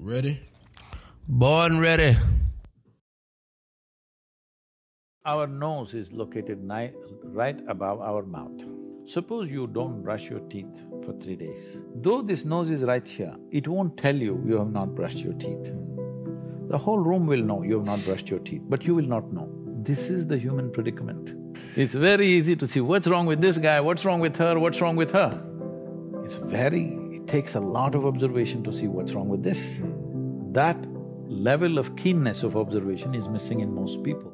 Ready? Born ready. Our nose is located ni- right above our mouth. Suppose you don't brush your teeth for three days. Though this nose is right here, it won't tell you you have not brushed your teeth. The whole room will know you have not brushed your teeth, but you will not know. This is the human predicament. It's very easy to see what's wrong with this guy, what's wrong with her, what's wrong with her. It's very… takes a lot of observation to see what's wrong with this. That level of keenness of observation is missing in most people.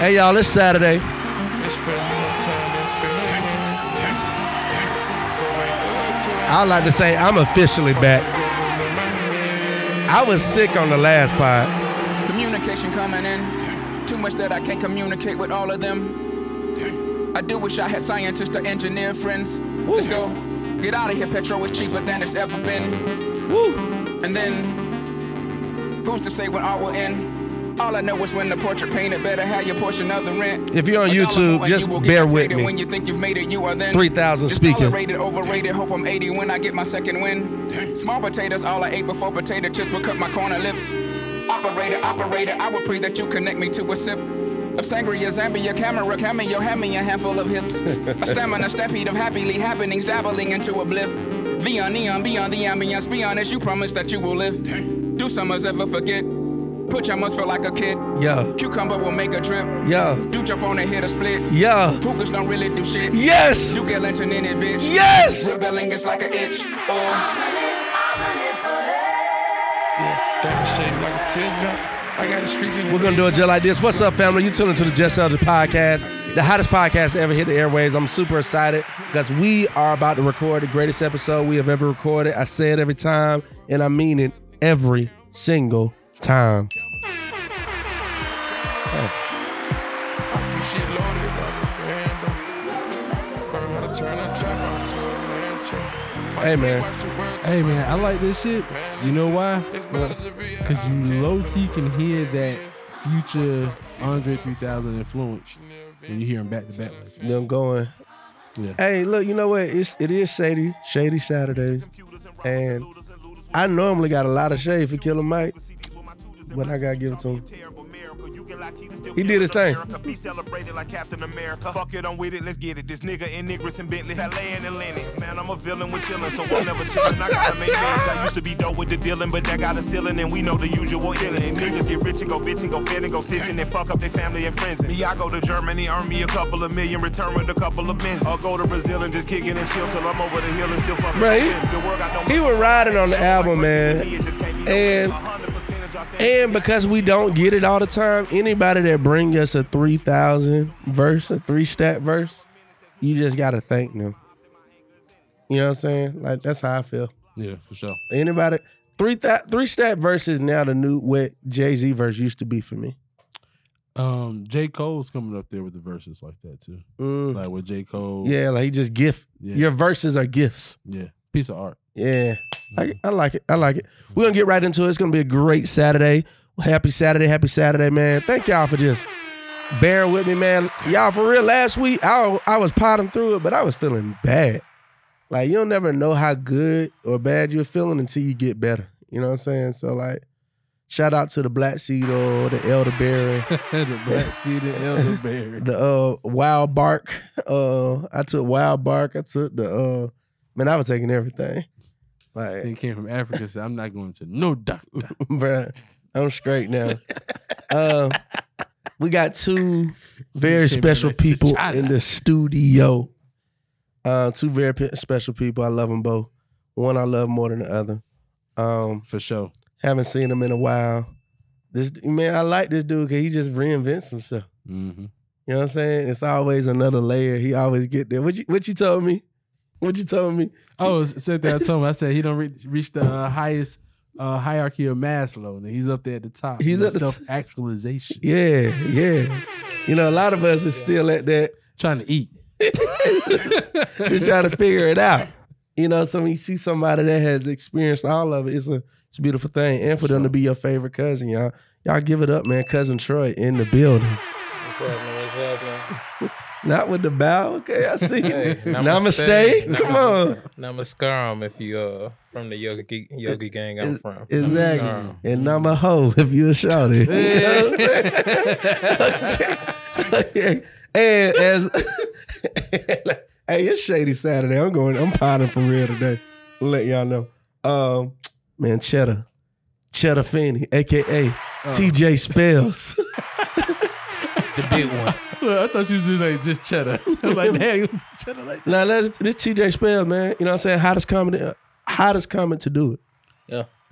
Hey y'all, it's Saturday. it's putting the time and spinning. I like to say I'm officially back. I was sick on the last pod. Communication coming in. Too much that I can't communicate with all of them. I do wish I had scientists or engineer friends. Let's go. Get out of here, petrol is cheaper than it's ever been. Woo. And then, who's to say when art will end? All I know is when the portrait painted, better have your portion of the rent. If you're on YouTube, just you bear with me. When you think you've made it, you are then 3,000 speaking. Tolerated, overrated. Hope I'm 80 when I get my second win. Small potatoes, all I ate before potato chips will cut my corner lips. Operator, operator, I would pray that you connect me to a sip of sangria, Zambia, camera, cameo, hand me a handful of hips. a stamina, stampede of happily happenings, dabbling into a bliff. Beyond neon, beyond the ambience, be honest, you promise that you will live. Do summers ever forget? Put your must feel like a kid. Yeah. Cucumber will make a trip. Yeah. Do jump on and hit a split. Yeah. Hookers don't really do shit. Yes. You get lantern in it, bitch. Yes. Rebelling is like an itch. Oh. Damn it shaped like a teardrop. I got the streets in We're gonna do it just like this. What's up, family? You tuning to the Just Eldredge podcast, the hottest podcast to ever hit the airways. I'm super excited because we are about to record the greatest episode we have ever recorded. I say it every time, and I mean it every single time. Shit loaded like a random. Learn how to turn a trap off to a mansion. Hey, man. Watch your words, Hey man, I like this shit. You know why? it's better Because you low key can hear that future Andre 3000 influence when you hear him back to back. Like that. Them going. Yeah. Hey, look, you know what? It's it is shady, shady Saturdays, and I normally got a lot of shade for Killer Mike, but I gotta give it to him. He did his thing. Be celebrated like Captain America. Fuck it, I'm with it, let's get it. This nigga in Niggers and Bentley, Halle and Lennox. Man, I'm a villain with chillin', so I'm never chillin'. I gotta make millions. I used to be dope with the dealing, but that got a ceiling, and we know the usual illin'. And niggas get rich and go bitch and go fit and go stitching and fuck up their family and friends. Me, I go to Germany, earn me a couple of million, return with a couple of bins. I'll go to Brazil and just kick it and chill till I'm over the hill and still fucking. Bruh, he- win. The world got no he was riding on the album, man. And- And because we don't get it all the time, anybody that bring us a three thousand verse, a three stat verse, you just gotta thank them. You know what I'm saying? Like that's how I feel. Yeah, for sure. Anybody three th- three stat verse is now the new what Jay Z verse used to be for me. Um, J. Cole's coming up there with the verses like that too. Mm. Like with J. Cole. Yeah, like he just gift. Yeah. Your verses are gifts. Yeah. Piece of art. Yeah, I, I like it. I like it. We're gonna get right into it. It's gonna be a great Saturday. Happy Saturday, happy Saturday, man. Thank y'all for just bearing with me, man. Y'all for real. Last week I I was potting through it, but I was feeling bad. Like you'll never know how good or bad you're feeling until you get better. You know what I'm saying? So like, shout out to the black seed oil, the elderberry, the black seeded elderberry. the uh wild bark. Uh, I took wild bark. I took the uh, man. I was taking everything. Like He came from Africa, so I'm not going to no doctor. Bruh, I'm straight now. uh, we got two very special people in the studio. Uh, two very pe- special people. I love them both. One I love more than the other. Um, For sure. haven't seen him in a while. This man, I like this dude because he just reinvents himself. Mm-hmm. You know what I'm saying? It's always another layer. He always get there. What you what you told me? What you told me? Oh, said that I told him. I said he don't reach, reach the uh, highest uh, hierarchy of Maslow. And he's up there at the top. He's at the t- self actualization. Yeah, yeah. You know, a lot of us is still at that. Trying to eat. just trying to figure it out. You know, so when you see somebody that has experienced all of it, it's a it's a beautiful thing. And for them to be your favorite cousin, y'all. Y'all give it up, man. Cousin Troy in the building. What's happening? What's happening? Not with the bow. Okay, I see. Hey, Namaste. namaste. Come on. Namaskaram if you uh from the yogi yogi gang I'm from. Exactly. Namaskaram. And I'm a hoe if you a shouty. okay. And as hey, it's shady Saturday. I'm going. I'm potting for real today. I'll let y'all know. Um, man, Cheddar, Chettafini, aka TJ Spells. The big one. Well, I thought you was just like just cheddar. I'm like, damn, you cheddar like now that's this TJ Spells, man. You know what I'm saying? Hottest comment, hottest comment to do it.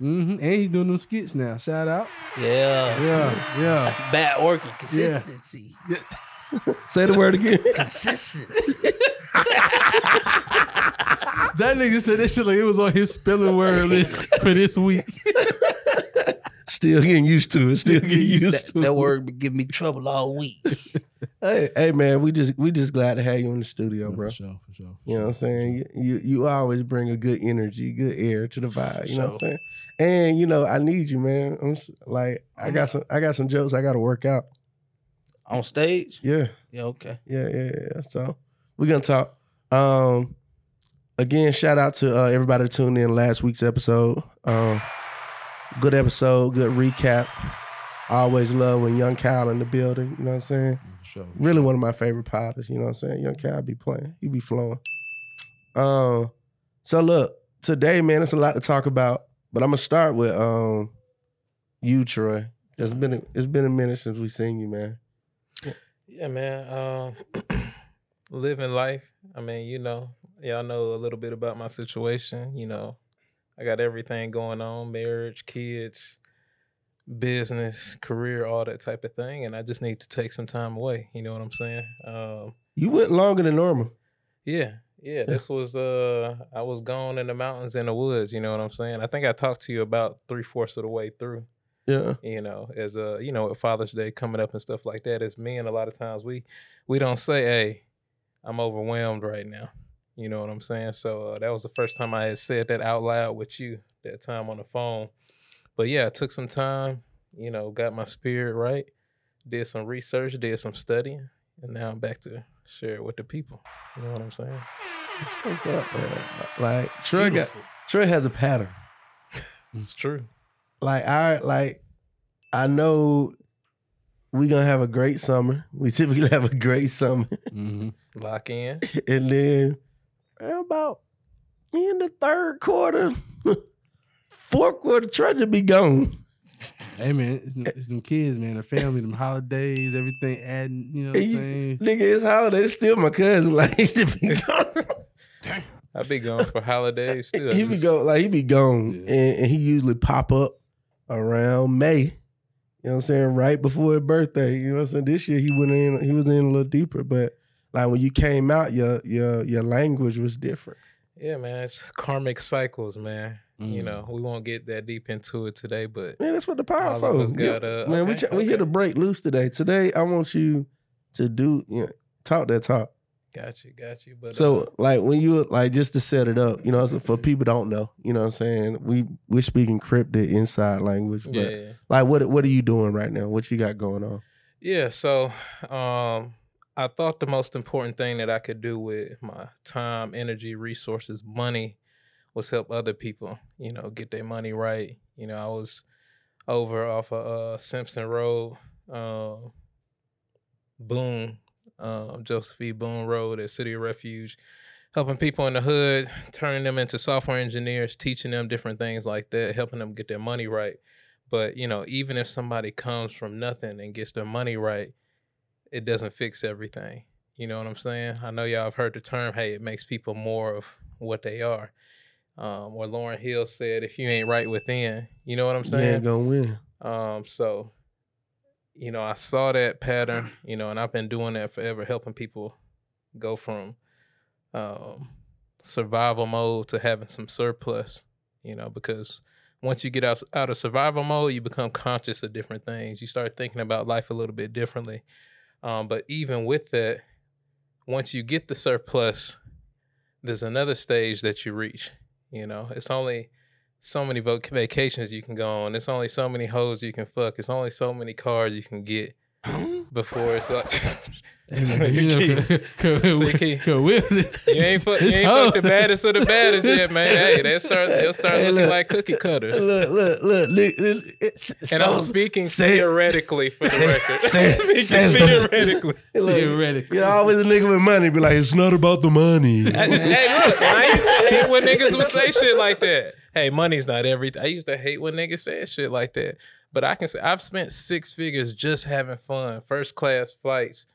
Mm-hmm. And he's doing them skits now. Shout out. Yeah. Yeah, yeah. Bad working. Consistency. Say the word again. Consistency. That nigga said that shit like it was on his spelling word list for this week. Still getting used to it. Still getting used that, to that it. word been giving me trouble all week. Hey, hey, man, we just we just glad to have you in the studio, bro. For sure, for sure. You know what I'm saying? You, you you always bring a good energy, good air to the vibe. You know what I'm saying? And you know, I need you, man. I'm like, I got some I got some jokes I got to work out. On stage? Yeah, Yeah, okay. yeah, yeah, yeah. So we're gonna talk. Um, again, shout out to uh, everybody that tuned in last week's episode. Um, good episode, good recap. I always love when Young Cal in the building. You know what I'm saying? Sure. really one of my favorite potters. You know what I'm saying? Young Cal be playing. He be flowing. Um, so look, today, man, it's a lot to talk about, but I'm gonna start with um you, Troy. It's been a, it's been a minute since we seen you, man. Yeah, man. Um, living life. I mean, you know, y'all know a little bit about my situation. You know, I got everything going on: marriage, kids, business, career, all that type of thing. And I just need to take some time away. You know what I'm saying? Um, You went longer than normal. yeah, yeah. This was uh, I was gone in the mountains in the woods. You know what I'm saying? I think I talked to you about three fourths of the way through Yeah. you know, as a you know, Father's Day coming up and stuff like that, as men, a lot of times we we don't say, "Hey, I'm overwhelmed right now." You know what I'm saying? So uh, that was the first time I had said that out loud with you that time on the phone. But yeah, it took some time. You know, got my spirit right, did some research, did some studying, and now I'm back to share it with the people. You know what I'm saying? What's up, man? Like Troy got Beautiful. Troy has a pattern. It's true. Like I like I know we're gonna have a great summer. We typically have a great summer. Mm-hmm. Lock in. and then how about in the third quarter, fourth quarter, try to be gone. Hey man, it's, it's them kids, man, the family, them holidays, everything adding, you know what I'm you- saying? Nigga, it's holiday. It's still my cousin. Like he be gone. I be gone for holidays still. he be Just- go like he be gone, Yeah. and, and he usually pop up around May. You know what I'm saying? Right before his birthday. You know what I'm saying? This year he went in. He was in a little deeper, but like when you came out, your your your language was different. Yeah, man, it's karmic cycles, man. You Mm. know, we won't get that deep into it today, but Man, that's what the power for. got, uh, Man, we okay, we here to break loose today. Today, I want you to do you know, talk that talk. got you, got you. But uh, So, like when you like just to set it up, you know, for people don't know, you know, what I'm saying we we're speaking cryptic inside language, but yeah, like what what are you doing right now? What you got going on? yeah. So, um, I thought the most important thing that I could do with my time, energy, resources, money was help other people. You know, get their money right. You know, I was over off of uh, Simpson Road, um, Boone, uh, Joseph E. Boone Road at City of Refuge, helping people in the hood, turning them into software engineers, teaching them different things like that, helping them get their money right. But you know, even if somebody comes from nothing and gets their money right, it doesn't fix everything. You know what I'm saying? I know y'all have heard the term, hey, it makes people more of what they are. Um, or Lauryn Hill said, if you ain't right within, you know what I'm You saying? ain't gonna win. Um, so, you know, I saw that pattern, you know, and I've been doing that forever, helping people go from um, survival mode to having some surplus, you know, because once you get out, out of survival mode, you become conscious of different things. You start thinking about life a little bit differently. Um, but even with that, once you get the surplus, there's another stage that you reach. You know, it's only so many voc- vacations you can go on. It's only so many hoes you can fuck. It's only so many cars you can get before it's like. You know, Key, Cause You ain't fuck, you ain't fuck the baddest of the baddest yet, man. Hey, they start they'll start Hey, looking look. like cookie cutters. Look, look, look. look, look, it's- And I'm speaking say- theoretically for the record. say- speaking says the- theoretically. look, Theoretically. You know, always a nigga with money be like, it's not about the money. hey, look, I used to hate when niggas would say shit like that. Hey, money's not everything. I used to hate when niggas said shit like that. But I can say I've spent six figures just having fun, first class flights,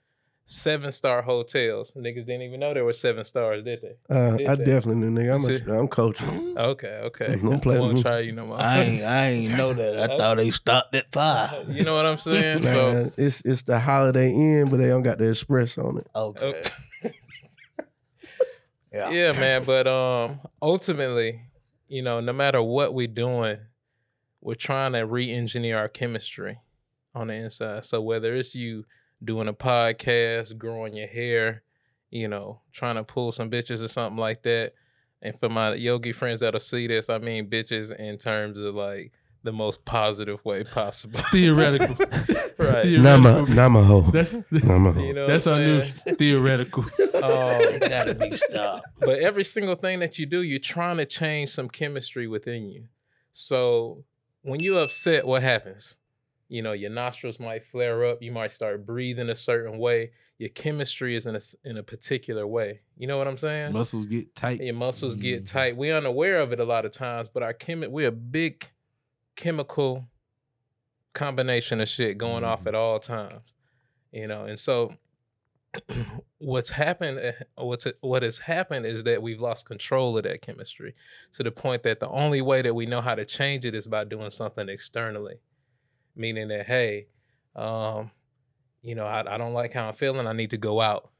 seven star hotels. Niggas didn't even know there were seven stars, did they? Uh, Did I they? definitely knew, nigga. I'm, See? a, I'm coaching. Okay, okay. Don't play I with won't me. try you no more. I ain't, I ain't know that. I thought they stopped at five. you know what I'm saying? So Man, it's it's the Holiday Inn, but they don't got the express on it. Okay. okay. Yeah. yeah, man. But um, ultimately, you know, no matter what we're doing, we're trying to re-engineer our chemistry on the inside. So whether it's you doing a podcast, growing your hair, you know, trying to pull some bitches or something like that. And for my yogi friends that'll see this, I mean bitches in terms of like the most positive way possible. Theoretical. Right. Nama, Namaho. That's Namaho. You know that's our new theoretical. Um, It gotta be stopped. but every single thing that you do, you're trying to change some chemistry within you. So when you're upset, what happens? You know, your nostrils might flare up. You might start breathing a certain way. Your chemistry is in a in a particular way. You know what I'm saying? Muscles get tight. Your muscles get Mhm. tight. We're unaware of it a lot of times, but our chemi- we're a big chemical combination of shit going off at all times. You know, and so what's happened eh, what's what has happened is that we've lost control of that chemistry to the point that the only way that we know how to change it is by doing something externally meaning that hey um you know I, I don't like how i'm feeling. I need to go out.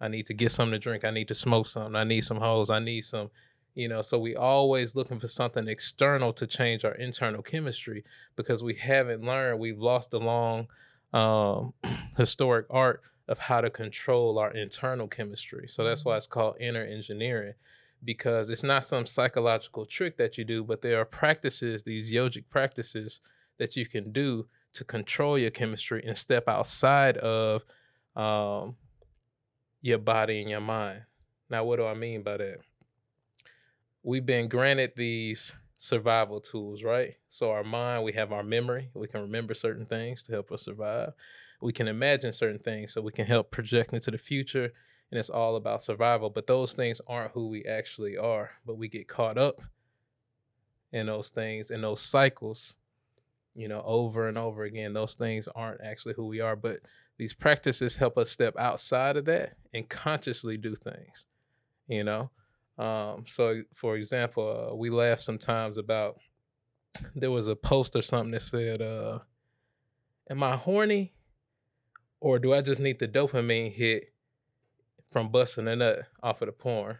I need to get something to drink. I need to smoke something. I need some hoes. I need some you know so we always looking for something external to change our internal chemistry because we haven't learned. We've lost the long um historic art of how to control our internal chemistry. So that's why it's called inner engineering because it's not some psychological trick that you do, but there are practices, these yogic practices that you can do to control your chemistry and step outside of um, your body and your mind. Now, what do I mean by that? We've been granted these survival tools, right? So, our mind, we have our memory, we can remember certain things to help us survive we can imagine certain things so we can help project into the future and it's all about survival but those things aren't who we actually are but we get caught up in those things in those cycles you know over and over again those things aren't actually who we are but these practices help us step outside of that and consciously do things you know um so for example uh, we laugh sometimes about there was a post or something that said uh am i horny or do I just need the dopamine hit from busting a nut off of the porn?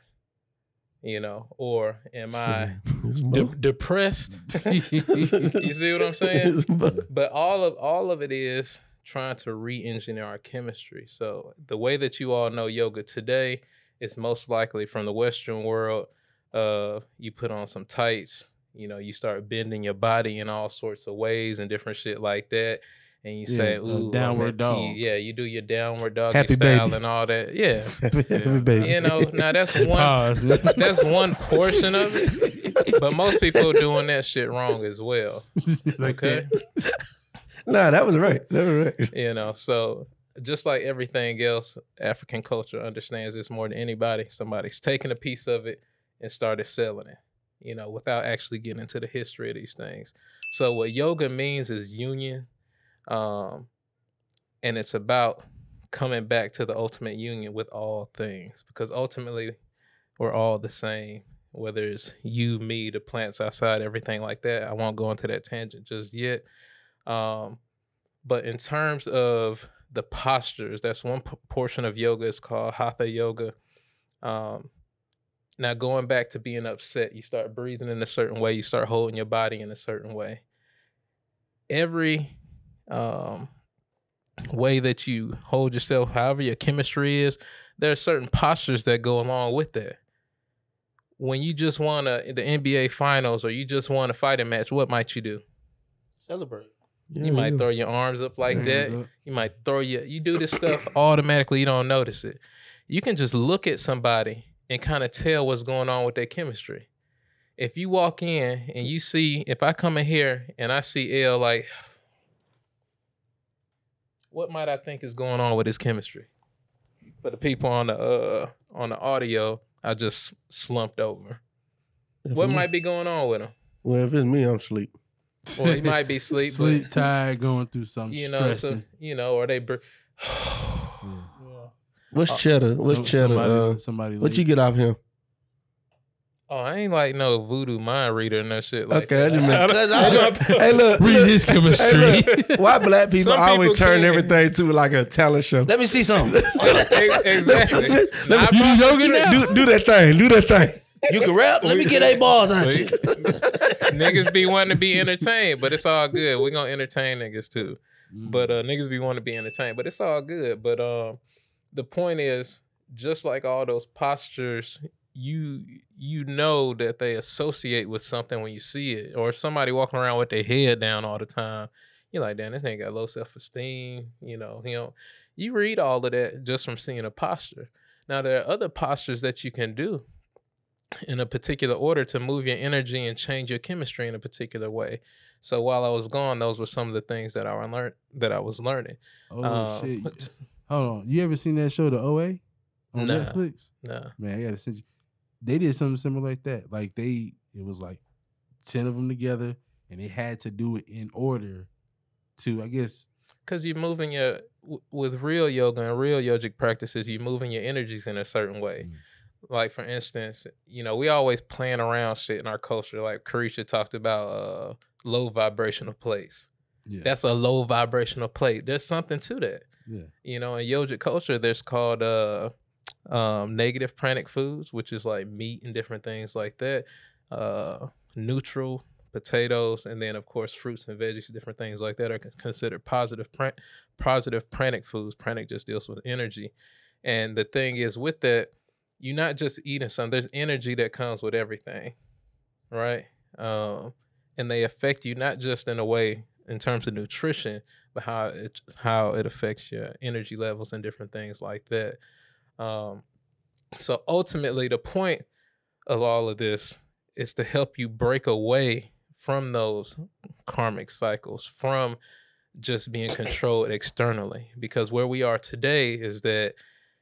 You know, or am I de- depressed? you see what I'm saying? But all of all of it is trying to re-engineer our chemistry. So the way that you all know yoga today is most likely from the Western world. Uh, you put on some tights, you know, you start bending your body in all sorts of ways and different shit like that. And you Yeah, say, "Ooh, downward dog. peace." Yeah, you do your downward Happy style baby. and all that. Yeah, Happy, happy baby. you know. Now that's one. Pause. That's one portion of it. But most people are doing that shit wrong as well. Okay. Nah, that was right. That was right. you know so just like everything else african culture understands this more than anybody somebody's taken a piece of it and started selling it you know without actually getting into the history of these things so what yoga means is union um and it's about coming back to the ultimate union with all things because ultimately we're all the same whether it's you me the plants outside everything like that i won't go into that tangent just yet um but in terms of the postures, that's one p- portion of yoga. It's called hatha yoga. Um, now, going back to being upset, you start breathing in a certain way. You start holding your body in a certain way. Every um, way that you hold yourself, however your chemistry is, there are certain postures that go along with that. when you just want to the NBA finals or you just won a fighting match, what might you do? Celebrate. you might throw your arms up like Hands that. up. You might throw your you do this stuff automatically, you don't notice it. You can just look at somebody and kind of tell what's going on with their chemistry. If you walk in and you see, if I come in here and I see L like what might I think is going on with his chemistry? For the people on the uh on the audio, I just slumped over. What might be going on with him? Well, if it's me, I'm asleep. Well, he might be asleep, sleep, but tired, going through something you know, so, stressing. you know, or they. Br- What's Uh, cheddar? What's Some- cheddar? Somebody, uh, somebody what you get off him? Oh, I ain't like no voodoo mind reader and that shit. Like Okay, I that. just meant- I Hey, look, Hey, look. Read look. his chemistry. Hey, look. Why black people Some always people turn can. everything to like a talent show? Let me see something. Exactly. Let Nah, I me- you some yoga now? do, do that thing. Do that thing. You can rap. Let me get eight balls at you. niggas be wanting to be entertained, but it's all good. we gonna entertain niggas too. But uh niggas be wanting to be entertained, but it's all good. But um the point is, just like all those postures, you you know that they associate with something when you see it. Or if somebody walking around with their head down all the time, you're like, damn, this nigga got low self-esteem, you know, you know. You read all of that just from seeing a posture. Now there are other postures that you can do in a particular order to move your energy and change your chemistry in a particular way. So while I was gone, those were some of the things that I learned that I was learning. Oh Um, shit! Hold on. You ever seen that show, The OA, on Nah. Netflix? Nah. Man, I gotta send you. They did something similar like that. Like they, it was like ten of them together, and they had to do it in order to, I guess. Because you're moving your w- with real yoga and real yogic practices, you're moving your energies in a certain way. Mm. Like for instance, you know, we always playing around shit in our culture. Like Carisha talked about uh low vibrational plates. Yeah. That's a low vibrational plate. There's something to that. yeah. you know, in yogic culture, there's called uh, um, negative pranic foods, which is like meat and different things like that. Uh, neutral potatoes, and then of course fruits and veggies, different things like that are considered positive pran- positive pranic foods. Pranic just deals with energy, and the thing is with that, you're not just eating something. There's energy that comes with everything, right? Um, and they affect you not just in a way in terms of nutrition, but how it how it affects your energy levels and different things like that. Um, so ultimately, the point of all of this is to help you break away from those karmic cycles, from just being controlled externally. Because where we are today is that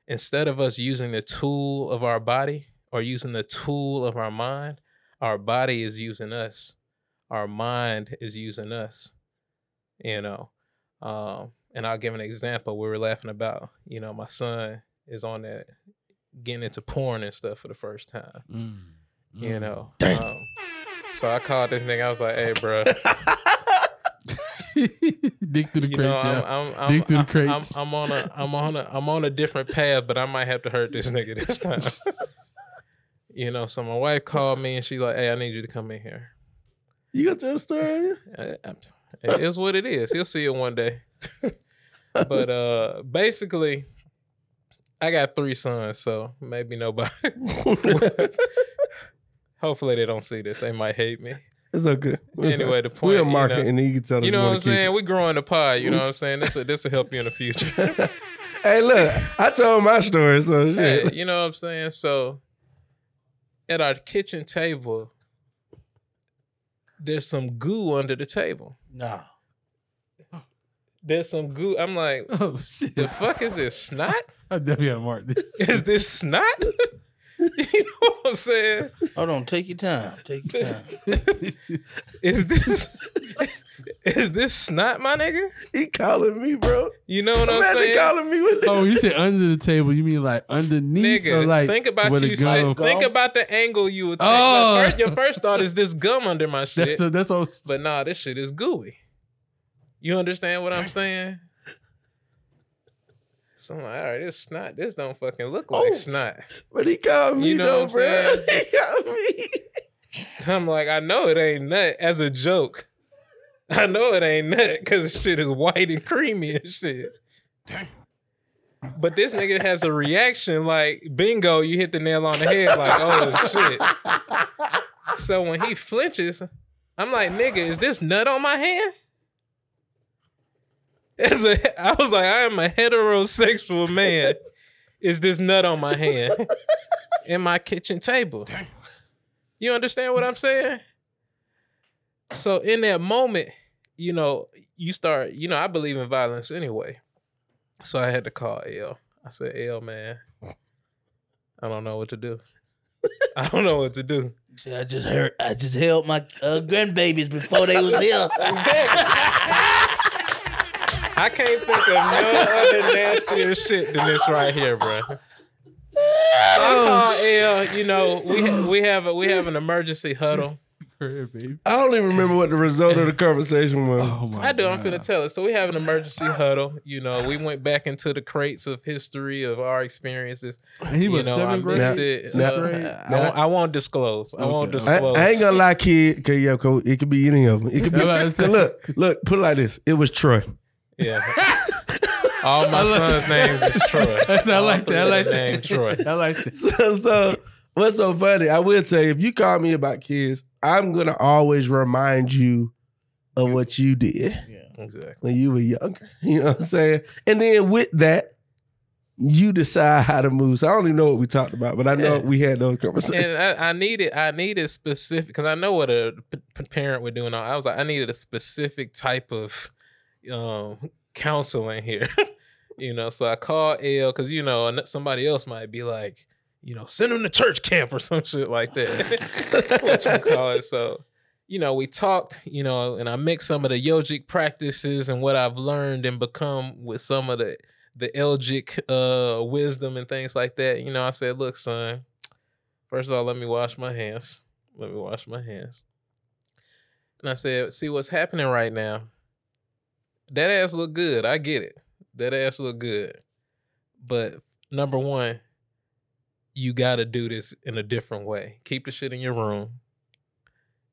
instead of us using the tool of our body or using the tool of our mind, our body is using us. Our mind is using us. You know. Um, and I'll give an example. We were laughing about, you know, my son is on that getting into porn and stuff for the first time. Mm. You Mm. know. Damn. Um, so I called this nigga. I was like, "Hey, bro, Dick through the you crate, know, I'm, yeah. I'm, I'm, Dig through the I'm, I'm, crates. I'm on a, I'm on a, I'm on a different path, but I might have to hurt this nigga this time." you know. So my wife called me and she like, "Hey, I need you to come in here." You got to tell the story? I- I- It is what it is. He'll see it one day. but uh basically, I got three sons, so maybe nobody. Hopefully they don't see this. They might hate me. It's okay. Anyway, the point. we'll you know, and then you can tell us You know what I'm keep it. saying? We're growing the pie. You know what I'm saying? This will this will help you in the future. Hey, look, I told my story, so shit. Hey, you know what I'm saying? So at our kitchen table, there's some goo under the table. Nah. There's some goo. I'm like, Oh shit! the fuck is this snot? I definitely gotta mark this. Is this snot? you know what I'm saying? Hold on. Take your time. Take your time. Is this is this snot, my nigga? He calling me, bro. You know what I'm Imagine saying? calling me with oh, you said under the table. You mean like underneath Nigga, or like think about with a you. gum? Sit, think about the angle you would take. Oh. Like, first, your first thought is this gum under my shit, That's a, that's all. but nah, this shit is gooey. You understand what I'm saying? So I'm like, all right, this snot. This don't fucking look like Oh. snot. But he called me You know though, what I'm bro. saying? He called me. I'm like, I know it ain't nut as a joke. I know it ain't nut because shit is white and creamy and shit. Damn. But this nigga has a reaction like, bingo, you hit the nail on the head, like, oh shit. So when he flinches, I'm like, nigga, is this nut on my hand? As a, I was like, I am a heterosexual man. Is this nut on my hand? In my kitchen table. You understand what I'm saying? So in that moment, you know, you start, you know, I believe in violence anyway. So I had to call L. I said, L, man, I don't know what to do. I don't know what to do. See, I just heard. I just held my uh, grandbabies before they was here. I can't think of no other nastier shit than this right here, bro. I call L. You know, we ha- we have a, we have an emergency huddle. I don't even remember what the result of the conversation was. Oh my I do. I'm God. finna tell it. So we have an emergency huddle. You know, we went back into the crates of history of our experiences. And he you was know, I seventh grade. missed it. Sixth Uh, grade. I, won't, I won't disclose. I won't Okay. I, disclose. I ain't gonna lie, kid. Cause yeah, cause it could be any of them. It could be. Yeah, like- Cause look, look. Put it like this. It was Troy. Yeah. All my like- sons' names is Troy. That's- I like that. I like that. name Troy. I like that. So, so what's so funny? I will tell you, if you call me about kids, I'm gonna always remind you of what you did Yeah, Exactly. when you were younger. You know what I'm saying? And then with that, you decide how to move. So I don't even know what we talked about, but I know Yeah. we had those conversations. And I, I needed, I needed specific because I know what a p- p- parent would do. And all. I was like, I needed a specific type of um, counseling here. you know, so I called L because you know somebody else might be like, you know, send him to church camp or some shit like that. what you call it? So, you know, we talked, you know, and I mixed some of the yogic practices and what I've learned and become with some of the the Elgic uh wisdom and things like that. You know, I said, look, son, first of all, let me wash my hands. Let me wash my hands. And I said, see what's happening right now. That ass look good. I get it. That ass look good. But number one, you gotta do this in a different way. Keep the shit in your room,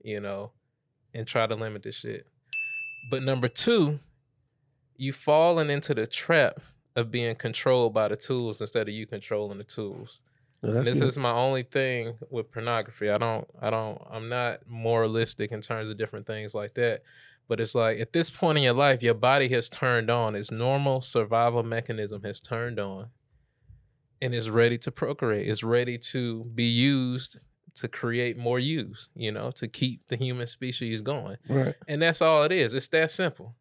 you know, and try to limit the shit. But number two, you falling into the trap of being controlled by the tools instead of you controlling the tools. This good. is my only thing with pornography. I don't I don't I'm not moralistic in terms of different things like that. But it's like at this point in your life, your body has turned on. Its normal survival mechanism has turned on and is ready to procreate. It's ready to be used to create more use, you know, to keep the human species going. right. And that's all it is. It's that simple.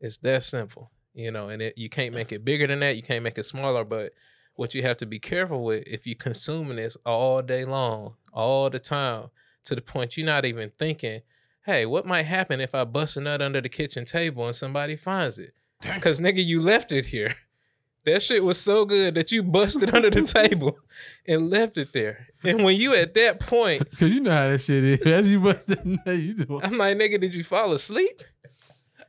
It's that simple. You know, and it, you can't make it bigger than that. You can't make it smaller. But what you have to be careful with, if you're consuming this all day long, all the time, to the point you're not even thinking, hey, what might happen if I bust a nut under the kitchen table and somebody finds it? Because, nigga, you left it here. That shit was so good that you busted under the table and left it there. And when you at that point, Cause you know how that shit is. As you bust that nut, you do. I'm like, nigga, did you fall asleep?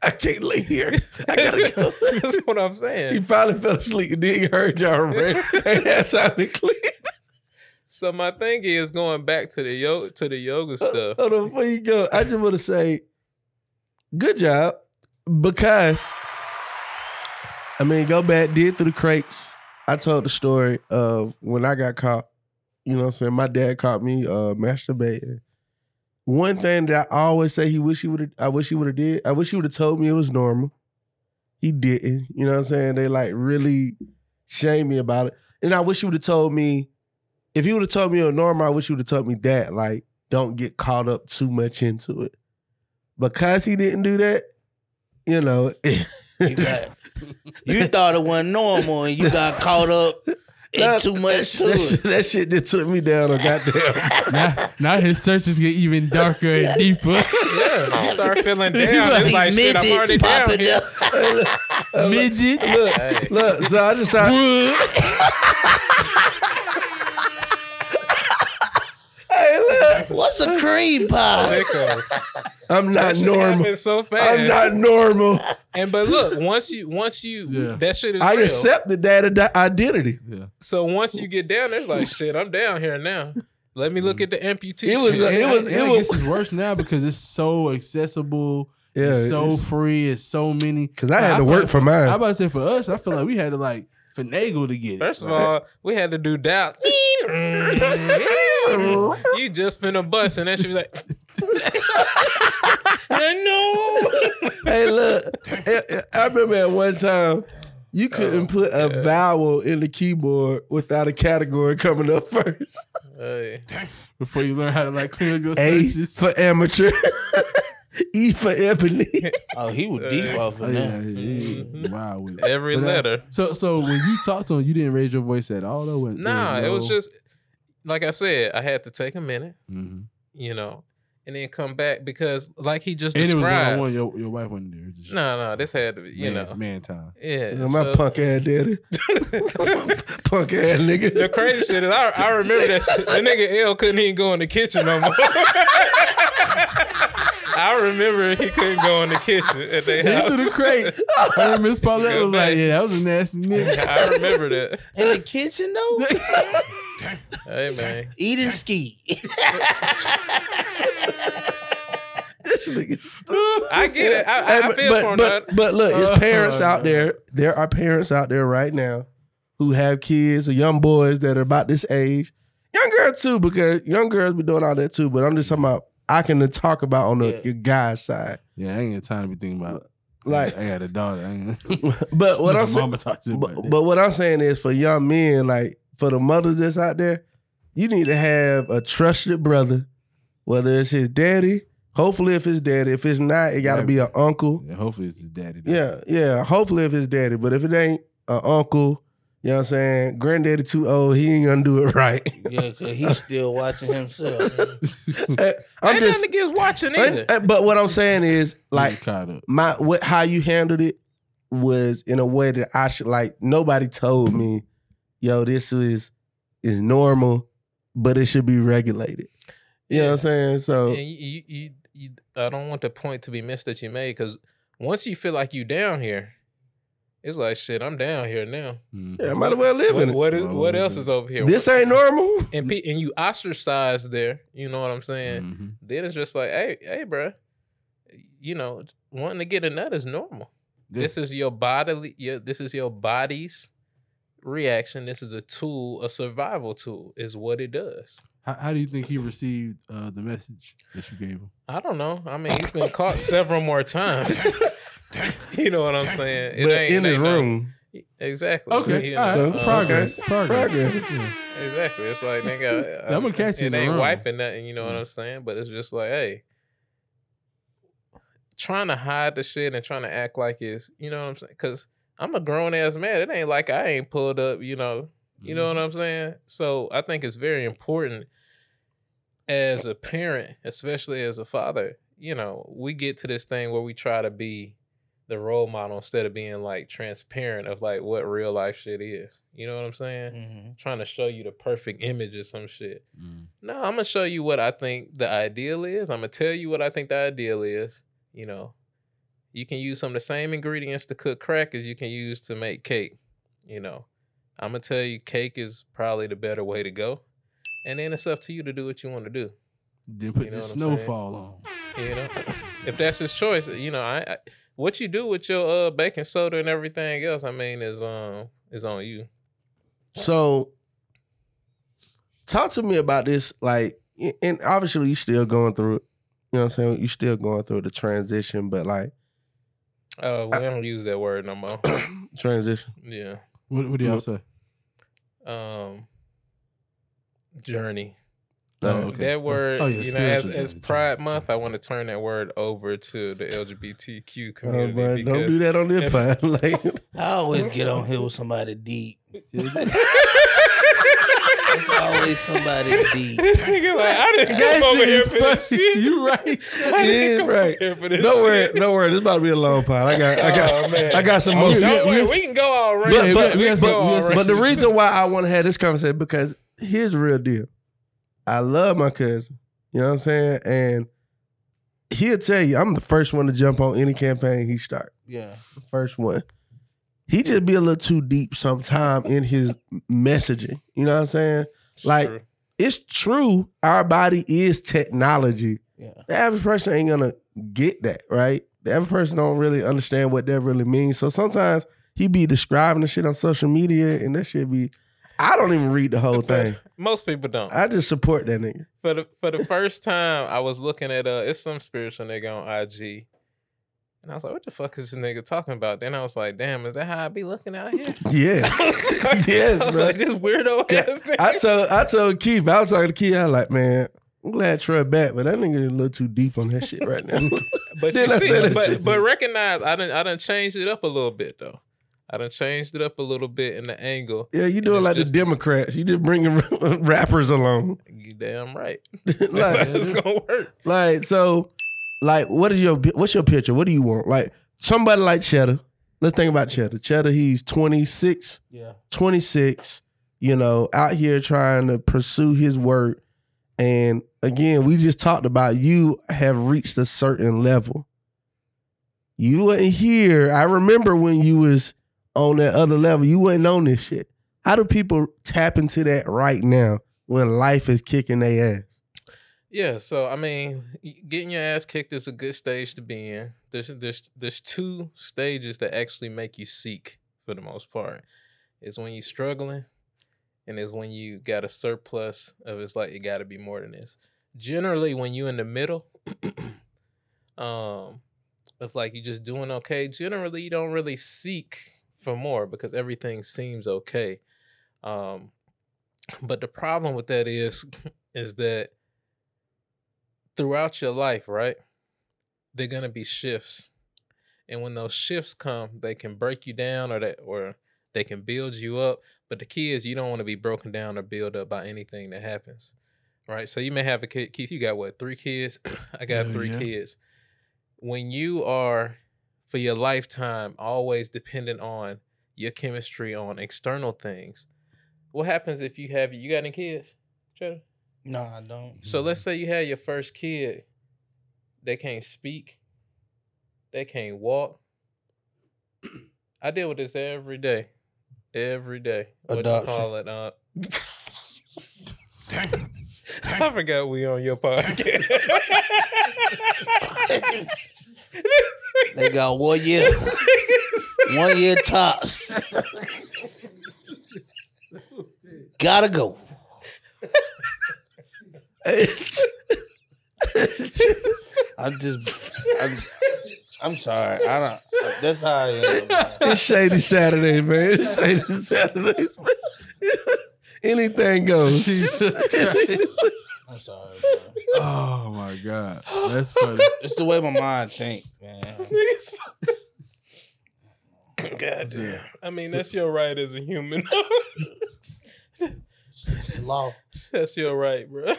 I can't lay here. I gotta go. That's what I'm saying. he finally fell asleep and then he heard y'all ready. Ain't had time to clean. So my thing is going back to the yoga to the yoga stuff. Hold on, before you go, I just want to say, good job, because I mean, go back, did through the crates. I told the story of when I got caught. You know what I'm saying? My dad caught me uh masturbating. One thing that I always say he wish he would have I wish he would have did, I wish he would have told me it was normal. He didn't. You know what I'm saying? They like really shame me about it. And I wish he would have told me, if you would have told me it was normal, I wish you would have told me that. Like, don't get caught up too much into it. Because he didn't do that, you know, You, got, you thought it wasn't normal and you got caught up in that- too much shit- to that it. shit, that shit that took me down a goddamn. now, now his searches get even darker and deeper. Yeah, you start feeling You down. like It's like shit. I'm already down popping here. up. Midgets. look, Hey. look, so I just started. hey, look, What's a cream pie? Sicko. I'm not normal. so fast. I'm not normal. And but look, once you once you Yeah. that shit is I real. accepted that ide- identity. Yeah. So once you get down, there, it's like shit. I'm down here now. Let me look at the amputee. It was shit. a- it was- it I was- guess it's worse now because it's so accessible. Yeah, it's so it's- free. It's so many. Cause I had to work feel- for mine. I about to say for us, I feel like we had to like finagle to get it. First of all, we had to do doubt. Mm-hmm. you just finna bust, and then she was like, I know. hey, look, I- I remember at one time you couldn't oh, put a vowel in the keyboard without a category coming up first. Hey. before you learn how to like clean up your A searches. for amateur, E for ebony. Oh, he was deep off Oh, of yeah, that. yeah, yeah, Mm-hmm. wow. Every But, uh, letter. So, so when you talked to him, you didn't raise your voice at all, though. When there Nah, it was just like I said. I had to take a minute, Mhm. you know, and then come back because, like he just And it was one described. Your your wife wasn't there. Just No, no, this had to be, you man, know, man time. yeah. My so- punk ass daddy. punk ass nigga. The crazy shit is, I, I remember that shit. The nigga L couldn't even go in the kitchen no more. I remember he couldn't go in the kitchen at their They house. threw the crates. Her and Miss Paulette Go was like, "Yeah, that was a nasty nigga." I remember that. In the kitchen though, Hey man, eating ski. This nigga. I get it. I, I, Hey, I but, feel but, for him. but, dog. but look, Oh, it's parents out no. there. There are parents out there right now who have kids or young boys that are about this age. Young girls too, because young girls be doing all that too. But I'm just talking about I can talk about on the Yeah. your guy's side. Yeah, I ain't got time to be thinking about. Like, I got a daughter. But what I'm saying, mama talked to me about but, but what I'm saying is for young men, like for the mothers that's out there, you need to have a trusted brother, whether it's his daddy. Hopefully, if it's daddy, if it's not, it got to be an uncle. Yeah, hopefully it's his daddy. though. Yeah, yeah. Hopefully, if it's daddy, but if it ain't an uncle, you know what I'm saying? Granddaddy too old, he ain't gonna do it right. yeah, cause he's still watching himself. I'm Ain't just, nothing against watching either. but what I'm saying is, like like caught up. my what how you handled it was in a way that I should like. Nobody told me, yo, this is is normal, but it should be regulated. You know what I'm saying? So And you, you, you, you, I don't want the point to be missed that you made because once you feel like you down here, it's like shit. I'm down here now. Mhm. yeah, I might as well live What, in it. what, is, Well, what else is over here? This ain't normal. and pe- and you ostracized there. You know what I'm saying? Mhm. Then it's just like, hey, hey, bruh, you know, wanting to get a nut is normal. Yeah. This is your bodily. Your, this is your body's reaction. This is a tool, a survival tool, is what it does. How, how do you think he received uh, the message that you gave him? I don't know. I mean, he's been caught several more times. you know what I'm saying? It but ain't- in it his ain't no- room. Exactly. Okay, you all right. know, So, uh, progress, okay. progress. Progress. Exactly. It's like nigga, uh, I'ma catch you in It the ain't wrong. wiping nothing. You know what. I'm saying? But it's just like, hey, trying to hide the shit and trying to act like it's, you know what I'm saying? Because I'm a grown ass man. It ain't like I ain't pulled up. You know, you know what I'm saying? So I think it's very important as a parent, especially as a father. You know, we get to this thing where we try to be the role model instead of being like transparent of like what real life shit is. You know what I'm saying? Mhm. trying to show you the perfect image of some shit. Mm. No, I'm gonna show you what I think the ideal is. I'm gonna tell you what I think the ideal is. You know, you can use some of the same ingredients to cook crack as you can use to make cake. You know, I'm gonna tell you cake is probably the better way to go, and then it's up to you to do what you want to do. Then put You know the what saying? snowfall on. You know, if that's his choice, you know, I, I what you do with your uh baking soda and everything else, I mean, is um is on you. So, talk to me about this. Like, and obviously, you're still going through it. You know what I'm saying? you're still going through the transition, but like Uh, we don't use that word no more. transition. yeah. What, what do y'all say? um journey. Oh, okay. That word, Oh, yeah, you know, as, as Pride Month, I want to turn that word over to the LGBTQ Oh, community but because don't do that on this if- pod. Like, I always get on here with somebody deep. It's always somebody deep. This nigga like, I didn't That come over here here is for this funny. shit. You right. I Yeah, didn't come right. over here for this don't worry, shit. don't worry. This about to be a long pod. I got, I got, Oh, man. I got some Oh, more. we- Don't worry, we- we can go all right. But, but, we- we we got go we all some- but the reason why I want to have this conversation because here's the real deal. I love my cousin. You know what I'm saying? And he'll tell you, I'm the first one to jump on any campaign he start. Yeah. The first one. He just be a little too deep sometime in his messaging. You know what I'm saying? It's like- true. It's true. Our body is technology. Yeah. The average person ain't gonna get that, right? The average person don't really understand what that really means. So sometimes he be describing the shit on social media, and that shit be. I don't even read the whole thing. Most people don't. I just support that nigga. for the for the first time, I was looking at uh, it's some spiritual nigga on IG, and I was like, "What the fuck is this nigga talking about?" Then I was like, "Damn, is that how I be looking out here?" Yeah, yes, I was bro. like, "This weirdo Yeah, ass nigga." I told I told Keith, I was talking to Keith, I was like, man, I'm glad Troy back, but that nigga is a little too deep on that shit right now. But Then you I see, said but, shit. but recognize I done I done changed it up a little bit though. I done changed it up a little bit in the angle. yeah, you doing like just- the Democrats. You just bringing rappers along. You damn right. like, it's gonna work. like, so, like, what is your what's your picture? What do you want? Like somebody like Cheddar. Let's think about Cheddar. Cheddar, he's 26. Yeah. 26, you know, out here trying to pursue his work. And again, we just talked about you have reached a certain level. You wasn't here. I remember when you was on that other level. You wasn't on this shit. How do people tap into that right now when life is kicking their ass? Yeah, so I mean, getting your ass kicked is a good stage to be in. There's there's there's two stages that actually make you seek for the most part. Is when you're struggling, and is when you got a surplus of it's like it got to be more than this. Generally, when you in the middle, um, of like you're just doing okay. Generally, you don't really seek for more because everything seems okay. Um, but the problem with that is, is that throughout your life, right? They're gonna be shifts, and when those shifts come, they can break you down, or that, or they can build you up. But the key is you don't want to be broken down or built up by anything that happens, right? So you may have a kid, Keith. You got what? Three kids. I got Hell three yeah. kids. When you are for your lifetime always dependent on your chemistry on external things, what happens if you have you got any kids? Cheddar? No, I don't. So let's say you had your first kid. They can't speak. They can't walk. I deal with this every day. Every day. What Adoption. you call it? Uh, I forgot we on your podcast. They got one year, one year tops. Gotta go. I'm just, I'm, I'm sorry. I don't. That's how I am. Man. It's Shady Saturday, man. It's Shady Saturdays. Anything goes. Jesus Christ. I'm sorry, bro. Oh my god, that's funny. It's the way my mind thinks, man. God damn. I mean, that's your right as a human. It's the law. that's your right, bro.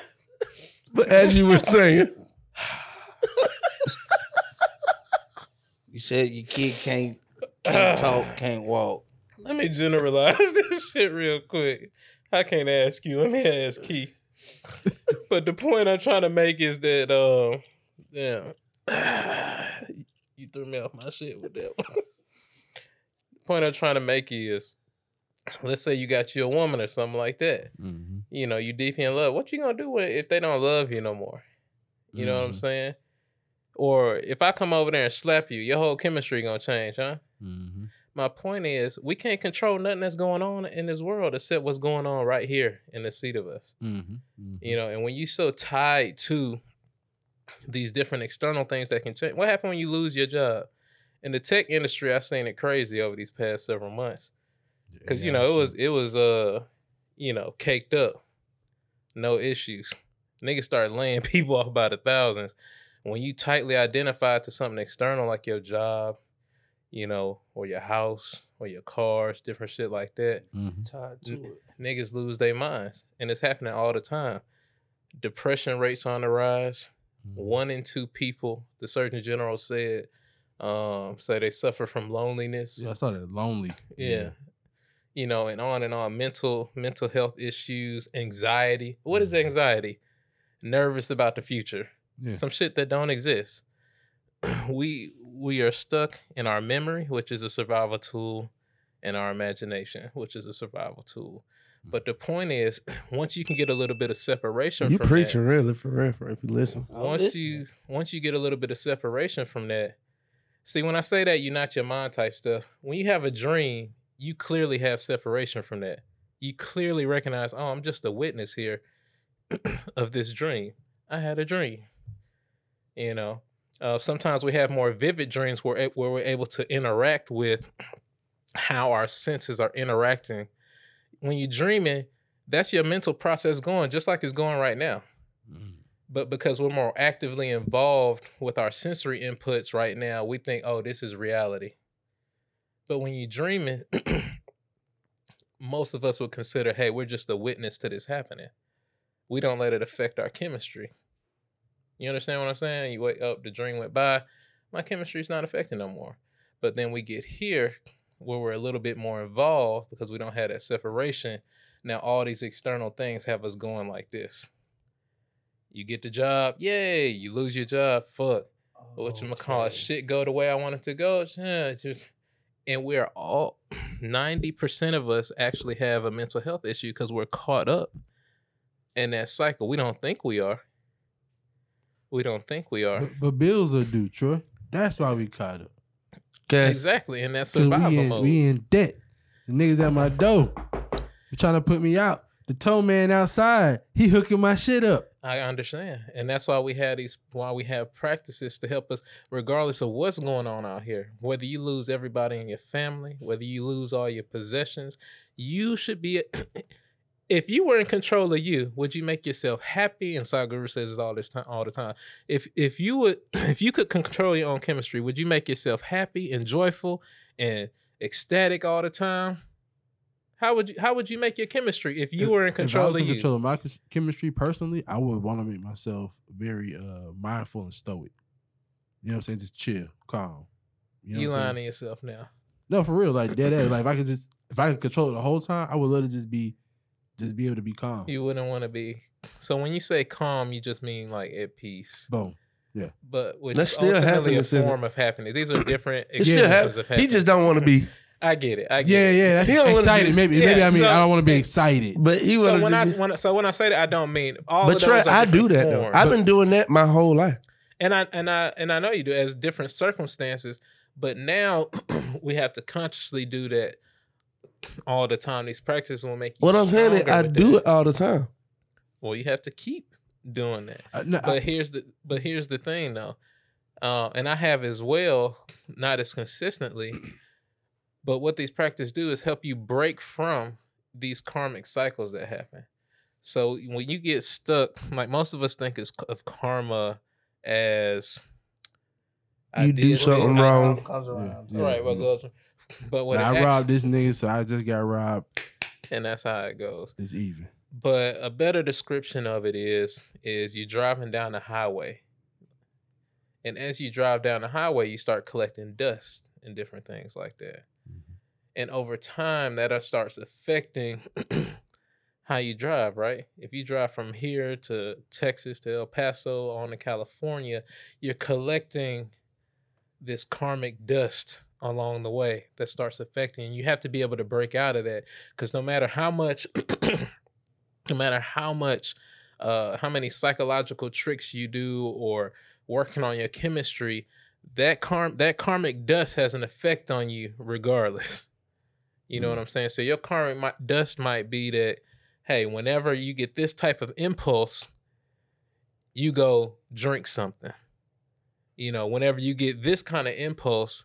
But as you were saying, You said your kid can't can't talk, can't walk. Let me generalize this shit real quick. I can't ask you. Let me ask Keith. but the point I'm trying to make is that, um, yeah, you threw me off my shit with that one. the point I'm trying to make is, let's say you got you a woman or something like that. Mhm. You know, you deep in love. What you gonna do with if they don't love you no more? You know what I'm Mhm. saying? Or if I come over there and slap you, your whole chemistry gonna change, huh? Mhm. My point is, we can't control nothing that's going on in this world except what's going on right here in the seat of us. Mhm. Mhm. You know, and when you so tied to these different external things that can change, what happened when you lose your job? In the tech industry, I've seen it crazy over these past several months. Cause you know, it was it was uh, you know, caked up. No issues. Niggas start laying people off by the thousands. When you tightly identify to something external like your job, you know, or your house or your cars, different shit like that, Mhm. Tied to it. niggas lose their minds. And it's happening all the time. Depression rates on the rise. Mhm. One in two people, the Surgeon General said, um, say they suffer from loneliness. Yeah, I saw that lonely. Yeah. You know, and on and on. Mental mental health issues, anxiety. What is mm-hmm. anxiety? Nervous about the future. Yeah. Some shit that don't exist. we we are stuck in our memory, which is a survival tool, and our imagination, which is a survival tool. Mm. But the point is, once you can get a little bit of separation you from preaching that, really for real, for if you listen. Once listening. you once you get a little bit of separation from that, See, when I say that, you're not your mind type stuff. When you have a dream, you clearly have separation from that. You clearly recognize, oh, I'm just a witness here of this dream. I had a dream. You know, uh, sometimes we have more vivid dreams where, where we're able to interact with how our senses are interacting. When you're dreaming, that's your mental process going, just like it's going right now but because we're more actively involved with our sensory inputs right now, we think, oh, this is reality. But when you're dreaming, most of us would consider, hey, we're just a witness to this happening. We don't let it affect our chemistry. You understand what I'm saying? You wake up, the dream went by, my chemistry's not affecting no more. But then we get here where we're a little bit more involved because we don't have that separation. Now all these external things have us going like this. You get the job, yay. You lose your job, fuck. What you call it? Shit go the way I want it to go. Yeah, just and we're all 90% of us actually have a mental health issue because we're caught up in that cycle. We don't think we are. We don't think we are. But, but bills are due, Troy. That's why we caught up. Exactly. And that's 'Cause survival we in, mode. we in debt. The niggas at my door. They trying to put me out. The tow man outside, he hooking my shit up. I understand. And that's why we have these why we have practices to help us regardless of what's going on out here. Whether you lose everybody in your family, whether you lose all your possessions, you should be if you were in control of you, would you make yourself happy? And Sadhguru says this all this time all the time. If if you would if you could control your own chemistry, would you make yourself happy and joyful and ecstatic all the time? How would you how would you make your chemistry if you If- were in control? if I control was of in you? control of my chemistry personally, I would want to make myself very uh mindful and stoic. You know what I'm saying? Just chill, calm. You know you what I'm saying? lying to yourself now. No, for real, like dead ass. Like if I could just if I could control it the whole time, I would literally just be just be able to be calm. You wouldn't want to be. So when you say calm, you just mean like at peace. Boom. Yeah. But which That's is still ultimately a happiness, it? form of happiness. These are different It's still expressions hap- of He just don't want to be. I get it. I get Yeah, it. yeah, that's He don't excited. be- maybe, maybe I mean so- I don't want to be excited. But he So want when I when I- so when I say that, I don't mean all. But of Trey, those I do different that though. I've been doing that my whole life. and I and I and I know you do as different circumstances. But now we have to consciously do that all the time. These practices will make you. What I'm saying is, I do that. it all the time. Well, you have to keep doing that. Uh, no, I- But here's the but here's the thing though, uh, and I have as well, not as consistently. But what these practices do is help you break from these karmic cycles that happen. So when you get stuck, like most of us think is of karma as I You do did something this, wrong. Comes around. Yeah, Right, what yeah. goes, but what Nah, I actu- robbed this nigga, so I just got robbed. and that's how it goes. It's even. But a better description of it is is you're driving down the highway. And as you drive down the highway, you start collecting dust and different things like that. And over time, that uh, starts affecting how you drive, right? If you drive from here to Texas to El Paso on to California, you're collecting this karmic dust along the way that starts affecting you. You have to be able to break out of that because no matter how much no matter how much uh how many psychological tricks you do or working on your chemistry that karm that karmic dust has an effect on you regardless you know what mm-hmm. i'm saying so your karmic mi- dust might be that hey whenever you get this type of impulse you go drink something you know whenever you get this kind of impulse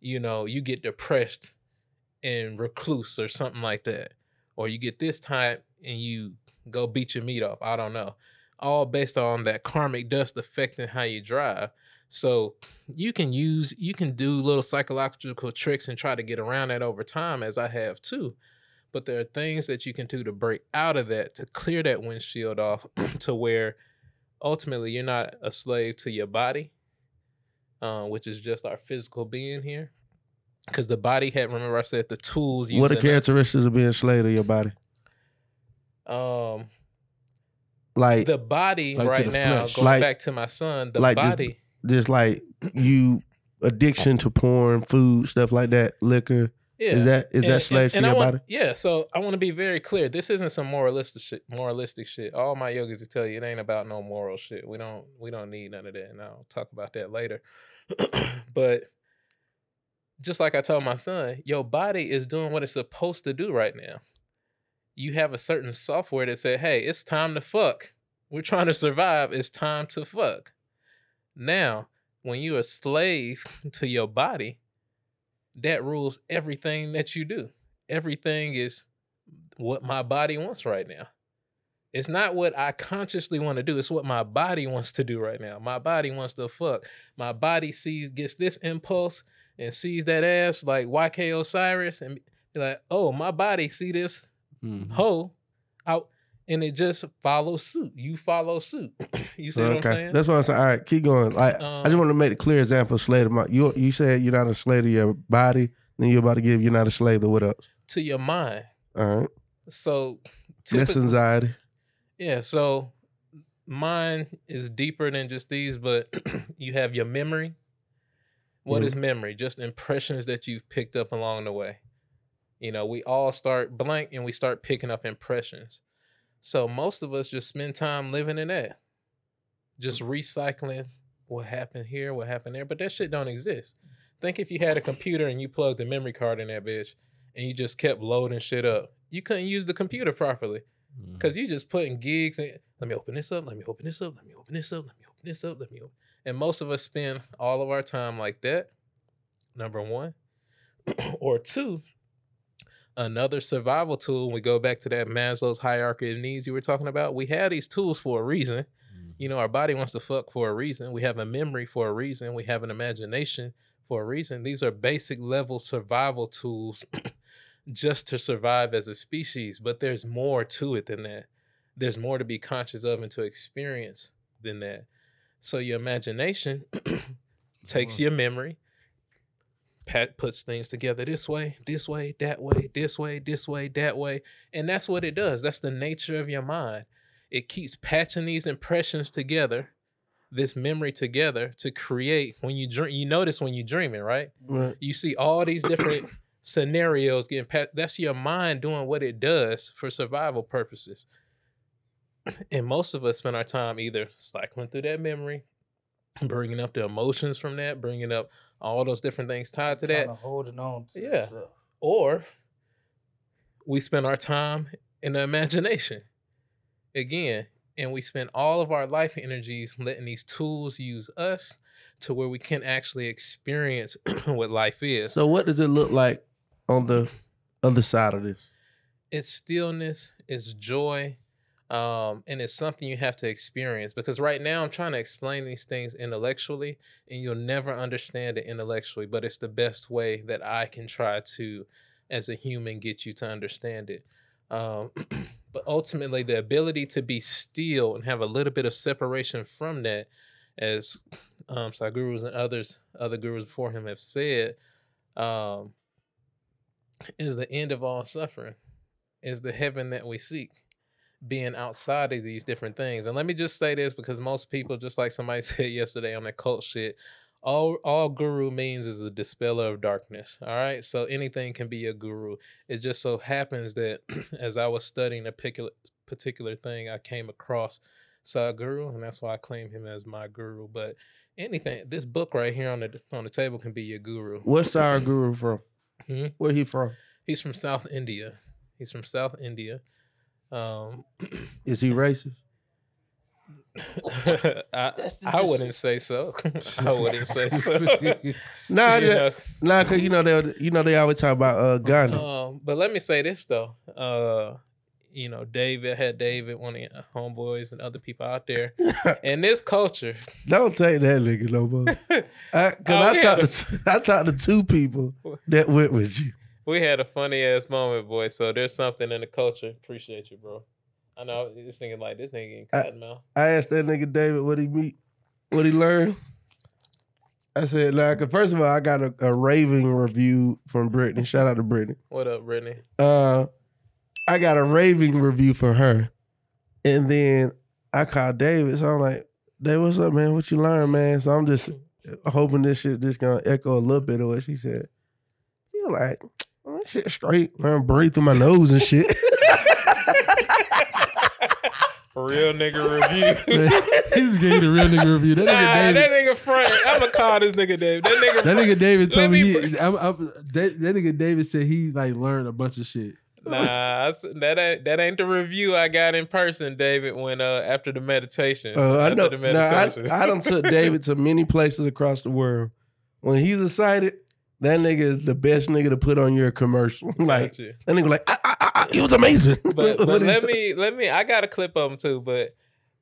you know you get depressed and recluse or something like that or you get this type and you go beat your meat off. I don't know. All based on that karmic dust affecting how you drive. So you can use, you can do little psychological tricks and try to get around that over time, as I have too. But there are things that you can do to break out of that, to clear that windshield off, to where ultimately you're not a slave to your body, uh, which is just our physical being here. Because the body had, remember I said the tools. What are us- characteristics of being slave to your body? Um, Like the body Like right the now, flesh. going Like- back to my son, the like body. Just like you addiction to porn, food, stuff like that, liquor. Yeah. Is that is And- that slave and- and to your want- body? Yeah. So I want to be very clear. This isn't some moralistic shit. Moralistic shit. All my yogis will tell you it ain't about no moral shit. We don't we don't need none of that. And I'll talk about that later. but just like I told my son, your body is doing what it's supposed to do right now. You have a certain software that said, hey, it's time to fuck. We're trying to survive. It's time to fuck. Now, when you're a slave to your body, that rules everything that you do. Everything is what my body wants right now. It's not what I consciously want to do. It's what my body wants to do right now. My body wants to fuck. My body sees gets this impulse and sees that ass like YK Osiris and be like, oh, my body see this Mhm. hoe out and it just follows suit. You follow suit. you see what I'm saying? That's what I'm saying. All right, keep going. Like I just Um, want to make a clear example of slave to my you you said you're not a slave to your body, then you're about to give you're not a slave to what else? to your mind. All right. So Less typically- anxiety. Yeah, so mine is deeper than just these, but you have your memory. What is memory? Just impressions that you've picked up along the way. You know, we all start blank and we start picking up impressions. So most of us just spend time living in that. Just recycling what happened here, what happened there, but that shit don't exist. Think if you had a computer and you plugged a memory card in that bitch and you just kept loading shit up. You couldn't use the computer properly. Mhm. Cause you just putting gigs in. Let me open this up. Let me open this up. Let me open this up. Let me open this up. Let me open. And most of us spend all of our time like that. Number one, or two. Another survival tool. We go back to that Maslow's hierarchy of needs you were talking about. We have these tools for a reason. You mm-hmm. know, our body wants to fuck for a reason. We have a memory for a reason. We have an imagination for a reason. These are basic level survival tools just to survive as a species, but there's more to it than that. There's more to be conscious of and to experience than that. So your imagination takes your memory, pat puts things together this way, this way, that way, this way, this way, that way, and that's what it does. That's the nature of your mind. It keeps patching these impressions together, this memory together to create when you dream. You notice when you're dreaming, right? Right. you see all these different scenarios getting pat that's your mind doing what it does for survival purposes and most of us spend our time either cycling through that memory bringing up the emotions from that bringing up all those different things tied to that Kinda holding on to Yeah. stuff. or we spend our time in the imagination again and we spend all of our life energies letting these tools use us to where we can actually experience what life is So what does it look like on the other side of this? it's stillness, it's joy, um, and it's something you have to experience. Because right now I'm trying to explain these things intellectually, and you'll never understand it intellectually. But it's the best way that I can try to, as a human, get you to understand it. Um, but ultimately, the ability to be still and have a little bit of separation from that, as um, Sadhgurus and others, other gurus before him have said, um, is the end of all suffering is the heaven that we seek being outside of these different things and let me just say this because most people just like somebody said yesterday on that cult shit all all guru means is a dispeller of darkness all right so anything can be a guru it just so happens that as i was studying a particular particular thing i came across Sadhguru, and that's why i claim him as my guru but anything this book right here on the on the table can be your guru What's our guru from? Hmm? Where he from? He's from South India. He's from South India. Um, Is he racist? I, I wouldn't say so. I wouldn't say so. Nah, You know, nah, cause you know they you know they always talk about uh Gandhi. um, but let me say this though. Uh, you know, David had David, one of your homeboys, and other people out there. In this culture, Don't take that nigga no more. I, Cause Oh, I we talked to I talked to two people that went with you. We had a funny ass moment, boy. So there's something in the culture. Appreciate you, bro. I know this nigga like this nigga getting I- mouth. I asked that nigga David what he meet, what he learned. I said, like, first of all, I got a, a raving review from Brittany. Shout out to Brittany. What up, Brittany? Uh, I got a raving review for her, and then I called David. So I'm like, Dave, what's up, man? What you learn, man? So I'm just hoping this shit just gonna echo a little bit of what she said. You're like, shit straight. Man, breathe through my nose and shit. Real nigga review. he just gave you the real nigga review. That nigga Nah, David. that nigga Frank. I'ma call this nigga Dave. That nigga. That nigga David told me, me he, I'm, I'm, that, that nigga David said he like learned a bunch of shit. Nah, that ain't that ain't the review I got in person, David. When uh after the meditation. Uh, I after know. the Nah. I, I done took David to many places across the world. When he's excited, that nigga is the best nigga to put on your commercial. like that nigga, like ah, ah, ah, it was amazing. but, but let me let me I got a clip of him too, but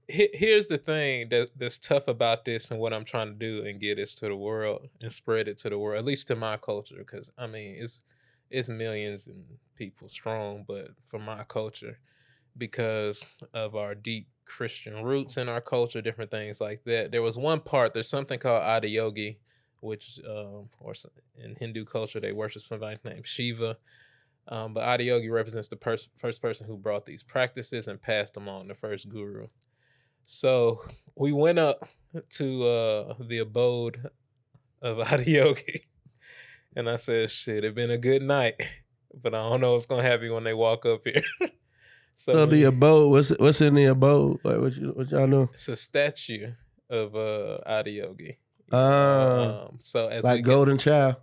he- here's the thing that that's tough about this and what I'm trying to do and get this to the world and spread it to the world, at least to my culture, because I mean it's it's millions and people strong, but for my culture, because of our deep Christian roots in our culture, different things like that. There was one part. There's something called Adiyogi, which um, or in Hindu culture they worship somebody named Shiva. Um, but Adiyogi represents the pers- first person who brought these practices and passed them on, the first guru. So we went up to uh, the abode of Adiyogi, and I said, "Shit, it been a good night, but I don't know what's gonna happen when they walk up here." So the abode, what's what's in the abode? Like what you what y'all know? it's a statue of uh, Adiyogi. Ah, Um, so as like get- golden child.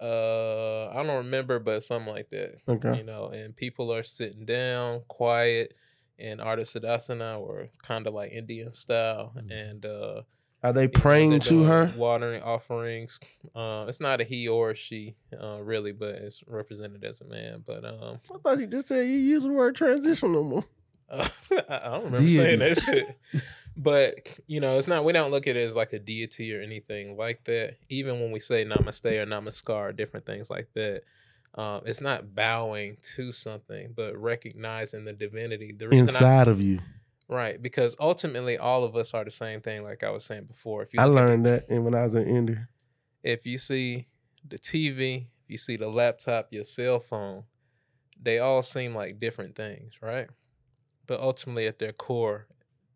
uh, I don't remember, but something like that. Okay. You know, and people are sitting down, quiet, in Ardha Siddhasana, or kind of like Indian style, and uh, Are they you know, praying to her? watering offerings. Uh, it's not a he or a she, uh, really, but it's represented as a man. But um, I thought you just said you use the word transition no more. Uh, I don't remember saying that shit. But you know, it's not. We don't look at it as like a deity or anything like that. Even when we say namaste or namaskar, different things like that. Um, it's not bowing to something, but recognizing the divinity. The reason I, Inside of you. right? Because ultimately, all of us are the same thing. Like I was saying before, if you I at learned that in- when I was in India. if you see the TV, if you see the laptop, your cell phone, they all seem like different things, right? But ultimately, at their core,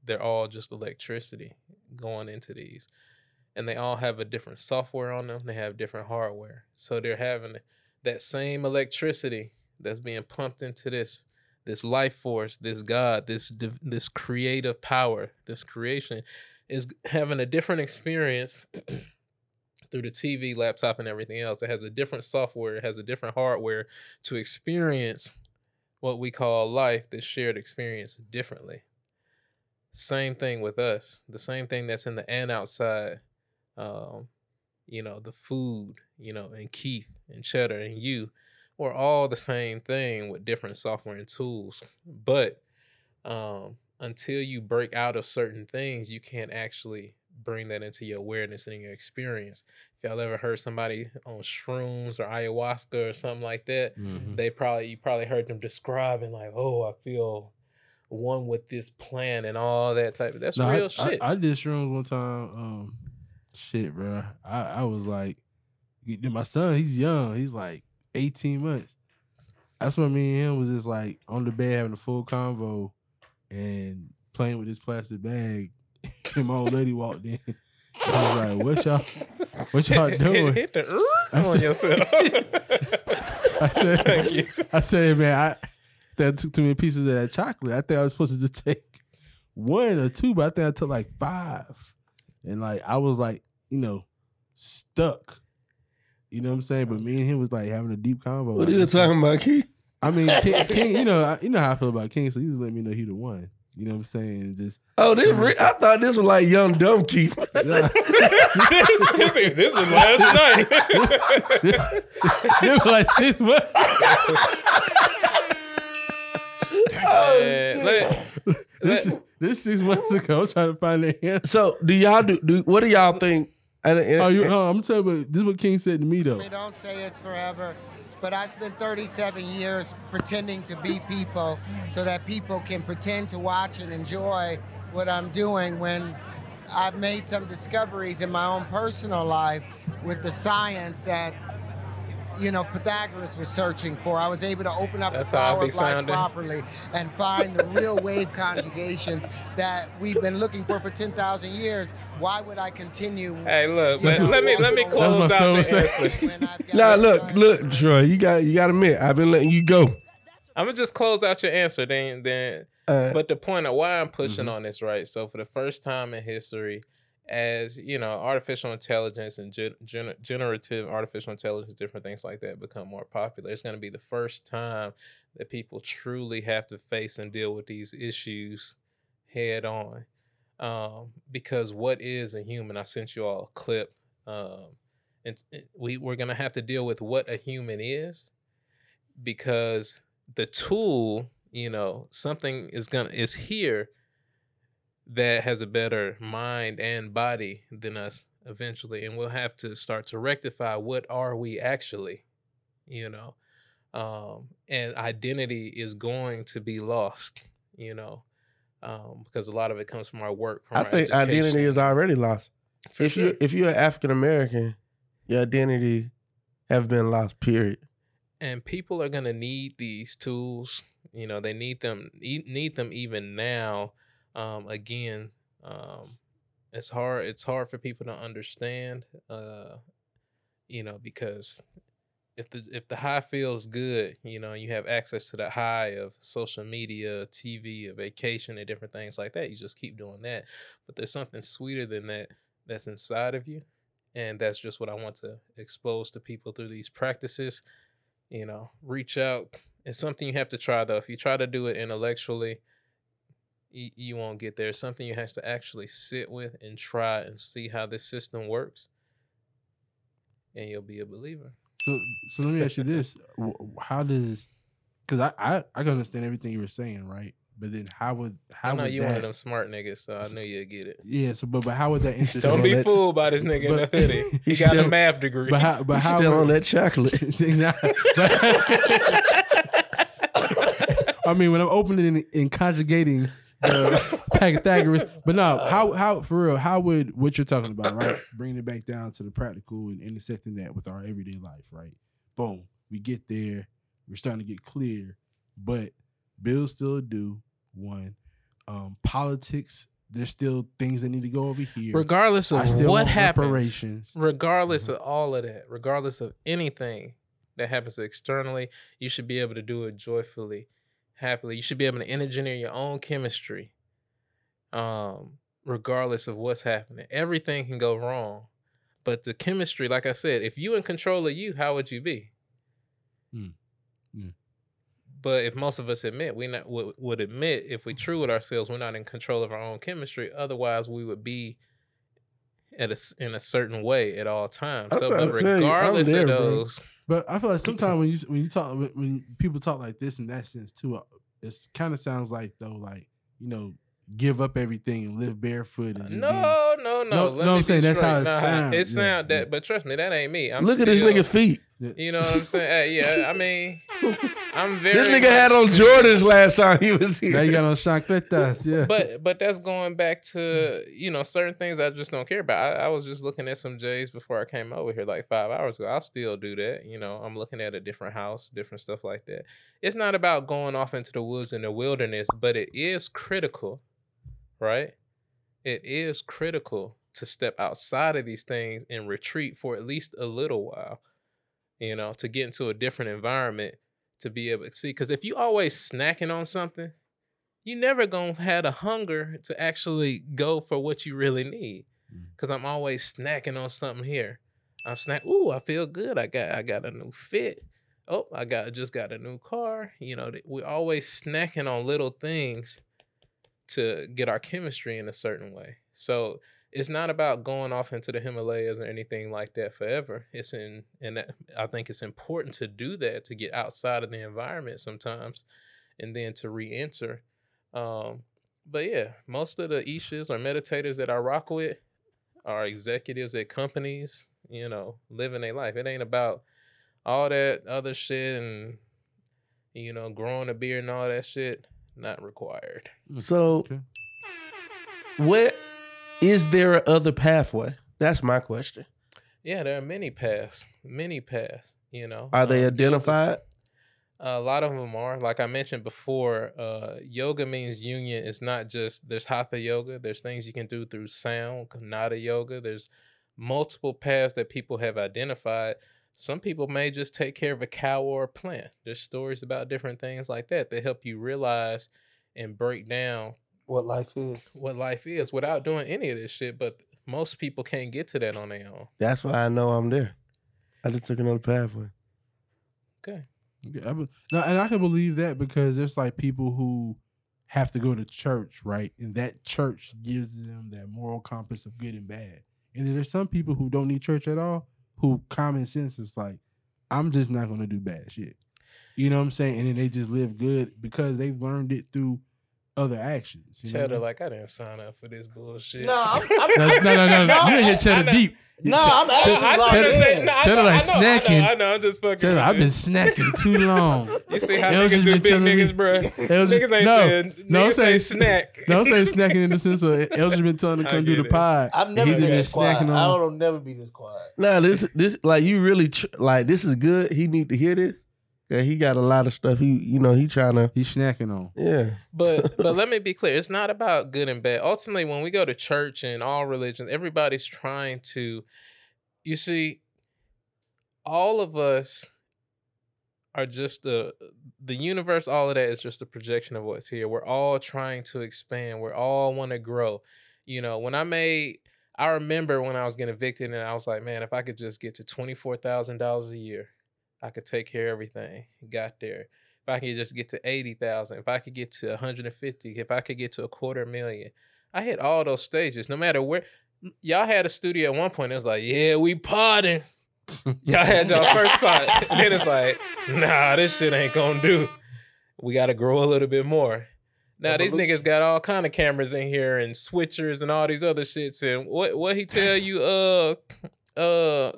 they're all just electricity going into these. And they all have a different software on them, they have different hardware. So they're having that same electricity that's being pumped into this this life force, this God, this this creative power, this creation is having a different experience through the TV, laptop, and everything else. It has a different software, it has a different hardware to experience what we call life, this shared experience, differently. Same thing with us. The same thing that's in the and outside. Um, you know, the food, you know, and Keith and Cheddar and you, we're all the same thing with different software and tools. But um, until you break out of certain things, you can't actually bring that into your awareness and your experience. If y'all ever heard somebody on shrooms or ayahuasca or something like that, Mhm. they probably you probably heard them describing like, "Oh, I feel one with this plant and all that type of." That's No, real I, shit. I, did shrooms one time. Um, shit, bro. I, I was like, my son, he's young. He's like 18 months. That's when me and him was just like on the bed having a full convo and playing with this plastic bag. And my old lady walked in. I was like, "What y'all, what y'all doing?" Hit the I on said- yourself. I said, Thank you. I said, man, I that took too many pieces of that chocolate. I think I was supposed to just take one or two, but I think I took like five. And like I was like, you know, stuck. You know what I'm saying? But me and him was like having a deep convo. What like, are you talking about, Keith? I mean, King, King, you know, I, you know how I feel about King, so he just let me know he the one. You know what I'm saying? And just Oh, this re- I thought this was like young dumb Keith. this was last night. it was like six months. Oh, Man, let- this, this six months ago, I'm trying to find the answer. So do y'all do, do what do y'all think? And, and- Oh, you, oh, I'm telling you, this is what King said to me though. We don't say it's forever, but I've spent 37 years pretending to be people so that people can pretend to watch and enjoy what I'm doing when I've made some discoveries in my own personal life with the science that you know Pythagoras was searching for. I was able to open up That's the how power be of life sounding. properly and find the real wave conjugations that we've been looking for for 10,000 years. Why would I continue? hey, look, let, know, let me let me close out the answer. when Nah, look, done? look, Troy, you got you got to admit, I've been letting you go. I'm gonna just close out your answer. Then then Uh, but the point of why I'm pushing Mhm. on this, right? So for the first time in history, as you know, artificial intelligence and gen- gen- generative artificial intelligence, different things like that become more popular. It's going to be the first time that people truly have to face and deal with these issues head on. Um, because what is a human? I sent you all a clip. Um, and we we're gonna have to deal with what a human is because the tool, you know, something is gonna is here that has a better mind and body than us eventually, and we'll have to start to rectify what are we actually, you know, um, and identity is going to be lost, you know, um, because a lot of it comes from our work. From I our think identity is already lost. For if you if you're African American, your identity have been lost. Period. and people are going to need these tools you know they need them need them even now um again um it's hard it's hard for people to understand uh you know because if the if the high feels good you know you have access to the high of social media tv a vacation and different things like that you just keep doing that. But there's something sweeter than that that's inside of you and that's just what i want to expose to people through these practices you know reach out. It's something you have to try though. If you try to do it intellectually you, you won't get there it's something you have to actually sit with and try and see how this system works and you'll be a believer So, so let me ask you this: How does? Because I, I, I can understand everything you were saying, right? But then, how would how i know would you that? one of them smart niggas so i knew you'd get it Yeah. So, but but how would that intersect? don't be that- fooled by this nigga in the hoodie he He's got a math degree But how? But He's how? still would- on that chocolate. I mean, when I'm opening and, and conjugating the Pythagoras, but no, how how for real? How would what you're talking about, right? Bringing it back down to the practical and intersecting that with our everyday life, right? Boom, we get there. We're starting to get clear, but bills still due. One, um, politics. There's still things that need to go over here. regardless I of still what happens reparations. regardless Mhm. of all of that regardless of anything that happens externally you should be able to do it joyfully happily you should be able to engineer your own chemistry um regardless of what's happening everything can go wrong but the chemistry like i said if you in control of you how would you be Mm. Yeah. but if most of us admit we not would, would admit if we true with ourselves we're not in control of our own chemistry otherwise we would be at a, s- in a certain way at all times I'm so but to tell you, I'm regardless there, of bro. But I feel like sometimes when you when you talk when- when people talk like this in that sense too, uh, it kind of sounds like though like you know give up everything and live barefoot and just no, be- no, no, No, Let no, me I'm be saying that's how it Nah, sound. It Yeah, sound that, but trust me, that ain't me. I'm Look at this still- nigga feet. You know what I'm saying? Hey, yeah, I mean, I'm very. This nigga had on Jordans last time he was here. now you got on chancletas, yeah. but but that's going back to you know certain things I just don't care about. I, I was just looking at some J's before I came over here like five hours ago. I'll still do that. You know, I'm looking at a different house, different stuff like that. It's not about going off into the woods and the wilderness, but it is critical, right? It is critical to step outside of these things and retreat for at least a little while. You know, to get into a different environment to be able to see. Because if you always snacking on something, you never gonna have a hunger to actually go for what you really need. Mm. Cause I'm always snacking on something here. I'm snack. Ooh, I feel good. I got I got a new fit. Oh, I got just got a new car. You know, th- we're always snacking on little things to get our chemistry in a certain way. So it's not about going off into the Himalayas or anything like that forever. It's in, and that, I think it's important to do that to get outside of the environment sometimes, and then to re-enter. Um, but yeah, most of the ishas or meditators that I rock with are executives at companies. You know, living their life. It ain't about all that other shit and you know growing a beard and all that shit. Not required. So, Okay. where is there a other pathway? That's my question. Yeah, there are many paths, many paths. You know, Are they Um, yoga- identified? A lot of them are. Like I mentioned before, uh, yoga means union. It's not just there's hatha yoga. There's things you can do through sound, nada yoga. There's multiple paths that people have identified. Some people may just take care of a cow or a plant. There's stories about different things like that that help you realize and break down What life is. what life is without doing any of this shit. But most people can't get to that on their own. That's why I know I'm there. I just took another pathway. Okay. Yeah, I be- no, and I can believe that because there's like people who have to go to church, right? And that church gives them that moral compass of good and bad. And then there's some people who don't need church at all, who common sense is like, I'm just not gonna do bad shit. You know what I'm saying? And then they just live good because they've learned it through other actions. You know what I Cheddar, mean? like I didn't sign up for this bullshit. No, I'm, no, I'm, no, no, no, no. You didn't hear Cheddar know. deep. no, I'm actually Cheddar- I like, Cheddar- say, yeah. no, I Cheddar know, like I know, snacking. I know, I know, I'm just fucking. Cheddar, with I've been snacking too long. You see how They was niggas just do been big telling me- niggas, bro? They was- niggas ain't no, saying, no, niggas say- say snack. No, I'm saying snacking in the sense of Elgin been telling him to come do the it. pod. I've never he just been been this quiet. snacking I on. don't never be this quiet. Nah, this this like you really like this is good. He need to hear this. Yeah, he got a lot of stuff. He you know he trying to He's snacking on. yeah. But but let me be clear, it's not about good and bad. Ultimately, when we go to church and all religions, everybody's trying to you see, all of us are just the the universe, all of that is just a projection of what's here. We're all trying to expand. We're all want to grow. You know, when I made I remember when I was getting evicted and I was like, man, if I could just get to twenty four thousand dollars a year, I could take care of everything. Got there if I could just get to 80,000, if I could get to 150, if I could get to a quarter million. I hit all those stages, no matter where. Y'all had a studio at one point, it was like, yeah, we potting. Y'all had y'all first pot. And then it's like, nah, this shit ain't gonna do. We gotta grow a little bit more. Now these niggas got all kind of cameras in here and switchers and all these other shits. And what what he tell you, uh uh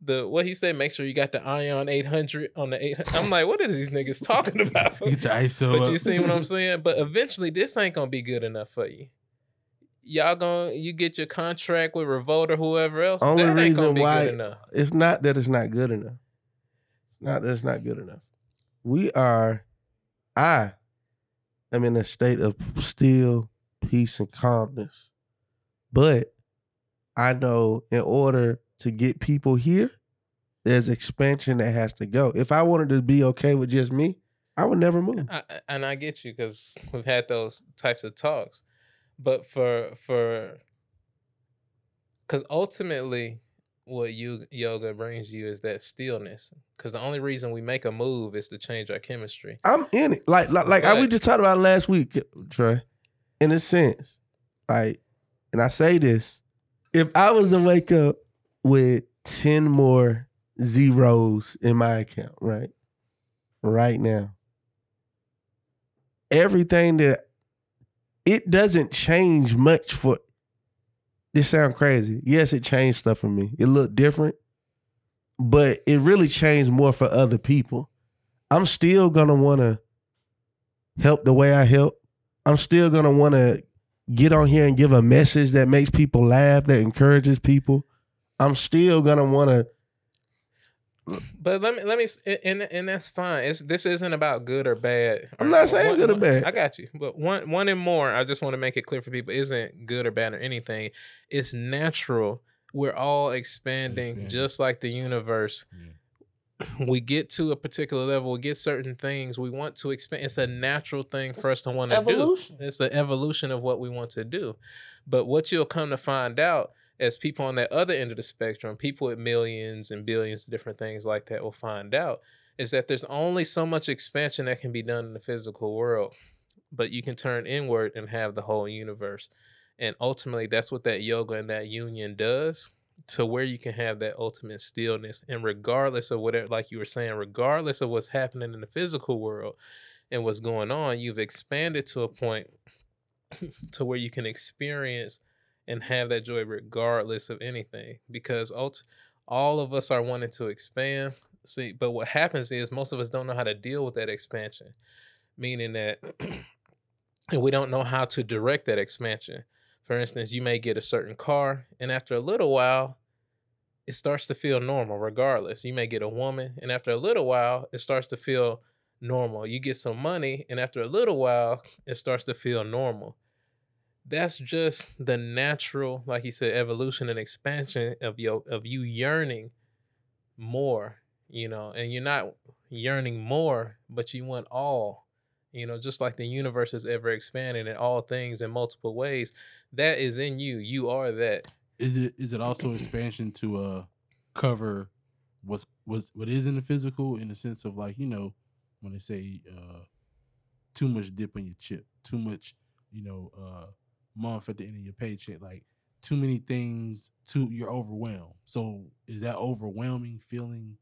the what he said, make sure you got the ISO 800 on the 800. I'm like, what are these niggas talking about? Get your ISO But you see what I'm saying? But eventually, this ain't gonna be good enough for you. Y'all gonna you get your contract with Revolt or whoever else. Only that ain't gonna reason be why good enough. it's not that it's not good enough. Not that it's not good enough. We are, I am in a state of still peace and calmness. But I know in order to get people here, there's expansion that has to go. If I wanted to be okay with just me, I would never move. I, and I get you because we've had those types of talks. But for for because ultimately, what you yoga brings you is that stillness. Because the only reason we make a move is to change our chemistry. I'm in it. Like like, like I, we just talked about last week, Trey. In a sense, like, and I say this: if I was to wake up with ten more zeros in my account, right, right now, everything that it doesn't change much for. This sound crazy. Yes, it changed stuff for me. It looked different, but it really changed more for other people. I'm still gonna want to help the way I help. I'm still gonna want to get on here and give a message that makes people laugh, that encourages people. I'm still gonna want to. But let me let me and and that's fine. It's this isn't about good or bad. I'm not saying one- good or bad. I got you. But one one and more, I just want to make it clear for people isn't good or bad or anything. It's natural. We're all expanding, Expanding. just like the universe. We get to a particular level, we get certain things we want to expand. It's a natural thing for us to want to do. It's the evolution of what we want to do. But what you'll come to find out as people on that other end of the spectrum, people with millions and billions, of different things like that, will find out is that there's only so much expansion that can be done in the physical world. But you can turn inward and have the whole universe. And ultimately, that's what that yoga and that union does to where you can have that ultimate stillness. And regardless of whatever, like you were saying, regardless of what's happening in the physical world and what's going on, you've expanded to a point to where you can experience and have that joy regardless of anything because all of us are wanting to expand. See but what happens is most of us don't know how to deal with that expansion meaning that we don't know how to direct that expansion. For instance you may get a certain car and after a little while it starts to feel normal regardless. You may get a woman and after a little while it starts to feel normal. You get some money and after a little while it starts to feel normal that's just the natural, like he said, evolution and expansion of your of you yearning more, you know, and you're not yearning more, but you want all. You know, just like the universe is ever expanding and all things in multiple ways, that is in you. You are that. Is it is it also expansion to uh cover what's what's what is in the physical in the sense of like you know when they say uh too much dip on your chip, too much you know uh month at the end of your paycheck, like too many things, too you're overwhelmed. So is that overwhelming feeling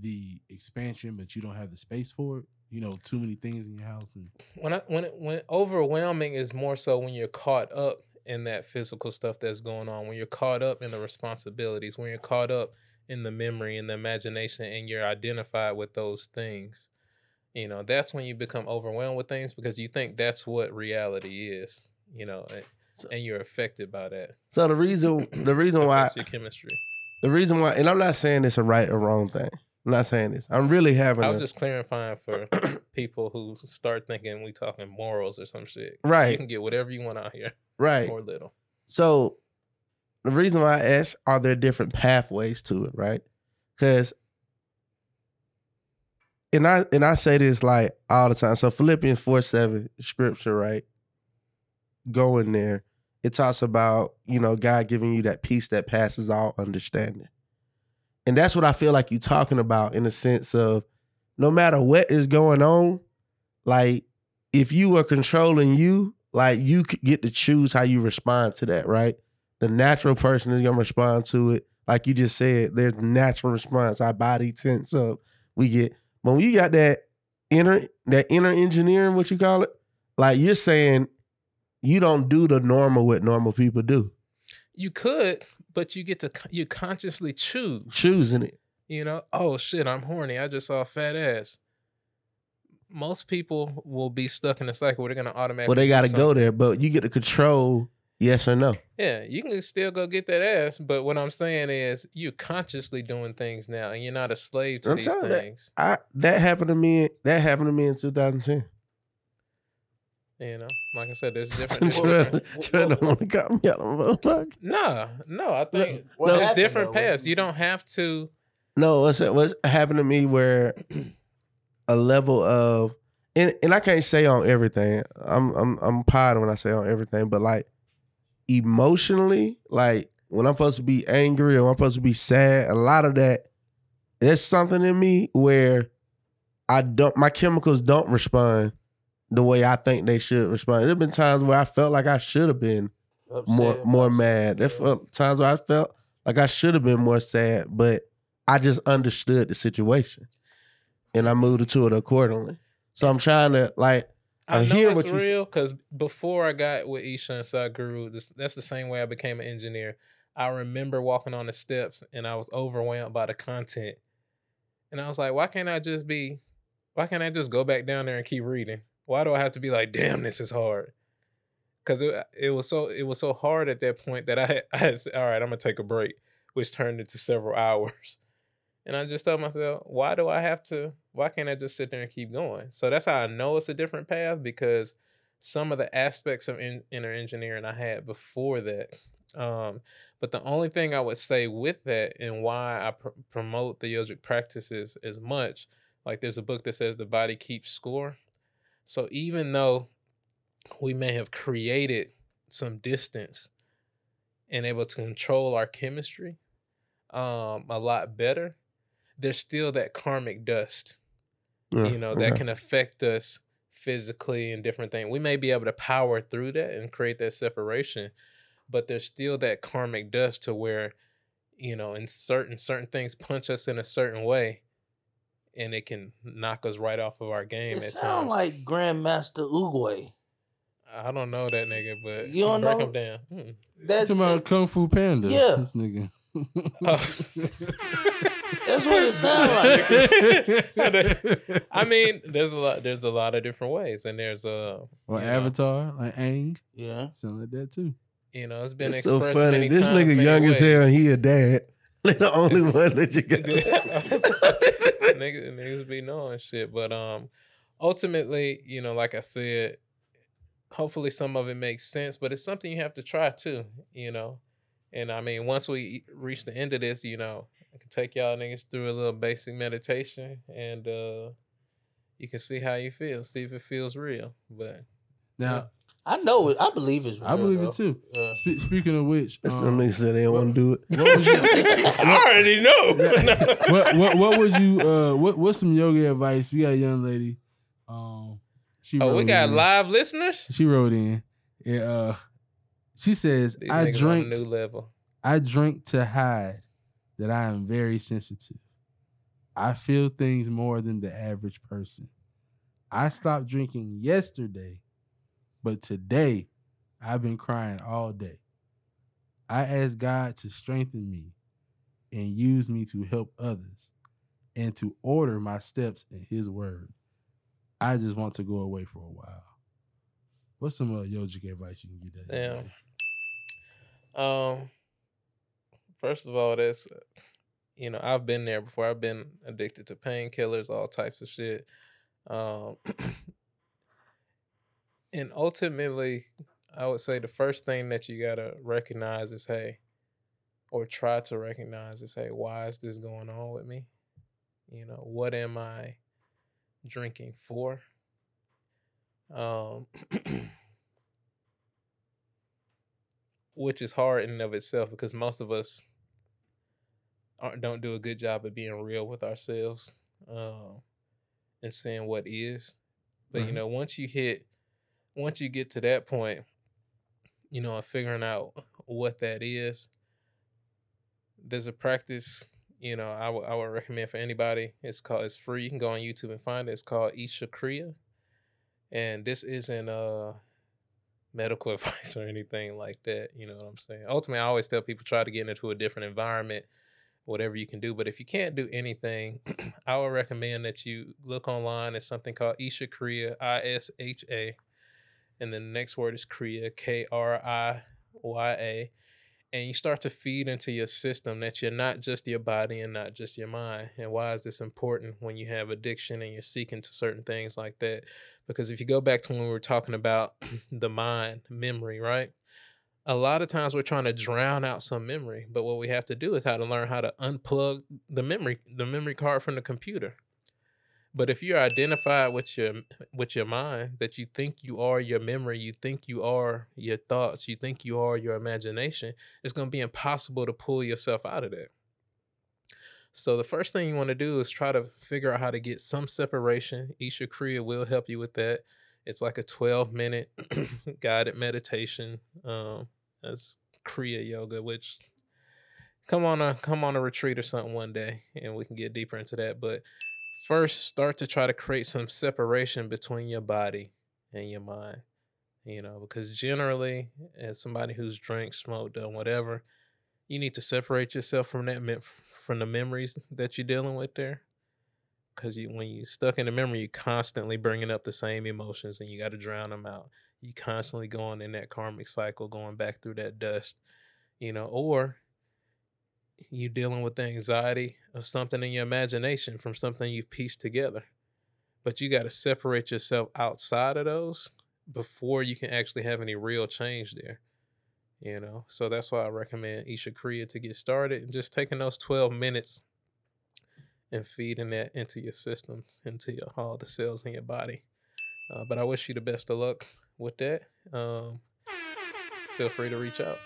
the expansion, but you don't have the space for it? You know, too many things in your house and when I when it, when overwhelming is more so when you're caught up in that physical stuff that's going on, when you're caught up in the responsibilities, when you're caught up in the memory and the imagination, and you're identified with those things. You know, that's when you become overwhelmed with things because you think that's what reality is. You know, and, and you're affected by that. So the reason the reason why your chemistry. the reason why and I'm not saying it's a right or wrong thing. I'm not saying this. I'm really having I was just clarifying for people who start thinking we talking morals or some shit. Right. You can get whatever you want out here, right. or little. So the reason why I ask, are there different pathways to it, right? Because and I and I say this like all the time. So Philippians 4 7 scripture, right? Go in there. It talks about, you know, God giving you that peace that passes all understanding. And that's what I feel like you're talking about in the sense of no matter what is going on, like if you are controlling you, like you get to choose how you respond to that, right? The natural person is gonna respond to it. Like you just said, there's natural response. Our body tense up. We get but when you got that inner that inner engineering, what you call it, like you're saying you don't do the normal what normal people do. You could, but you get to you consciously choose. Choosing it. You know, oh shit, I'm horny. I just saw a fat ass. Most people will be stuck in a cycle where they're gonna automatically. Well, they gotta go there, but you get to control yes or no. Yeah, you can still go get that ass, but what I'm saying is you're consciously doing things now, and you're not a slave to I'm these you that- things. I that happened to me. That happened to me in 2010. You know, like I said, there's different. trying, different trying to want to cut me out of my nah, no, I think what there's happened, different though? paths. You don't have to. No, what's what's happened to me where a level of and, and I can't say on everything. I'm I'm I'm proud when I say on everything, but like emotionally, like when I'm supposed to be angry or I'm supposed to be sad, a lot of that there's something in me where I don't my chemicals don't respond the way I think they should respond. There've been times where I felt like I should have been more Upset more about mad. There felt times where I felt like I should have been more sad, but I just understood the situation, and I moved to it accordingly. So I'm trying to like I I know hear it's real because before I got with Isha and Sadhguru, this that's the same way I became an engineer. I remember walking on the steps and I was overwhelmed by the content, and I was like, "Why can't I just be? Why can't I just go back down there and keep reading? Why do I have to be like, damn, this is hard?" Because it it was so it was so hard at that point that I had, I had said, all right, I'm gonna take a break, which turned into several hours. And I just told myself, why do I have to? Why can't I just sit there and keep going? So that's how I know it's a different path because some of the aspects of in, inner engineering I had before that. Um, but the only thing I would say with that and why I pr- promote the yogic practices as much, like there's a book that says the body keeps score. So even though we may have created some distance and able to control our chemistry um, a lot better, there's still that karmic dust, Yeah, you know, that can affect us physically and different things. We may be able to power through that and create that separation, but there's still that karmic dust to where, you know, in certain certain things punch us in a certain way, and it can knock us right off of our game. It at sound like Grandmaster Oogway. I don't know that nigga, but You don't break know? him down. Mm. That, talking about Kung Fu Panda. Yeah. This nigga. Oh. that's what it sounds like. I mean, there's a lot. There's a lot of different ways, and there's a or you know, Avatar, like Aang. Yeah. Sound like that too. You know, it's been It's so funny. many This times, nigga many young as ways. hell, and he a dad. They're the only one that you got. Niggas, niggas be knowing shit, but um, ultimately, you know, like I said, hopefully some of it makes sense, but it's something you have to try too, you know. And I mean, once we reach the end of this, you know, I can take y'all niggas through a little basic meditation, and uh, you can see how you feel, see if it feels real. But Now, I know it. I believe it's real. I believe though. it too. Yeah. Spe- speaking of which, That's um, some niggas said they don't want to do it. what was you, I already know. what, what what would you uh what what's some yoga advice? We got a young lady. Um, she oh, we got in. live listeners. She wrote in. And, uh, she says, These "I niggas on a drink. new level. I drink to hide that I am very sensitive. I feel things more than the average person. I stopped drinking yesterday, but today I've been crying all day. I ask God to strengthen me and use me to help others and to order my steps in His word. I just want to go away for a while. What's some uh, yogic advice you can give that? Damn. Um, first of all, that's you know I've been there before. I've been addicted to painkillers, all types of shit. Um, and ultimately, I would say the first thing that you gotta recognize is, hey, or try to recognize is, hey, why is this going on with me? You know, what am I drinking for? Um. which is hard in and of itself because most of us aren't, don't do a good job of being real with ourselves um, and saying what is. But you know, once you hit, once you get to that point, you know, of figuring out what that is, there's a practice. You know, I would I would recommend for anybody. It's called it's free. You can go on YouTube and find it. It's called Isha Kriya, and this isn't uh medical advice or anything like that. You know what I'm saying? Ultimately, I always tell people try to get into a different environment, whatever you can do. But if you can't do anything, I would recommend that you look online. at something called Isha Kriya, I S H A, and then the next word is Kriya, K R I Y A. And you start to feed into your system that you're not just your body and not just your mind. And why is this important when you have addiction and you're seeking to certain things like that? Because if you go back to when we were talking about the mind, memory, right? A lot of times we're trying to drown out some memory, but what we have to do is how to learn how to unplug the memory, the memory card from the computer. But if you're identified with your with your mind, that you think you are your memory, you think you are your thoughts, you think you are your imagination, it's to be impossible to pull yourself out of that. So the first thing you want to do is try to figure out how to get some separation. Isha Kriya will help you with that. It's like a 12 minute guided meditation. Um, that's Kriya yoga, which come on a come on a retreat or something one day and we can get deeper into that. But first start to try to create some separation between your body and your mind. You know, because generally, as somebody who's drank, smoked, done whatever, you need to separate yourself from that mem- from the memories that you're dealing with there because you when you're stuck in the memory you're constantly bringing up the same emotions and you got to drown them out you constantly going in that karmic cycle going back through that dust you know or you dealing with the anxiety of something in your imagination from something you've pieced together. But you got to separate yourself outside of those before you can actually have any real change there you know? So that's why i recommend isha kriya to get started and just taking those 12 minutes and feeding that into your systems into your, all the cells in your body. Uh, but i wish you the best of luck with that. Um, feel free to reach out.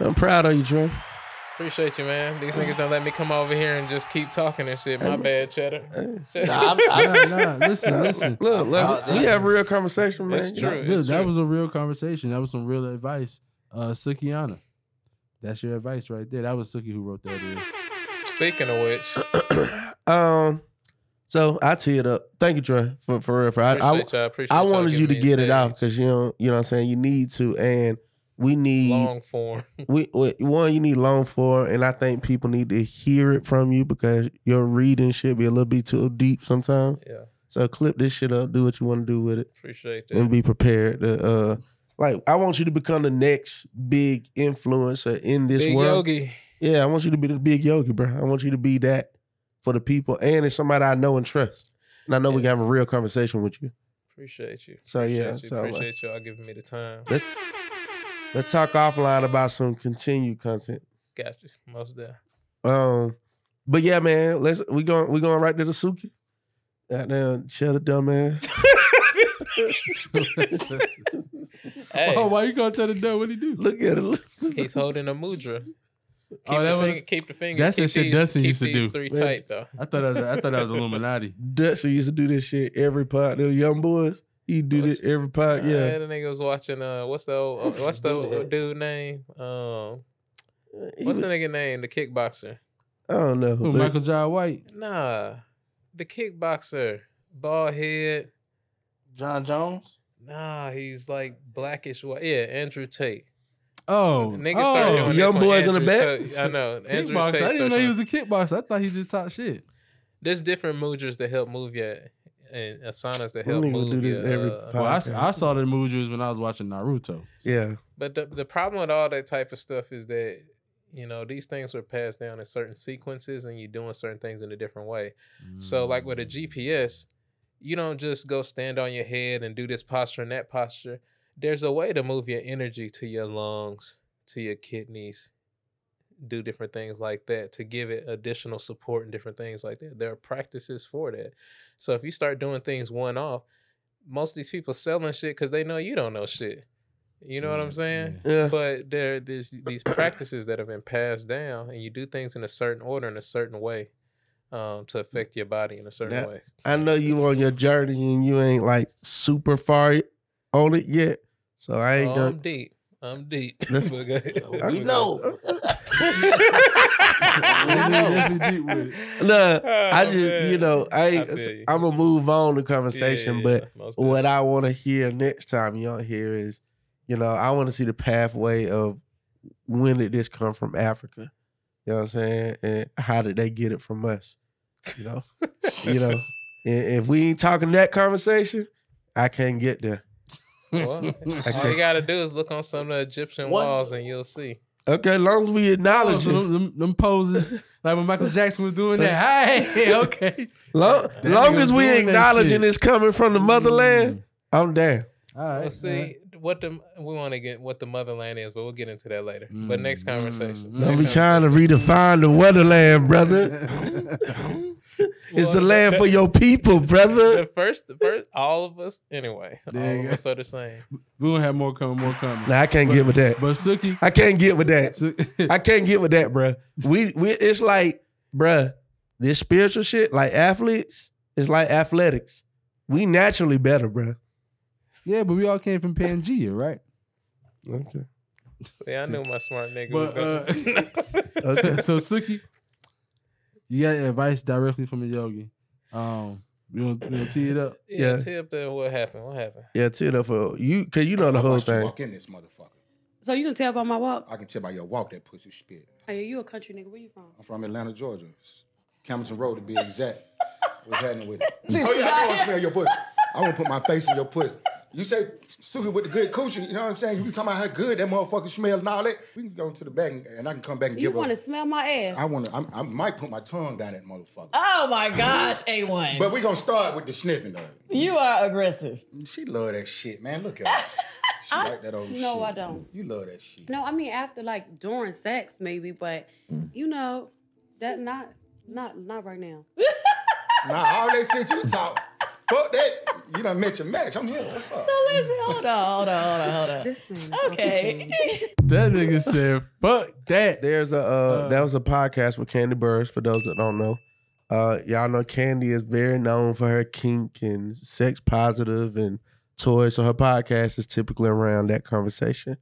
I'm proud of you, Trey. Appreciate you man these niggas don't let me come over here and just keep talking and shit my bad cheddar Nah, I'm, I'm, Nah, nah, listen, listen. Look, look, we have real conversation, man. It's You know, true. Look, it's that true. was a real conversation. That was some real advice. Uh, Sukihana, that's your advice right there. That was Suki who wrote that in. speaking of which um, so I tee it up. Thank you, Trey, for for real. For I, I, appreciate y'all I wanted you to giving me a get it out because you know, you know what I'm saying. You need to, and we need long form we, we one you need long for, and I think people need to hear it from you because your reading should be a little bit too deep sometimes. yeah So clip this shit up, do what you want to do with it, appreciate that and be prepared to. uh Like I want you to become the next big influencer in this world. big world. yogi Yeah, I want you to be the big yogi, bro. I want you to be that for the people, and it's somebody I know and trust. And I know we Yeah. can have a real conversation with you. appreciate you So yeah, appreciate you, so uh, appreciate y'all giving me the time let's let's talk offline about some continued content. got you most there Um, but yeah, man, let's we going we going right to the Suki. Goddamn, shut a dumbass. Hey, Oh, why you gonna tell the dog what he do? Look at it. He's holding a mudra. Keep, Oh, that the, was- finger, keep the fingers. that's the shit these, Dustin keep used to these do. Three Man. tight though. I thought that was, I thought that was Illuminati. Dutson used to do this shit every pod. The young boys, he do this every pod. Uh, Yeah. the nigga was watching. Uh, what's the old, uh, what's the old dude name? Um, what's the nigga name? The kickboxer. I don't know. Who, but- Michael John White. Nah, the kickboxer, bald head. John Jones. Nah, he's like blackish white. Yeah, Andrew Tate. Oh, Niggas oh, started doing Young this when boys in the back? Tate- I know. Andrew kickboxer. Tate I didn't know he was a kickboxer. I thought he just talked shit. There's different mudras that help move your and asanas that We help move do this your, every uh, Well, I, s- Okay. I saw the mudras when I was watching Naruto. Yeah. But the the problem with all that type of stuff is that you know these things were passed down in certain sequences, and you're doing certain things in a different way. So, like with a GPS, you don't just go stand on your head and do this posture and that posture. There's a way to move your energy to your lungs, to your kidneys, do different things like that to give it additional support and different things like that. There are practices for that. So if you start doing things one off, most of these people selling shit because they know you don't know shit. You know what I'm saying? Yeah. But there, there's these practices that have been passed down, and you do things in a certain order in a certain way um, to affect your body in a certain That- way. I know you on your journey and you ain't like super far on it yet. So I ain't Oh, gonna. I'm deep. I'm deep. That's- But go ahead. We know. Definitely deep with it. Nah, Oh, I just you know I, I I'm gonna move on the conversation, yeah, but yeah, most what I want to hear next time y'all hear is, you know, I want to see the pathway of when did this come from Africa? You know what I'm saying? And how did they get it from us? You know, you know, and if we ain't talking that conversation, I can't get there. Well, all you gotta do is look on some of the Egyptian What? walls, and you'll see. Okay, as long as we Oh, acknowledge so it, them, them, them poses, like when Michael Jackson was doing that. Hey, okay. long, long as we doing acknowledging it's coming from the motherland, Mm. I'm down. All right. Well, see what the we want to get what the motherland is, but we'll get into that later. But next Mm, conversation. mm, Don't be Next trying to redefine the wonderland, brother. It's Well, the land that- for your people, brother. The first, the first, all of us. Anyway, There all you of us are the same. we gonna have more coming, more coming. Nah, I can't get with that. But Suki, I can't get with that. Su- I can't get with that, bruh. We we it's like, bruh, this spiritual shit, like athletes, it's like athletics. We naturally better, bruh. yeah, but we all came from Pangea, right? Okay. See, I knew my smart nigga was But gonna. uh, so, so Suki, you got advice directly from a yogi. Um, you gonna, we gonna tee it up. yeah, yeah. tip there. What happened? What happened? Yeah, tee it up for you, cause you know the whole thing. Walk in this motherfucker. So you can tell by my walk. I can tell by your walk that pussy spit. Hey, you a country nigga? Where you from? I'm from Atlanta, Georgia. Campbellton Road to be exact. What's happening with it? Oh yeah, I got want to him. smell your pussy. I want to put my face in your pussy. You say Suki with the good coochie, you know what I'm saying? You be talking about how good that motherfucker smell and all that. We can go into the back and, and I can come back and give. You give want to smell my ass? I want to. I might put my tongue down that motherfucker. oh my gosh, A1. But we gonna start with the sniffing though. you are aggressive. She love that shit, man. Look at her. She like that old shit. no, I don't. You love that shit. No, I mean after like during sex maybe, but you know that not not not right now. Nah, all that shit you talk. Fuck that. You done met your match. I'm here. What's up? So listen, hold on, hold on, hold on, hold on. This okay. That nigga said, "Fuck that." There's a uh, Uh, that was a podcast with Kandi Burruss. For those that don't know, uh, y'all know Candy is very known for her kink and sex positive and toys. So her podcast is typically around that conversation.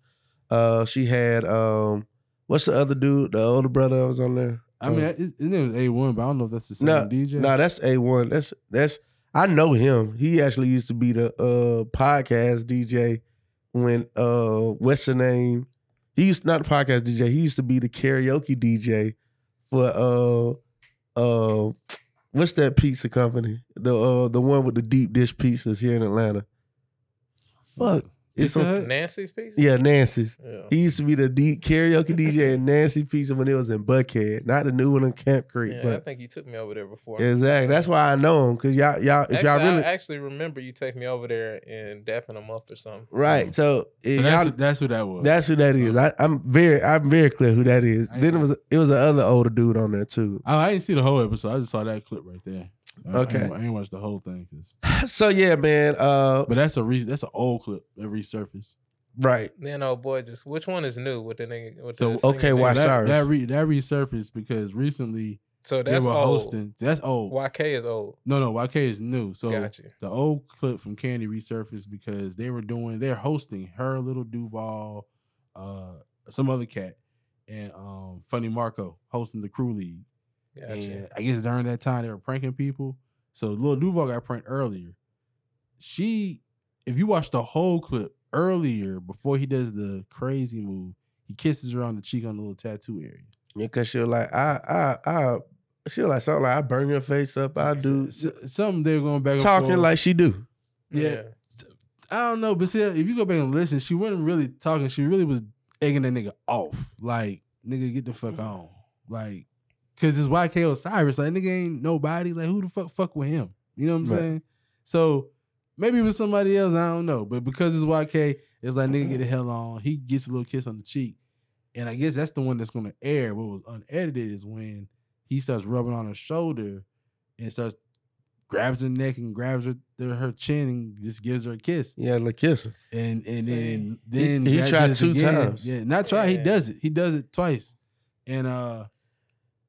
Uh, she had um, what's the other dude? The older brother that was on there. I mean, Uh, his, his name is A One, but I don't know if that's the same no, DJ. no, that's a one. That's that's I know him. He actually used to be the uh podcast DJ when uh what's the name? He used not the podcast DJ. He used to be the karaoke DJ for uh uh what's that pizza company? The uh the one with the deep dish pizzas here in Atlanta. Fuck. It's on, Nancy's piece. yeah, Nancy's. Yeah. He used to be the deep karaoke DJ at Nancy Pizza when it was in Buckhead, not the new one in Camp Creek. Yeah, I think you took me over there before. exactly, that's why I know him because y'all, y'all, if Actually, y'all really I actually remember you take me over there and dapping a up or something. right. Mm. So, eh, So that's, y'all, that's who that was. that's who that is. Oh. I, I'm very, I'm very clear who that is. Then it was, it was another older dude on there too. I, I didn't see the whole episode. I just saw that clip right there. I- I, Okay. ain't, I ain't watched the whole thing, 'cause- So yeah, man. Uh, but that's a re- that's an old clip that resurfaced. right. Then oh boy, just which one is new with the nigga? With So the okay, singing- why that, Cyrus? that re- that resurfaced because recently So they that's were old. hosting. That's old. YK is old. No, no, YK is new. So Gotcha. the old clip from Kandi resurfaced because they were doing they're hosting her Lil Duval, uh, some other cat, and um Funny Marco hosting the crew league. Gotcha. And I guess during that time they were pranking people. So Lil Duval got pranked earlier. She, if you watch the whole clip earlier before he does the crazy move, he kisses her on the cheek on the little tattoo area. Yeah, cause she was like, I, I, I. She was like something like, I burn your face up. I do S- s- something They're going back and talking forth. like she do. Yeah. I don't know, but see, if you go back and listen, she wasn't really talking. She really was egging that nigga off. Like, nigga, get the fuck mm. on. Like, cause it's YK Osiris. Like, nigga ain't nobody. Like, who the fuck fuck with him? You know what I'm Right. saying? So maybe it was somebody else. I don't know. But because it's YK, it's like nigga get the hell on. He gets a little kiss on the cheek, and I guess that's the one that's gonna air. What was unedited is when he starts rubbing on her shoulder and starts grabs her neck and grabs her her chin and just gives her a kiss. Yeah, like kiss her. And and then He- then he God tried two again. times. Yeah, not try. He does it. He does it twice, and uh,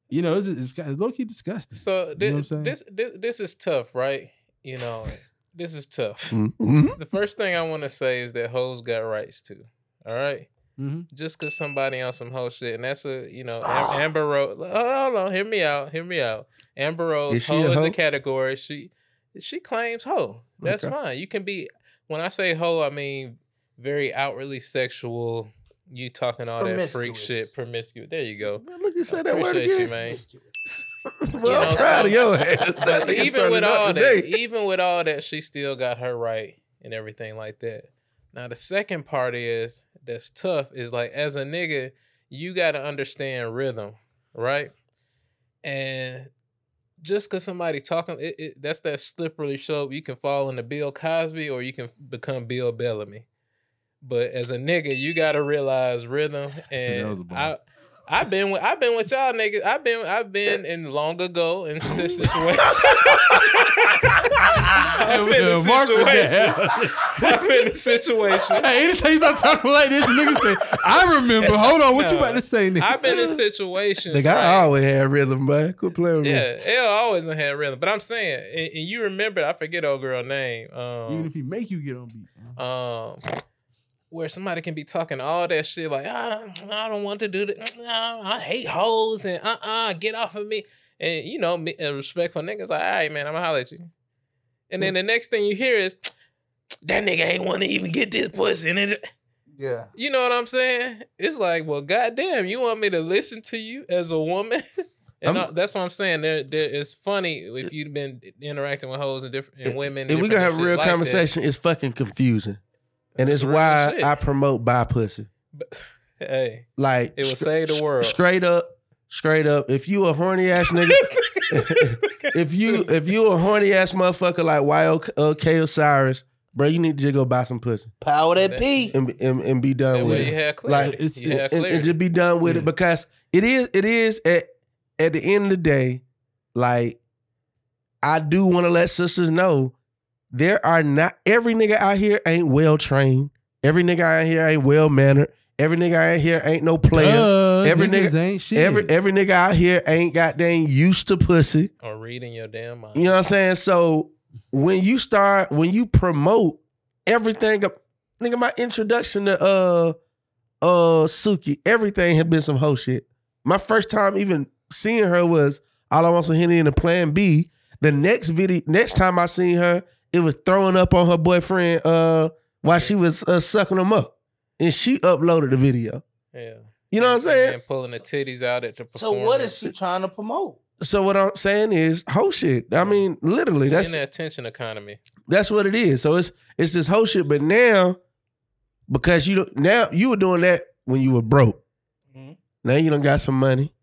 you know, it's it's, kind of low key disgusting. So You this, know what I'm this this this is tough, right? You know, this is tough. Mhm. The first thing I want to say is that hoes got rights too. All right? Mhm. Just because somebody on some hoe shit, and that's a you know Ah. Amber Rose. Hold on, hear me out. Hear me out. Amber Rose, Is hoe a is hoe? a category. She she claims hoe. That's Okay. fine. You can be. When I say hoe, I mean very outwardly sexual. You talking all that freak shit, promiscuous. There you go. Look, you said that word Appreciate you, again. man. Well, I'm proud of your ass. But even with all today. that, even with all that, she still got her right and everything like that. Now the second part is that's tough is like as a nigga, you gotta understand rhythm, right? And just cause somebody talking, it, it that's that slippery slope. You can fall into Bill Cosby or you can become Bill Bellamy. But as a nigga, you gotta realize rhythm. And a bar. I, I've been with I've been with y'all niggas. I've been I've been in long ago in this situation. I've been in Yeah, Mark did situation. I've been in situation. Hey, anytime you start talking like this, nigga say, I remember. Hold on, what you about to say, nigga? I've been in situations. Like I always had rhythm, man. Quit playing with me. Yeah, L always had rhythm. But I'm saying, and, and you remember, I forget old girl name. Even Um, if he make you get on beat. um, where somebody can be talking all that shit like, I, I don't want to do that. I, I hate hoes and uh uh get off of me. And you know, me, a respectful niggas like, all right, man, I'm gonna holler at you. And then the next thing you hear is, that nigga ain't want to even get this pussy. And it, Yeah. you know what I'm saying? It's like, well, goddamn, you want me to listen to you as a woman? and I'm- that's what I'm saying. There, there, it's funny if you've been interacting with hoes and different and women. If we different gonna have a real like that. conversation, it's fucking confusing. And it's why shit. I promote buy pussy. Hey, Like it will stra- save the world. Straight up, straight up. If you a horny ass nigga, if you if you a horny ass motherfucker like YOK uh, Osiris, bro, you need to just go buy some pussy Power that P. and, and, and be done That with it. like it's, You it's- and, and just be done with Yeah. it because it is it is at at the end of the day, like I do want to let sisters know there are not every nigga out here ain't well trained. Every nigga out here ain't well mannered. Every nigga out here ain't no player. Uh, every nigga- ain't shit. Every every nigga out here ain't got goddamn used to pussy. or reading your damn mind. You know what I'm saying? So when you start, when you promote everything up, nigga, my introduction to uh uh Suki, everything had been some hoe shit. My first time even seeing her was all I want some Henny in the plan B. The next video, next time I seen her, it was throwing up on her boyfriend uh while she was uh, sucking him up. And she uploaded the video. Yeah. You know what I'm saying? And pulling the titties out at the So what is she trying to promote? So what I'm saying is whole shit. I mean, literally, that's in the attention economy? That's what it is. So it's it's this whole shit. But now, because you don't now you were doing that when you were broke. Mhm. Now you don't got some money.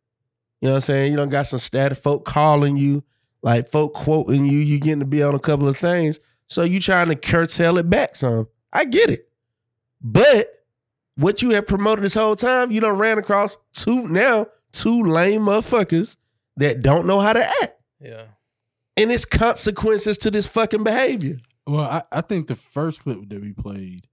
You know what I'm saying? You don't got some status folk calling you, like folk quoting you. You getting to be on a couple of things. So you trying to curtail it back some. I get it. But what you have promoted this whole time, you don't ran across two now two lame motherfuckers that don't know how to act. Yeah. and it's consequences to this fucking behavior. Well, I, I think the first clip that we played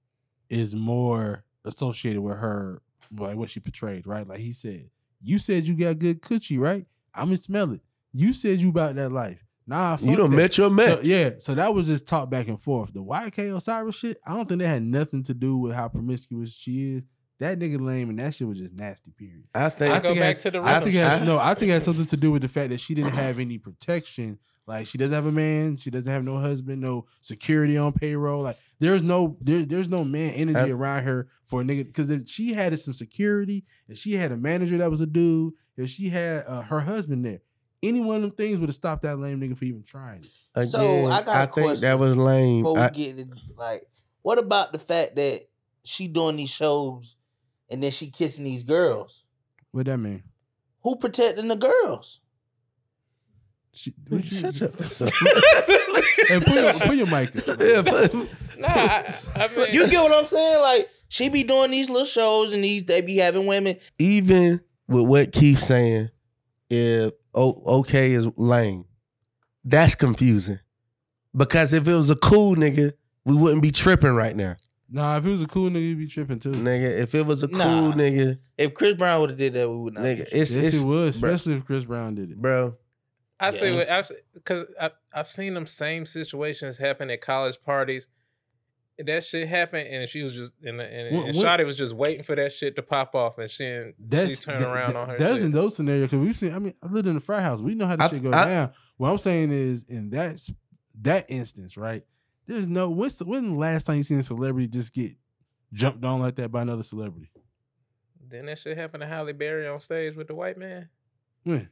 is more associated with her, like what she portrayed, right? Like he said, "You said you got good coochie, right? I'm gonna smell it. You said you about that life. Nah, fuck You don't met your So, yeah, so that was just talk back and forth. The YK Osiris shit, I don't think that had nothing to do with how promiscuous she is. That nigga lame, and that shit was just nasty. Period. I think I Go think it back has, to the I think it has, no. I think it has something to do with the fact that she didn't have any protection. Like she doesn't have a man. She doesn't have no husband. No security on payroll. Like there's no there, there's no man energy Uh, around her for a nigga because if she had some security and she had a manager that was a dude. If she had uh, her husband there, any one of them things would have stopped that lame nigga from even trying it. Again, So, I got a think that was lame. Before we I- get it, like, what about the fact that she doing these shows and then she kissing these girls? What that mean? Who protecting the girls? She, what you- Shut your Hey, put your, put your mic. up. Yeah, but- Nah, I, I mean, You get what I'm saying? Like, she be doing these little shows and these they be having women. even with what Keith's saying, if o- okay is lame, that's confusing. Because if it was a cool nigga, we wouldn't be tripping right now. Nah, if it was a cool nigga, you'd be tripping too. Nigga, if it was a cool Nah. nigga, If Chris Brown would have did that, we would not. nigga, be it's yes, it's it was, bro, especially if Chris Brown did it. bro. I see Yeah. what I've because I've, I've seen them same situations happen at college parties. That shit happened, and she was just and and, What- and what- Shotty was just waiting for that shit to pop off, and she and she turned that- around that- on her. That's shit. in those scenarios because we've seen. I mean, I lived in a frat house. We know how this I- shit goes I- down. What I'm saying is, in that that instance, right? There's no. When's the- when the last time you seen a celebrity just get jumped on like that by another celebrity? Then that shit happened to Halle Berry on stage with the white man. When?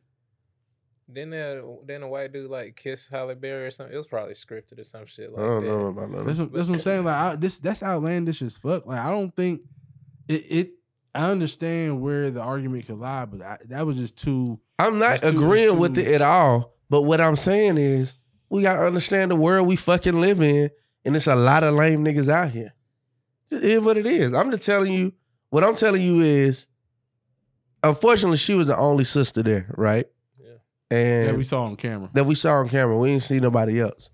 Then the then a white dude like kiss Halle Berry or something. It was probably scripted or some shit I don't that. know about that. That's what, that's what I'm saying. Like I, this, that's outlandish as fuck. Like I don't think it. it I understand where the argument could lie, but I, that was just too. I'm not That's too- agreeing that's with it at all. But what I'm saying is, we gotta understand the world we fucking live in, and it's a lot of lame niggas out here. It is what it is. I'm just telling you. What I'm telling you is, unfortunately, she was the only sister there, right? Yeah. And that we saw on camera. that we saw on camera. We didn't see nobody else.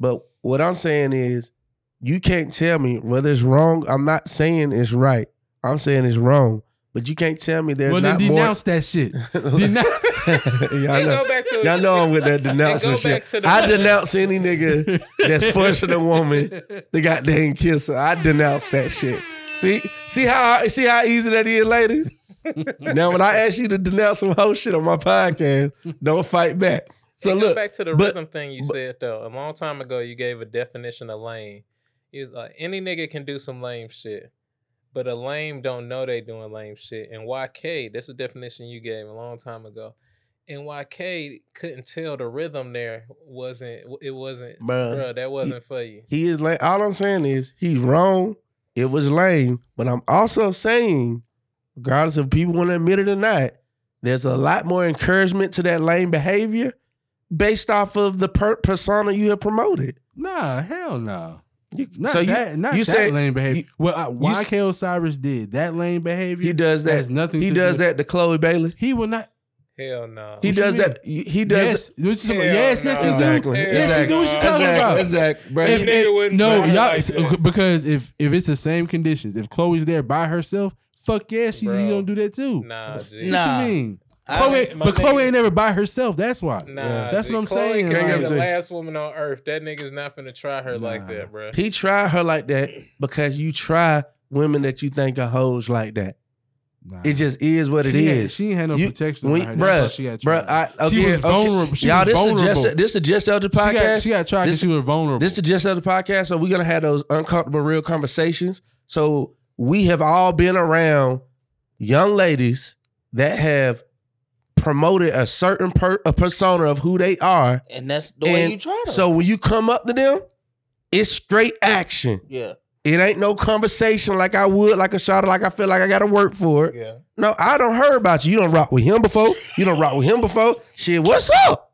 But what I'm saying is, you can't tell me whether it's wrong. I'm not saying it's right. I'm saying it's wrong. But you can't tell me there's well, then not more. denounce that shit. denounce. y'all, know, to y'all know I'm with that denouncing shit. the- I denounce any nigga that's forcing a woman the goddamn kiss her. I denounce that shit. See, see how see how easy that is, ladies. now, when I ask you to denounce some whole shit on my podcast, don't fight back. So So look, back to the but- rhythm thing you said though. A long time ago, you gave a definition of lame. You was like any nigga can do some lame shit, but a lame don't know they doing lame shit. And YK, that's the definition you gave a long time ago. And YK couldn't tell the rhythm there wasn't. It wasn't, Bruh, bruh. That wasn't for you. he is lame. all I'm saying is he's wrong. It was lame, but I'm also saying, regardless of people want to admit it or not, there's a lot more encouragement to that lame behavior based off of the per- persona you have promoted. Nah, hell no. You, Not so you, that, not you that say lame behavior. you- well, uh, you s- YK Osiris did that lame behavior. he does that. has nothing. He to does do. that to Chloe Bailey. He will not. Hell no. He What does that. He does. yes, that- what yes, yes, he no. do. Exactly. Hell Yes, he do. What you talking exactly. about? Exactly. Bro. If, That if- no, y'all like because if if it's the same conditions, if Chloe's there by herself, fuck yeah, she's he Bro. gonna do that too. Nah, G. What Nah. you mean? I- Chloe, my but Chloe nigga- ain't never by herself. That's why. Nah, that's G. what I'm Chloe saying. Can like- be the Like- last woman on earth. That nigga's not finna try her like Nah. that, bro. He tried her like that because you try women that you think are hoes like that. Nah. It just is what it she is. Ain't, she ain't had no You- protection. we- on her. That's why bruh, she got bruh, tried. I- she was okay, vulnerable. She Y'all, was this is vulnerable. just this is just of the she got, podcast. she got tried because This- she was vulnerable. This is just of the podcast. So we're gonna have those uncomfortable real conversations. So we have all been around young ladies that have promoted a certain per, a persona of who they are. And that's the way you try to. So when you come up to them, it's straight action. yeah, It ain't no conversation like I would, like a shot, like I feel like I gotta work for it. yeah. No, I don't heard about you. You don't rock with him before. You don't rock with him before. Shit, what's up?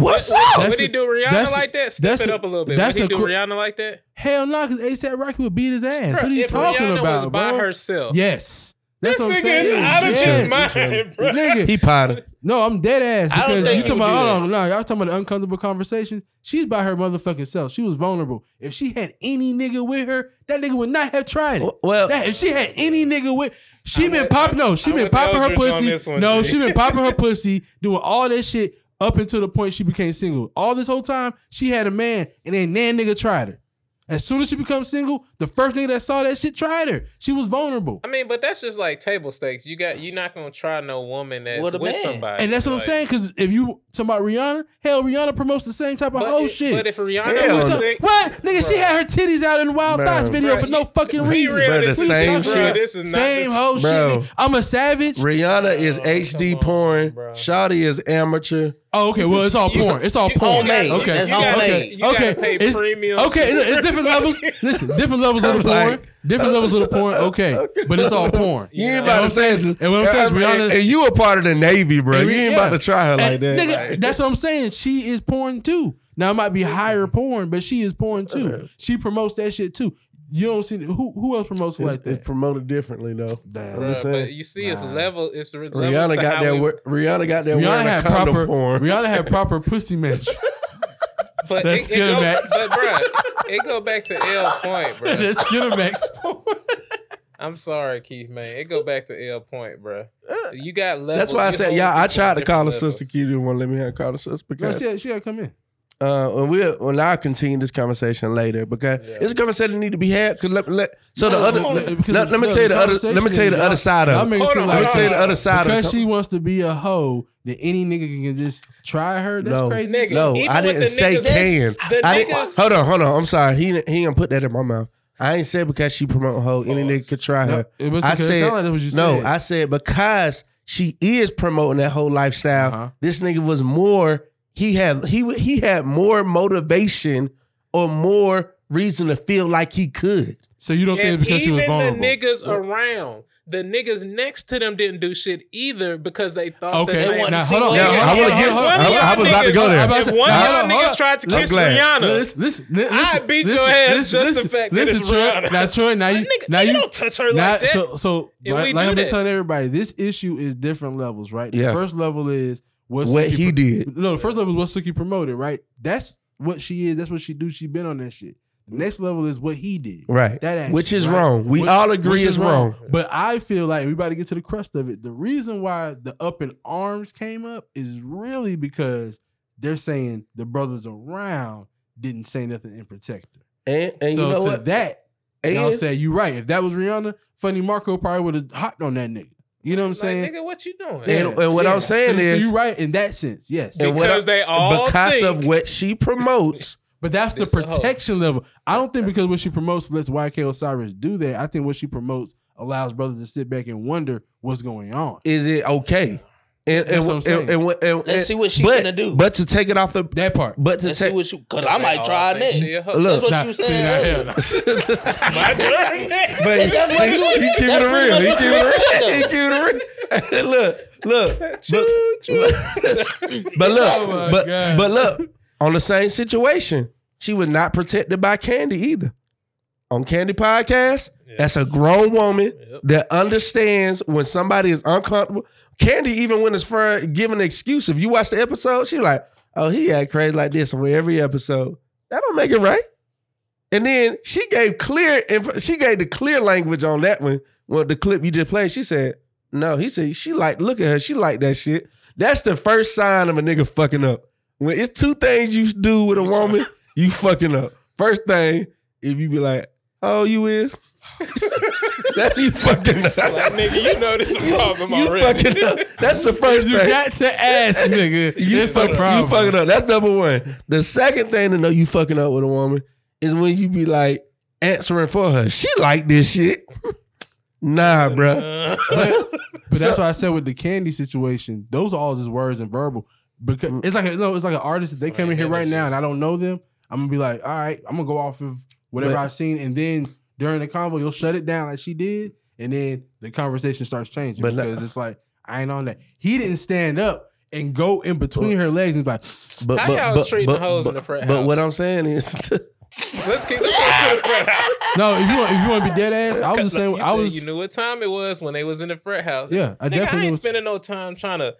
What's up? That's Would he do Rihanna a- like that? Step that's it a- up a little bit. that's Would he do qu- Rihanna like that? Hell no, because ASAP Rocky would beat his ass. Bruh, what are you if talking Rihanna about, was by bro? herself, Yes, That's This what I'm nigga saying. is out of his Yes. mind, bro. Nigga, He potted. no, I'm dead ass I don't because think you talking about. Hold on, no, y'all talking about the uncomfortable conversations. She's by her motherfucking self. She was vulnerable. If she had any nigga with her, that nigga would not have tried it. Well, That, if she had any nigga with, she I'm been popping. No, she I'm been popping her pussy. one, No, G. she been popping her pussy, doing all this shit up until the point she became single. All this whole time, she had a man, and then nan nigga tried her. As soon as she becomes single, the first nigga that saw that shit tried her. She was vulnerable. I mean, but that's just like table stakes. You got you're not gonna try no woman that's With with, a somebody. And that's what Like, I'm saying. Because if you talking about Rihanna, hell, Rihanna promotes the same type of whole it- shit. but if Rihanna Hell was no. sing- what nigga? She had her titties out in the Wild Bro. Thoughts video Bro, for no fucking be reason. Bro, this the is- same bro, shit. This is not Same the- whole Bro. shit. I'm a savage. Rihanna is Oh, HD on, porn. bro. Shawty is amateur. Oh, okay. Well, it's all porn. It's all porn. homemade. Okay. That's You homemade. you Okay. It's- premium. Okay, it's, it's different levels. Listen, different levels of the porn. like- different levels of the porn. Okay, but it's all porn. You ain't about what to say I'm saying- it. And what I'm saying is and, Rihanna. and you a part of the Navy, bro. You ain't yeah. about to try her like And, that. nigga, Like- that's what I'm saying. She is porn too. Now it might be higher porn, but she is porn too. She promotes that shit too. You don't see who who else promotes it like It's, it's that? promoted differently though. Damn. I'm Bruh, but saying. you see, it's Nah. level. It's the levels Rihanna got that. we- wor- Rihanna got that Rihanna wearing a had proper. porn. Rihanna had proper pussy match. But That's it, it go, Skinamax. but bruh, it go back to L point, bro. That's Skinamax porn. I'm sorry, Keith, man. It go back to L point, bro. Uh, you got levels. That's why I said, hold yeah, I tried to call her different sister. Keith didn't want to let me have call her sister No, because she, she gotta come in. Uh, when we when I'll continue this conversation later because Yeah. it's a conversation that need to be had. Cause let, let, so the other no, let, let me tell you the the other let me tell you the other side y'all of it. make it Hold seem on, Let me like tell you the other side of because it. she wants to be a hoe that any nigga can just try her. That's No. crazy. Nigga, No, I didn't say niggas- can. I didn't, hold on, hold on. I'm sorry. He he didn't put that in my mouth. I ain't said because she promote hoe any nigga could try No, her. it was I because it said like that's what you no. said. I said because she is promoting that whole lifestyle. Uh-huh. This nigga was more. He had he he had more motivation or more reason to feel like he could. So you don't think because he was even vulnerable? the niggas around, the niggas next to them didn't do shit either because they thought Okay, that they want now to hold see on. what- Now, hold on, I wanna get- hold on. I- I was about to go there. I'm about to If say- one of y'all niggas on. tried to I'm kiss glad. Rihanna, Listen, listen, listen, I listen, beat your listen, ass listen, just the listen, fact that listen, it's Troy. Rihanna. Now, Troy, now you, nigga, now you you don't touch her now, like that. So, so And like, like I've been telling everybody, this issue is different levels, right? Yeah. The first level is what What he pro- did. No, the first level is what Suki promoted, right? That's what she is. That's what she do. She been on that shit. The mm-hmm. next level is what he did. Right. That action, Which is right? wrong. We Which- all agree is wrong. But I feel like we about to get to the crust of it. The reason why the up in arms came up is really because they're saying the brothers around didn't say nothing and protect her. And and so you know to what? that, y'all say you right. If that was Rihanna, Funny Marco probably would have hopped on that nigga. You know what I'm Like, saying? nigga, what you doing? And- and what I'm saying so, is- so you right in that sense, yes. and what Because I- they all because think- of what she promotes. But that's the This a hoe. protection level. I don't think because what she promotes lets YK Osiris do that. I think what she promotes allows brothers to sit back and wonder what's going on. Is it okay? And That's what I'm saying. and, and, and- Let's see what she but, finna do. But to take it off the That part. but to Let's see take what you. Cause I might try think next. she look, That's what Nah, you see, said. now, earlier. My turn. but That's what he, you- he keeping that's it real. He what keeping you it real. said. He keeping it real. look, look, but, but look, Oh my but God. but look, on the same situation, she was not protected by Kandi either. On Kandi podcast, that's a grown woman Yep. that understands when somebody is uncomfortable. Kandi, even when it's for giving an excuse, if you watch the episode, she like, oh, he act crazy like this on every episode. That don't make it right. And then she gave clear, she gave the clear language on that one. Well, the clip you just played, she said, no, he said, she like, look at her, she like that shit. That's the first sign of a nigga fucking up. When it's two things you do with a woman, you fucking up. First thing, if you be like, oh, you is? That's you fucking up. Like, nigga, you know this a problem you already. fucking up. That's the first You thing. got to ask, nigga. You, it's fuck, a problem. you fucking up. That's number one. The second thing to know you fucking up with a woman is when you be like answering for her. She like this shit. nah, bruh. But, but that's why I said with the Kandi situation, those are all just words and verbal. Because Mm. it's like a, no, it's like an artist. If they come in here right energy. now and I don't know them, I'm gonna be like, all right, I'm gonna go off of whatever But- I've seen, and then during the convo, you'll shut it down like she did, and then the conversation starts changing But not- because it's like I ain't on that. He didn't stand up and go in between her legs and be like, But How but y'all but, treating but, hoes in but, the frat but what? I'm saying is Let's keep this to the front house. No, if you want, if you want to be dead ass, I was just saying. You I was. You knew what time it was when they was in the frat house. Yeah, I Nigga, definitely I ain't was- spending no time trying to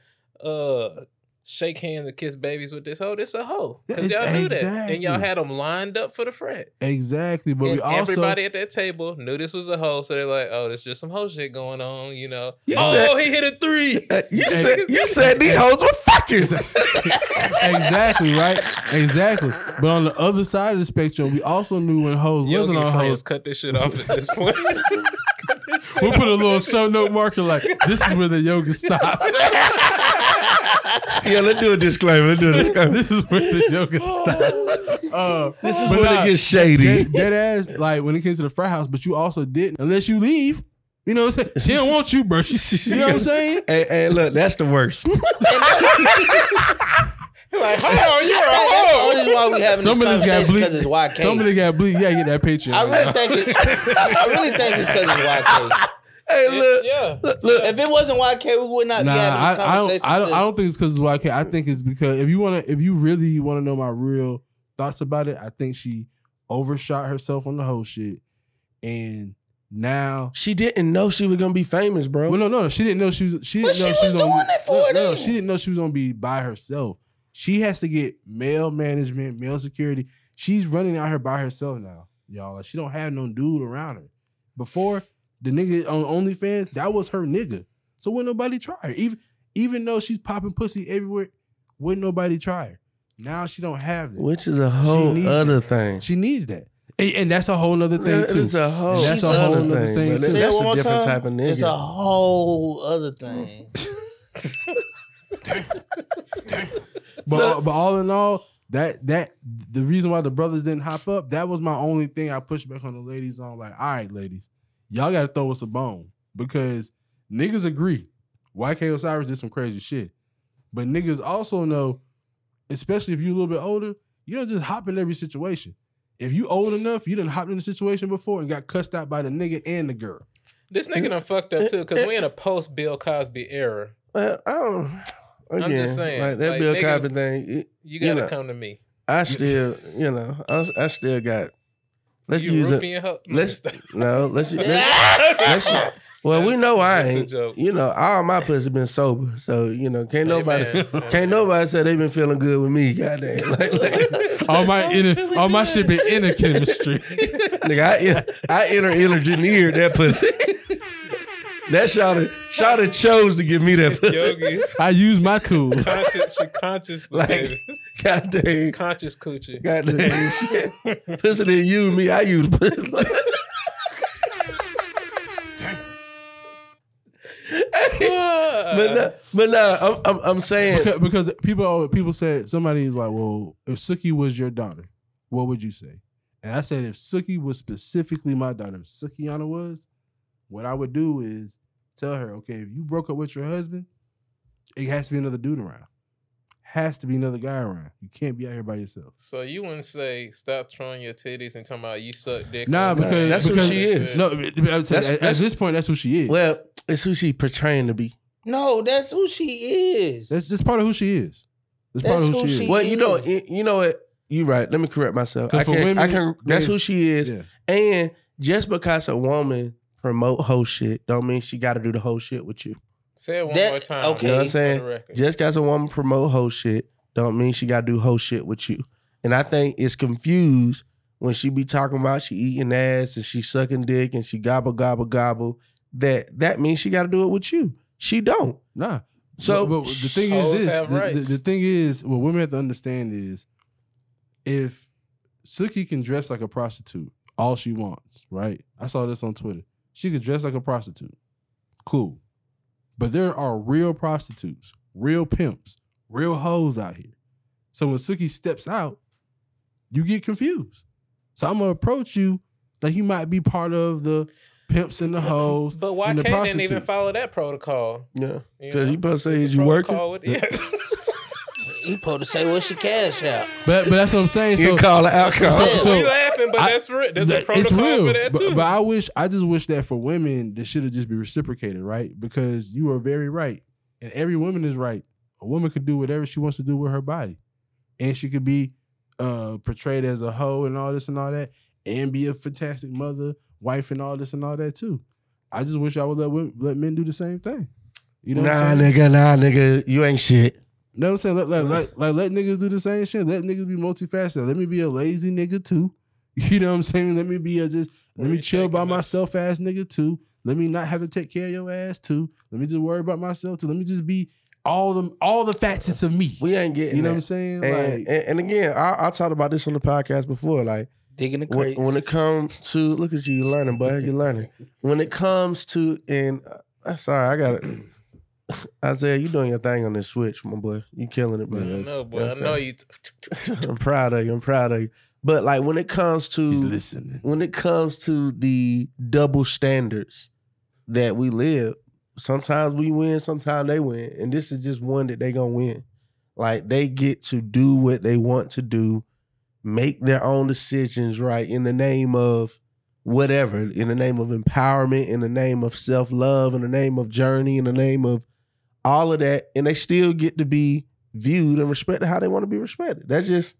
uh shake hands and kiss babies with this hoe. This a hoe because y'all it's- knew that, and y'all had them lined up for the frat. Exactly, but and we also everybody at that table knew this was a hoe, so they're like, "Oh, there's just some hoe shit going on," you know. You oh, said- he hit a three. Uh, you said you said these hoes were fucking. exactly right, exactly. But on the other side of the spectrum, we also knew when hoes Yogi wasn't on friends hoes. cut this shit off at this point. We'll put a little show note marker like this is where the yoga stops. yeah, let's do a disclaimer. Let's do a disclaimer. this is where the yoga stops. Uh, This is but where it gets shady. Dead, dead ass, like when it came to the frat house, but you also didn't unless you leave. You know what I'm saying? She don't want you, bro. She, you know what I'm saying? Hey, hey, look, that's the worst. like, hold on, you're a That's the hoe. only reason why we having this Some of this got conversation bleed. because it's YK. Some of this got bleed. You gotta get that picture. I really think it, I really think it's because it's YK. Hey, look, Yeah. look, look. If it wasn't YK, we would not Nah, be having I, this I don't. conversation. I don't. I don't think it's because it's YK. I think it's because if you want to, if you really want to know my real thoughts about it, I think she overshot herself on the whole shit, and now. She didn't know she was gonna be famous, bro. Well, no, no, she didn't know she was. She didn't know she she was was gonna doing be, it for no, no, she didn't know she was gonna be by herself. She has to get male management, male security. She's running out here by herself now, y'all. Like she don't have no dude around her. Before the nigga on OnlyFans, that was her nigga. So wouldn't nobody try her. Even even though she's popping pussy everywhere, wouldn't nobody try her. Now she don't have that. Which is a whole other that. thing. She needs that. And, and that's a whole other thing too. is a whole that's a whole other nother thing, thing, man. too. Say it That's a different time. type of nigga. It's a whole other thing. But uh, but all in all, that that the reason why the brothers didn't hop up, that was my only thing I pushed back on the ladies on. Like, all right, ladies, y'all got to throw us a bone because niggas agree. YK Osiris did some crazy shit, but niggas also know, especially if you're a little bit older, you don't just hop in every situation. If you old enough, you done hopped in a situation before and got cussed out by the nigga and the girl. This nigga done fucked up too because we in a post Bill Cosby era. Well, I don't. Again, I'm just saying, like that like, Bill niggas- Cosby thing. it- You gotta know, come to me. I still, you know, I, I still got. Let's You use roofing it. your Let's No, no. Let's. let's, let's well, we know I ain't. You know, all my pussy been sober, so you know, can't nobody, man. can't nobody say they been feeling good with me. Goddamn, like, like, All my inner, all my shit been inner chemistry. nigga, I, I enter engineered that pussy. That shot, shot chose to give me that pussy. Yogi. I use my tool. Conscious, she conscious, Like, baby. goddamn, conscious coochie. goddamn shit. Pussy didn't use me. I use pussy. but no, but no, I'm, I'm, I'm saying because, because people always- people said somebody's like, well, if Suki was your daughter, what would you say? And I said, if Suki was specifically my daughter, if Sukihana was, what I would do is tell her, okay, if you broke up with your husband, it has to be another dude around. Has to be another guy around. You can't be out here by yourself. So you wouldn't say stop throwing your titties and talking about you suck dick. Nah, on because that's who she is. No, but- but I'm saying, That's- at, at this point, that's who she is. Well, it's who she portraying to be. No, that's who she is. that's just part of who she is. That's, part of who, who she is. she Well, you know, is. you you know what? You're right. Let me correct myself. 'Cause I for can, I can. That's who she is. Yeah. And just because a woman promote whole shit, don't mean she got to do the whole shit with you. Say it one That- more time. okay. You know what I'm for saying? the record. Just because a woman promote whole shit, don't mean she got to do whole shit with you. And I think it's confused when she be talking about she eating ass and she sucking dick and she gobble gobble gobble. That that means she got to do it with you. She don't. Nah. So- but, but the thing Hoes is this: have the, the- the thing is, what women have to understand is, if Suki can dress like a prostitute all she wants, right? I saw this on Twitter. She could dress like a prostitute, cool. But there are real prostitutes, real pimps, real hoes out here. So when Suki steps out, you get confused. So I'm gonna approach you like you might be part of the pimps and the hoes. But why and the can't didn't even follow that protocol? Yeah. You Because know? you supposed to say, It's is you working? protocol with- yeah. he supposed to say what she cash out. But but that's what I'm saying. You call her alcohol. So- so- we laughing, but I- that's real. There's a That- protocol for that but, too. but I wish I just wish that for women that should have just be reciprocated, right? Because you are very right, and every woman is right. A woman could do whatever she wants to do with her body, and she could be uh portrayed as a hoe and all this and all that, and be a fantastic mother, wife, and all this and all that too. I just wish I would let women, let men do the same thing. You know, nah, nigga, nah, nigga, you ain't shit. Know what I'm saying? Let, let, let, like, let niggas do the same shit. Let niggas be multifaceted. Let me be a lazy nigga too. You know what I'm saying? Let me be a just let me chill by myself ass nigga too. Let me not have to take care of your ass too. Let me just worry about myself too. Let me just be all the all the facets of me. We ain't getting You know that. what I'm saying? And, Like and, and again, I, I talked about this on the podcast before. Like digging the when, crates. when it comes to look at you, you're learning, bud. You're learning. When it comes to and uh, sorry, I got it. Isaiah, you doing your thing on this switch, my boy. You killing it, bro. I know, boy. I know you. I'm proud of you. I'm proud of you. But like when it comes to listening. when it comes to the double standards that we live, sometimes we win, sometimes they win. And this is just one that they gonna win. Like they get to do what they want to do, make their own decisions, right? In the name of whatever, in the name of empowerment, in the name of self-love, in the name of journey, in the name of all of that, and they still get to be viewed and respected how they want to be respected. That's just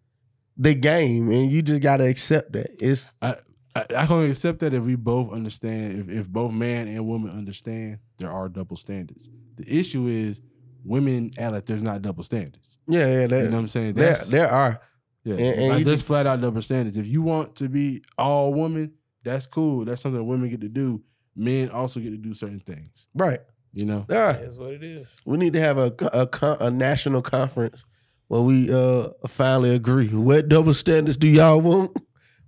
the game, and you just gotta accept that. It's I, I, I can accept that if we both understand, if, if both man and woman understand, there are double standards. The issue is women act like there's not double standards. yeah, yeah. That, you know what I'm saying? There, there are. Yeah, And- and like, there's just- flat out double standards. If you want to be all woman, that's cool. That's something women get to do. Men also get to do certain things. Right. You know. Yeah. That's what it is. We need to have a a, a national conference where we uh finally agree. What double standards do y'all want?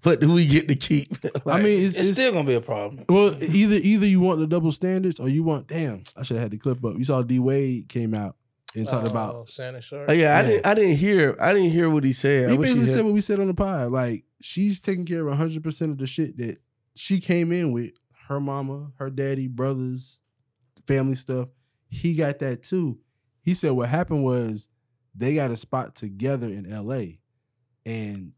What do we get to keep? I mean, it's, it's, still gonna be a problem. Well, either either you want the double standards or you want. Damn, I should have had the clip up. You saw D Wade came out and talked Oh, about. Shannon Sharpe. Oh, yeah, I didn't. I didn't hear. I didn't hear what he said. He wish basically had- said what we said on the pod. Like she's taking care of 100 percent of the shit that she came in with. Her mama, her daddy, brothers, family stuff. He got that too. He said what happened was they got a spot together in L.A. and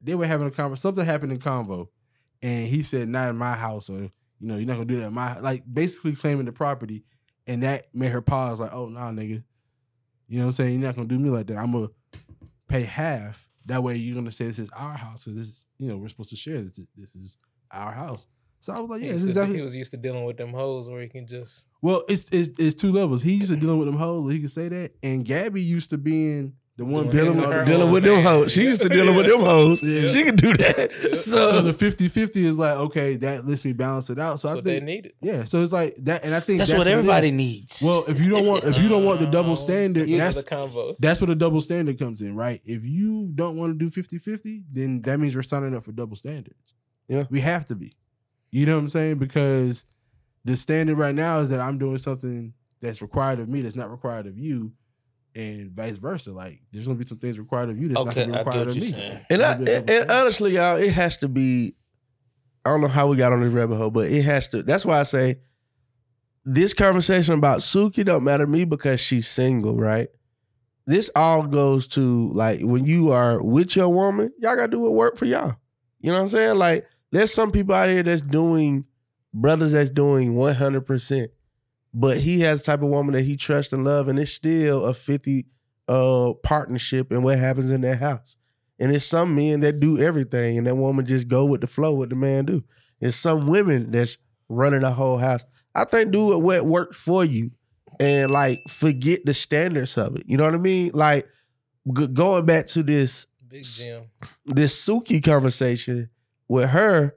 they were having a convo. Something happened in convo, and he said, "Not in my house," or you know, you're not gonna do that in my like basically claiming the property, and that made her pause. Like, oh nah, nigga, you know what I'm saying? You're not gonna do me like that. I'm gonna pay half. That way, you're gonna say this is our house because this is you know we're supposed to share this. This is our house. So I was like, yeah, was, this is exactly. he was used to dealing with them hoes where he can just. Well, it's it's it's two levels. He used to dealing with them hoes, where he could say that, and Gabby used to being the one Dealing with- dealing hoes. with them hoes. She used to dealing with them hoes. Yeah. She can do that. So, So, the 50-50 is like, okay, that lets me balance it out. So That's I what think they needed. Yeah, so it's like that, and I think That's what it everybody needs. Well, if you don't want if you don't want the double um, standard, Yeah, that's the convo. that's where the double standard comes in, right? If you don't want to do 50-50, then that means we're signing up for double standards. Yeah. We have to be. You know what I'm saying? Because the standard right now is that I'm doing something that's required of me that's not required of you, and vice versa. Like there's gonna be some things required of you that's Okay, not gonna be get required what of you're me. saying. and, I, That'd be a and, and honestly, y'all, it has to be. I don't know how we got on this rabbit hole, but it has to. That's why I say this conversation about Suki don't matter to me because she's single, right? This all goes to like when you are with your woman, y'all gotta do what work for y'all. You know what I'm saying? Like there's some people out here that's doing brothers that's doing 100 percent but he has the type of woman that he trusts and love, and it's still a 50 uh partnership and what happens in that house. And it's some men that do everything, and that woman just go with the flow, what the man do. It's some women that's running the whole house. I think do what, what works for you and like forget the standards of it. You know what I mean? Like g- going back to this Big Jim. this Suki conversation with her,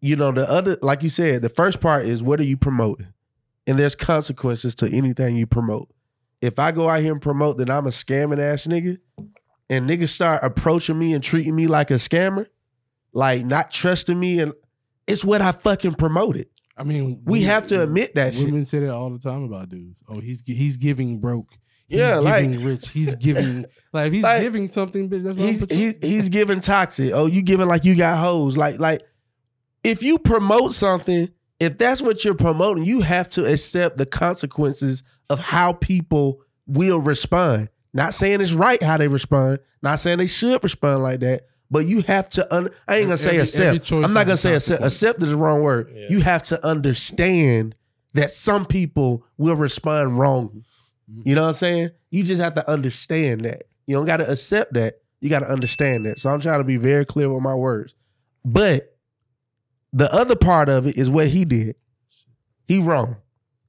you know, the other, like you said, the first part is what are you promoting? And there's consequences to anything you promote. If I go out here and promote that I'm a scamming ass nigga, and niggas start approaching me and treating me like a scammer, like not trusting me, and it's what I fucking promoted. I mean, We have to admit that shit. Women say that all the time about dudes. Oh, he's he's giving broke. He's Yeah, like- giving rich. He's giving like he's Like, giving something. Bitch, that's what he's he's he's giving toxic. Oh, you giving like you got hoes. Like like if you promote something, if that's what you're promoting, you have to accept the consequences of how people will respond. Not saying it's right how they respond. Not saying they should respond like that. But you have to. Un- I ain't gonna say Every- every accept. choice I'm not gonna say accept. Accept is the wrong word. You have to understand that some people will respond wrong. Mm-hmm. You know what I'm saying? You just have to understand that. You don't got to accept that. You got to understand that. So I'm trying to be very clear with my words. But the other part of it is what he did. He wrong,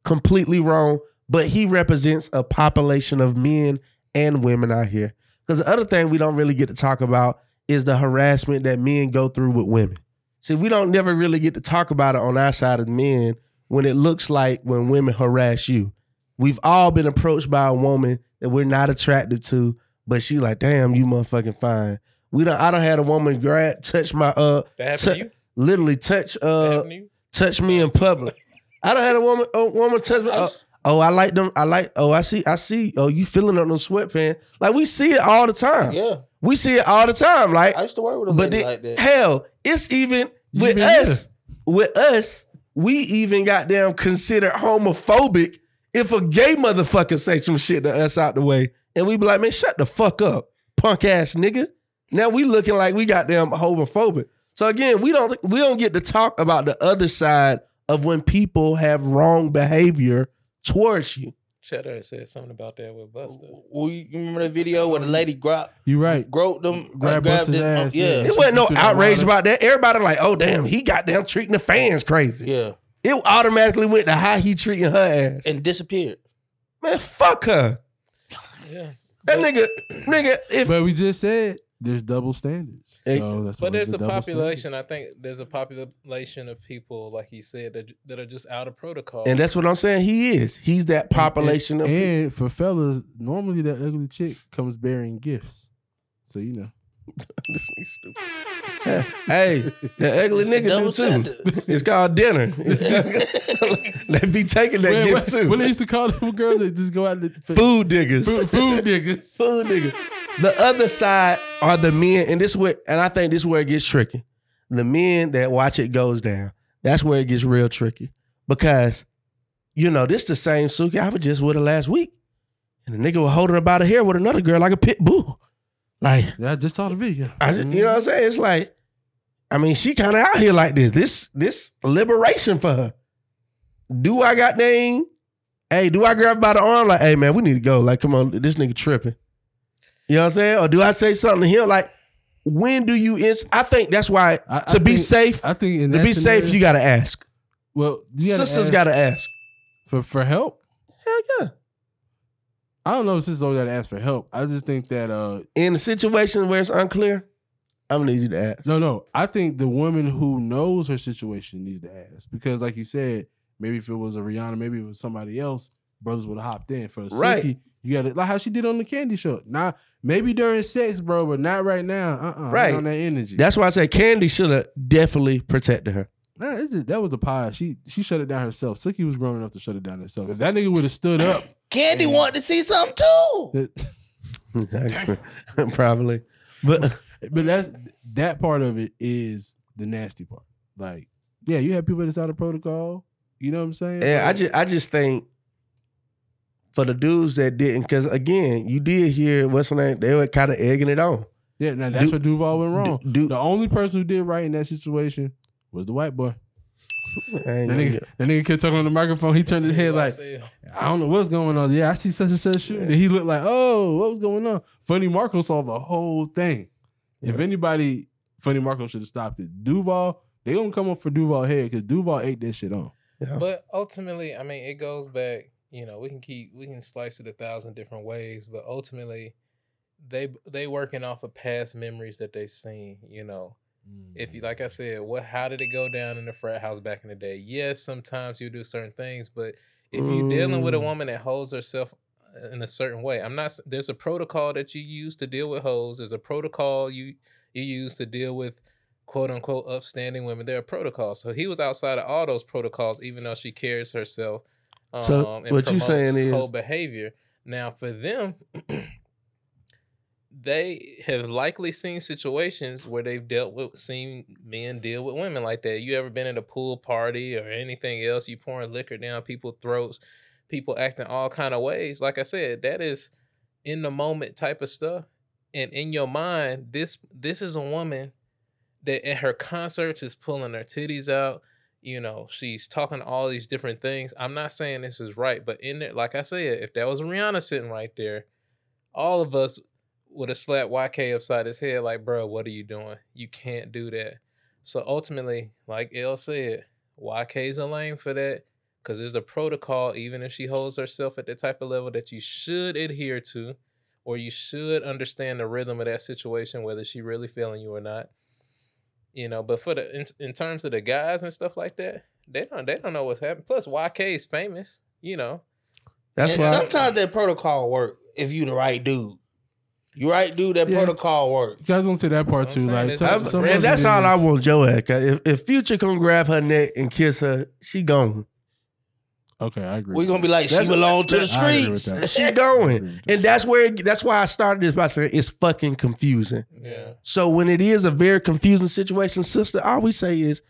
completely wrong. But he represents a population of men and women out here. Because the other thing we don't really get to talk about is the harassment that men go through with women. See, we don't never really get to talk about it on our side of men when it looks like when women harass you. We've all been approached by a woman that we're not attracted to, but she like, damn, you motherfucking fine. We don't I don't had a woman grab touch my uh That happened to you? literally touch uh happened to touch me in public. I don't had a woman a woman touch me. Oh, oh, I like them. I like. Oh, I see. I see. Oh, you feeling up those sweatpants? Like we see it all the time. Yeah. we see it all the time. Like I used to work with a but lady then, like that. hell, it's even with Even us. With us, we even goddamn considered homophobic if a gay motherfucker say some shit to us out the way, and we be like, man, shut the fuck up, punk ass nigga. Now we looking like we got them homophobic. So again, we don't we don't get to talk about the other side of when people have wrong behavior towards you. Cheddar said something about that with Buster. Well, you you remember the video where the lady grabbed You right. groped them, uh, Grab grabbed Buster's them? ass, yeah, yeah. It wasn't no outrage about that. Everybody like, oh damn, he goddamn treating the fans crazy. yeah, It automatically went to how he treating her ass. and disappeared. Man, fuck her. Yeah. That nigga, nigga, if But we just said there's double standards. Hey, So that's But why there's the a double population. standards. I think there's a population of people, like he said, that that are just out of protocol. and that's what I'm saying. He is. He's that population of and, people. and for fellas, normally that ugly chick comes bearing gifts. So you know. Hey, the ugly nigga Double do too. standard. It's called dinner. It's they be taking that Wait, gift too. what they used to call them girls that just go out and Food diggers. food, food niggas. Food niggas. The other side are the men, and this where, and I think this is where it gets tricky. The men that watch it goes down. That's where it gets real tricky because, you know, this the same Suki I was just with her last week, and the nigga was holding her by the hair with another girl like a pit bull. Like, Yeah, I just saw the video. I just, you know what I'm saying? It's like, I mean, she kind of out here like this. This, this liberation for her. Do I got name? Hey, do I grab by the arm like, hey man, we need to go? Like, come on, this nigga tripping. You know what I'm saying? Or do I say something to him like, when do you? Ins- I think that's why I- I to be think- safe, I think in to be safe, you got to ask. Well, you gotta Sisters ask got to ask. for for help. Hell yeah. I don't know if sisters always got to ask for help. I just think that uh In a situation where it's unclear, I'm gonna need you to ask. no no. I think the woman who knows her situation needs to ask because, like you said, maybe if it was a Rihanna, maybe it was somebody else, brothers would have hopped in for a Right. You got to like how she did on the Kandi Show. Now maybe during sex, bro, but not right now. Uh uh Right. on that energy. That's why I said Kandi should have definitely protected her. Nah, it's just, that was the pie. She she shut it down herself. Suki was grown enough to shut it down herself. If that nigga would have stood up, Kandi wanted to see something too. that- Probably. But but that's that part of it is the nasty part. Like, yeah, you have people that's out of protocol. You know what I'm saying? Yeah, I Like, just I just think for the dudes that didn't, because again, you did hear what's her name. They were kind of egging it on. yeah, now that's Du- where Duval went wrong. Du- Du- the only person who did right in that situation was the white boy. I ain't That nigga, get- that nigga kept talking on the microphone. He turned his head like, I don't know what's going on. Yeah, I see such and such shooting. And he looked like, oh, what was going on? Funny Marco saw the whole thing. If anybody, Funny Marco should have stopped it. Duval, they gonna come up for Duval head because Duval ate that shit on. Yeah. But ultimately, I mean, it goes back. You know, we can keep we can slice it a thousand different ways, but ultimately, they they working off of past memories that they seen. You know, if you like I said, what how did it go down in the frat house back in the day? Yes, sometimes you do certain things, but if you're dealing with a Mm. woman that holds herself uh, in a certain way, I'm not. There's a protocol that you use to deal with hoes. There's a protocol you you use to deal with quote unquote upstanding women. There are protocols. So he was outside of all those protocols, even though she carries herself. Um, So and what you promotes saying is- whole behavior. Now for them, they have likely seen situations where they've dealt with seen men deal with women like that. You ever been at a pool party or anything else? You pouring liquor down people's throats, people acting all kind of ways. Like I said, that is in the moment type of stuff. And in your mind, this this is a woman that at her concerts is pulling her titties out. You know, she's talking all these different things. I'm not saying this is right, but in there, like I said, if that was Rihanna sitting right there, all of us would have slapped YK upside his head, like, bro, what are you doing? You can't do that. So ultimately, like L said, YK's a lame for that because there's a protocol, even if she holds herself at the type of level that you should adhere to, or you should understand the rhythm of that situation, whether she really feeling you or not. You know, but for the in, in terms of the guys and stuff like that, they don't they don't know what's happening. Plus, YK is famous. You know, That's and why. sometimes that protocol work if you the right dude. You right dude, that Yeah. protocking work. You guys don't say that part That's too. what I'm Like, saying. some, It's- some and that's other all I want Joe at. 'cause If, if Future come grab her neck and kiss her, she gone. Okay, I agree. We're gonna be like, she That's- belong to the I agree with streets. that. She going, agree with and that's where that's why I started this by saying it's fucking confusing. Yeah. So when it is a very confusing situation, sister, all we say is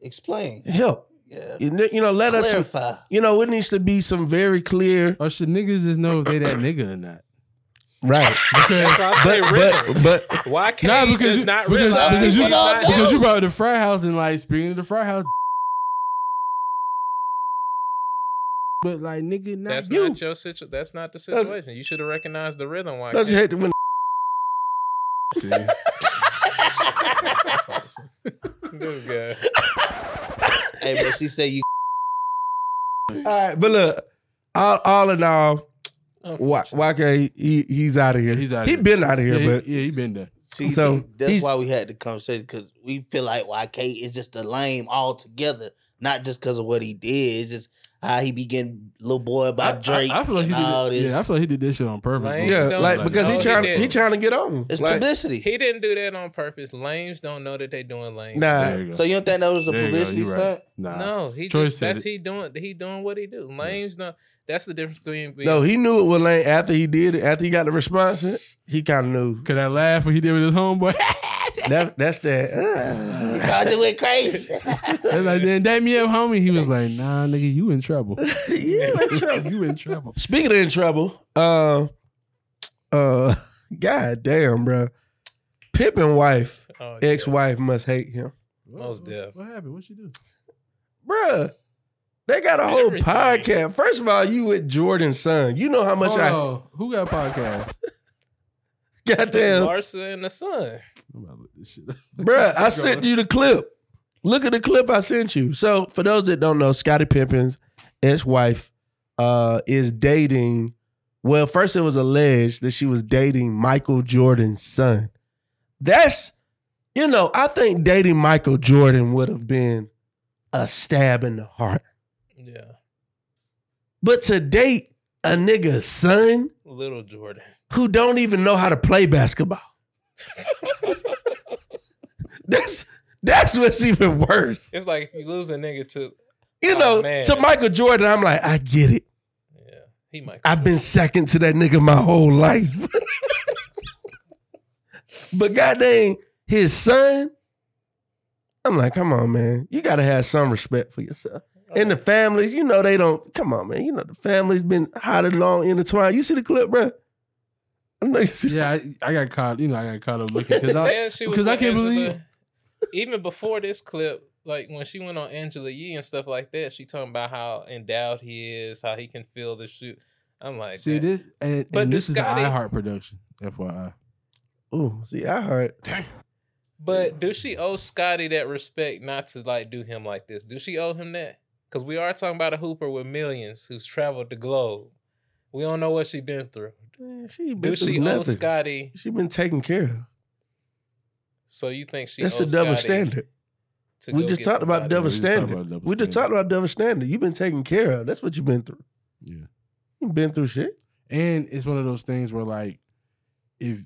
Explain. help. Yeah. You kn- you know, let us. Clarify. You know, it needs to be some very clear. Or should niggas just know if they that nigga or not? Right. Because That's why I say But rhythm. but but YK Nah, because does you, not because, realize because, you, don't because you brought the fry house and like speaking of the fry house. But like nigga, not That's you. not your situation. That's not the situation. You should have recognized the rhythm. Why? don't you hate to when See? this guy. Hey, but she said you. All right, but look, all, all in all, Y- YK, he, he's out of here. Yeah, he's out. He here. been out of here, yeah, but he, yeah, he been there. See, So, that's why we had the conversation because we feel like YK is just a lame altogether, not just because of what he did. It's just how he began getting little boy I, about Drake. I, I feel like he and all did. This. yeah, I feel like he did this shit on purpose. Lame. bro. yeah, don't like because No, he he trying didn't. he trying to get on. it's Like, publicity. He didn't do that on purpose. Lames don't know that they doing lame. Nah, you so you don't think that was a There publicity you right. stunt? Nah. No, he Troy just said that's it. he doing he doing what he do. Lames no that's the difference between being no, he knew it was lame after he did it. After he got the response, he kind of knew. Could I laugh when he did with his homeboy? That, that's that. uh, He called you went crazy. That's like, then date me up, homie. He was like, nah, nigga, you in trouble. you in trouble. you in trouble. Speaking of in trouble, uh, uh, god damn, bro, Pippen wife, Oh, yeah. ex-wife must hate him, Most deaf. What happened? What she do? Bruh, They got a whole Everything. podcast. First of all, you with Jordan's son. You know how much Hold I on. Who got podcast? goddamn, Larsa and the son. I'm about to look this shit up. bruh. I sent you the clip. Look at the clip I sent you. So for those that don't know, Scottie Pippen's ex-wife uh, is dating. Well, first it was alleged that she was dating Michael Jordan's son. That's, you know, I think dating Michael Jordan would have been a stab in the heart. But to date a nigga's son Little Jordan. who don't even know how to play basketball. that's that's what's even worse. It's like if you lose a nigga to You Oh, know, man. to Michael Jordan, I'm like, I get it. yeah, he might I've been second to that nigga my whole life. but goddamn, his son, I'm like, come on, man. You gotta have some respect for yourself. And the families, you know, they don't. Come on, man. You know, the family's been hot and long intertwined. You see the clip, bro? I know you see. Yeah, I, I got caught. You know, I got caught up looking because I And she was because I can't Angela- believe. even before this clip, like when she went on Angela Yee and stuff like that, she talking about how endowed he is, how he can feel the shoot. I'm like, See that- this, and, But and do this is an iHeart production. FYI. Oh, see, iHeart. heard. But do she owe Scottie that respect not to like do him like this? Do she owe him that? Because we are talking about a hooper with millions who's traveled the globe. We don't know what she been through. Man, she been Do through she owe. Scottie? She been taken care of. So you think she? That's the owes double Scottie standard. We just talked about double we just talked standard. about double we just standard. talked about double standard. You've been taken care of. That's what you've been through. Yeah. You've been through shit. And it's one of those things where like if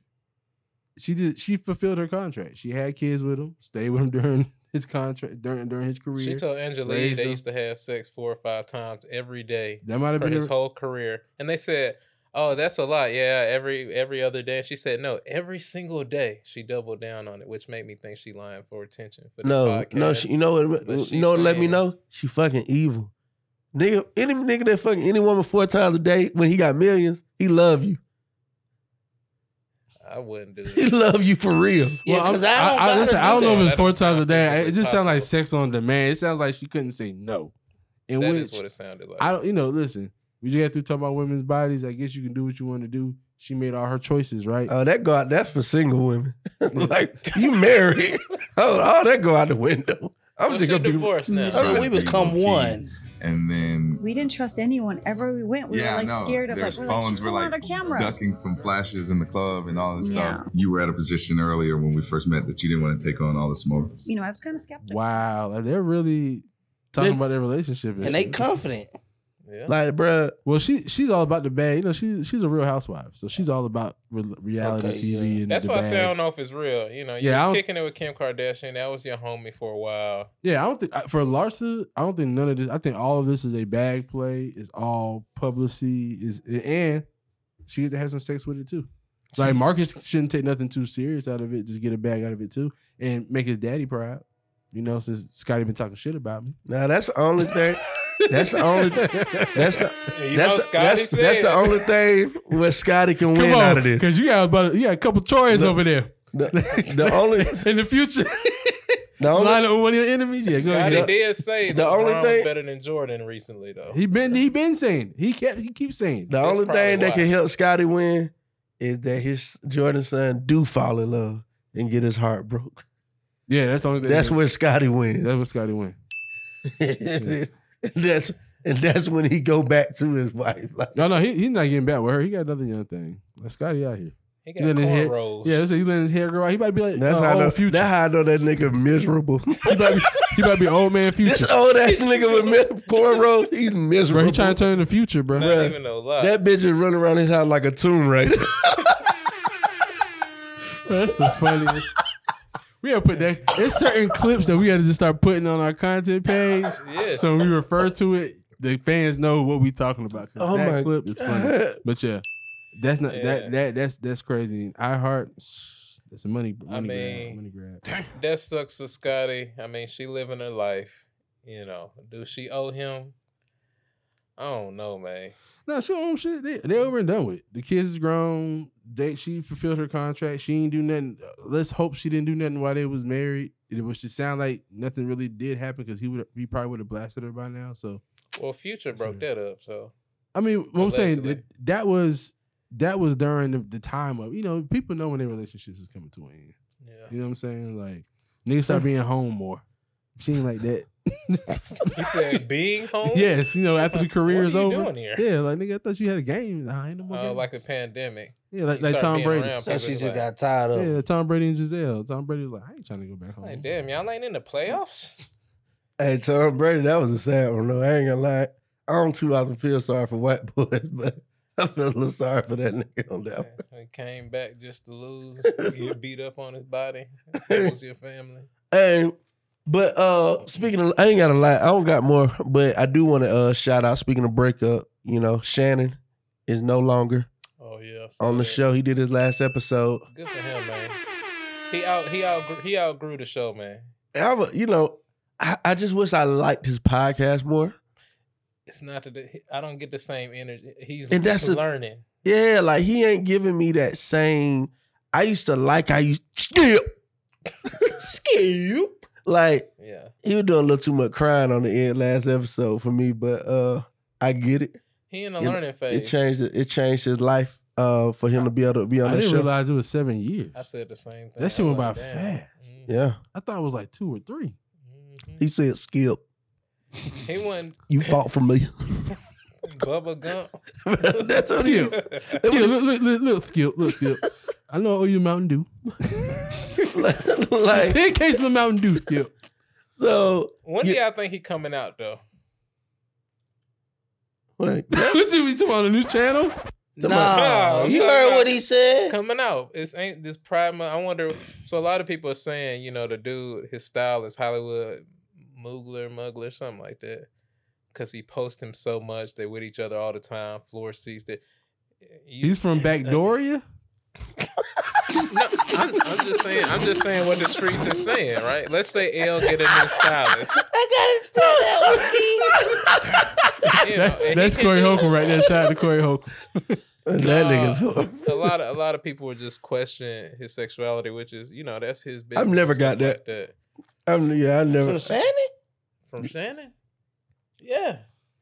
she did she fulfilled her contract. She had kids with him, stayed with him during his contract during during his career. She told Angela they him. used to have sex four or five times every day That might have for been his her- whole career, and they said, "Oh, that's a lot." Yeah, every every other day. She said, "No, every single day." She doubled down on it, which made me think she lying for attention. For No, podcast. no, she, you know what? But You know what? Let me know. She fucking evil. Nigga, any nigga that fucking any woman four times a day when he got millions, he love you. I wouldn't do He it. love you for real. Yeah, I'm- 'cause I don't I, gotta listen, I do don't know if it's That four times a day. It just sounds like sex on demand. It sounds like she couldn't say no. In That which is what it sounded like. I don't, you know, listen, we just got through talking about women's bodies. I guess you can do what you want to do. She made all her choices, right? Oh, that go out. That's for single women. like you married. Oh, oh, that go out the window. I'm So just gonna be divorced now. So we become one. And then We didn't trust anyone. ever we went, we yeah, were like no, scared of their like, we're like, were "Pull like our camera. ducking from flashes in the club and all this Yeah. stuff. You were at a position earlier when we first met that you didn't want to take on all the smoke. You know, I was kind of skeptical. Wow, like they're really talking They- about their relationship, And they shit. confident. Yeah. like, bruh. Well, she she's all about the bag. You know, she she's a real housewife, so she's all about re- reality Okay, TV and That's the why I bag. say I don't know if it's real. You know, you Yeah, I was kicking it with Kim Kardashian. That was your homie for a while. Yeah, I don't think for Larsa, I don't think none of this. I think all of this is a bag play. It's all publicity. Is and she get to have some sex with it too. Like Marcus shouldn't take nothing too serious out of it. Just get a bag out of it too, and make his daddy proud. You know, since Scottie been talking shit about me. Now that's the only thing. That's the only. That's the. You That's know, the, Scottie that's, said that's the only thing where Scottie can Come win on, out of this. because you got about you got a couple Troys over there. The, the only in the future. the only Line up one of your enemies. Yeah, Scottie did say the the only LeBron thing- better than Jordan recently, though. He been he been saying he kept he keeps saying the That's only probably thing that can help Scottie win is that his Jordan son do fall in love and get his heart broke. yeah that's the only thing That's where Scottie wins. that's where Scottie win. and that's and that's when he go back to his wife. Like, No, no, he he's not getting back with her. He got another young thing. Like Scottie out here. He He got letting his hair- cornrows. Yeah, that's he letting his hair grow out. He about to be like that's uh, how I old know. future. That's how I know that nigga miserable. he, about to be, he about to be old man future. this old ass nigga with mi- cornrows, he's miserable. bro, he trying to turn the future, bro. Not bruh. even no lie. That bitch is running around his house like a tomb raider. That's the funniest. We gotta put that. There's certain clips that we gotta just start putting on our content page. Yes. So when we refer to it, the fans know what we talking about. Oh that my clip is funny. God. But yeah, that's not Yeah. that that that's that's crazy. I heart. That's a money money I grab. mean, Money grab. that sucks for Scottie. I mean, she living her life. You know, do she owe him? I don't know, man. No, she own shit. They they over and done with. The kids is grown. They she fulfilled her contract. She ain't do nothing. Let's hope she didn't do nothing while they was married. It was just sound like nothing really did happen because he would he probably would have blasted her by now. So Well, Future broke that up, so I mean, what I'm saying that, that was that was during the, the time of you know people know when their relationships is coming to an end. yeah. You know what I'm saying? Like niggas start being home more. She ain't like that. You said being home? yes, you know after the What career are is you over. doing here? Yeah, like nigga, I thought you had a game. Nah, ain't no more Uh, games. like a pandemic. yeah, like, like Tom Brady. around So she just like, got tired of. Yeah, Tom Brady and Gisele. Tom Brady was like, I ain't trying to go back home. Like, damn, y'all ain't in the playoffs? hey, Tom Brady, that was a sad one. though. I ain't gonna lie. I don't too often feel sorry for white boys, but I feel a little sorry for that nigga on that. one. He came back just to lose, get beat up on his body. That was your family. Hey, but uh speaking of I ain't got a lot. I don't got more, but I do want to uh shout out speaking of breakup, you know, Shannon is no longer Oh yeah, on the that. show. He did his last episode. Good for him, man. He out he outgrew he outgrew the show, man. I wa- you know, I, I just wish I liked his podcast more. It's not that I don't get the same energy. He's And that's a- learning. Yeah, like he ain't giving me that same. I used to like I used skip, skip. Like Yeah. he was doing a little too much crying on the end last episode for me, but uh I get it. He in a You know, learning It changed it. It changed his life uh for him to be able to be on the show. I the didn't realize it was seven years. I said the same thing. That shit I'm went by like, damn. fast. Yeah, I thought it was like two or three. he said, "Skip, He wasn't you fought for me." Bubba Gump. That's what he. Skip. Skip, look, look, look, look, Skip, look, Skip. I know I owe you Mountain Dew. like Ten cases of Mountain Dew, Skip. so. When do you- y'all think he coming out though? like, what you be talking on the new channel? No, No, you heard what he said. Coming out. It's ain't this Pride Month. I wonder. So a lot of people are saying, you know, the dude, his style is Hollywood Moogler, Muggler, something like that. Because he posts him so much. They with each other all the time. Floor seats that. You- He's from Backdoria. No, I'm, I'm just saying. I'm just saying what the streets are saying, right? Let's say L get a new stylist. I gotta say that You know, and he That's Corey do- Holcomb right there. Shout out to Corey Holcomb. that Nah, nigga's. horrible. a lot of a lot of people would just question his sexuality, which is you know that's his business. I've never got stuff like that. I'm, yeah, I never. From never. Shannon? From Shannon. Yeah,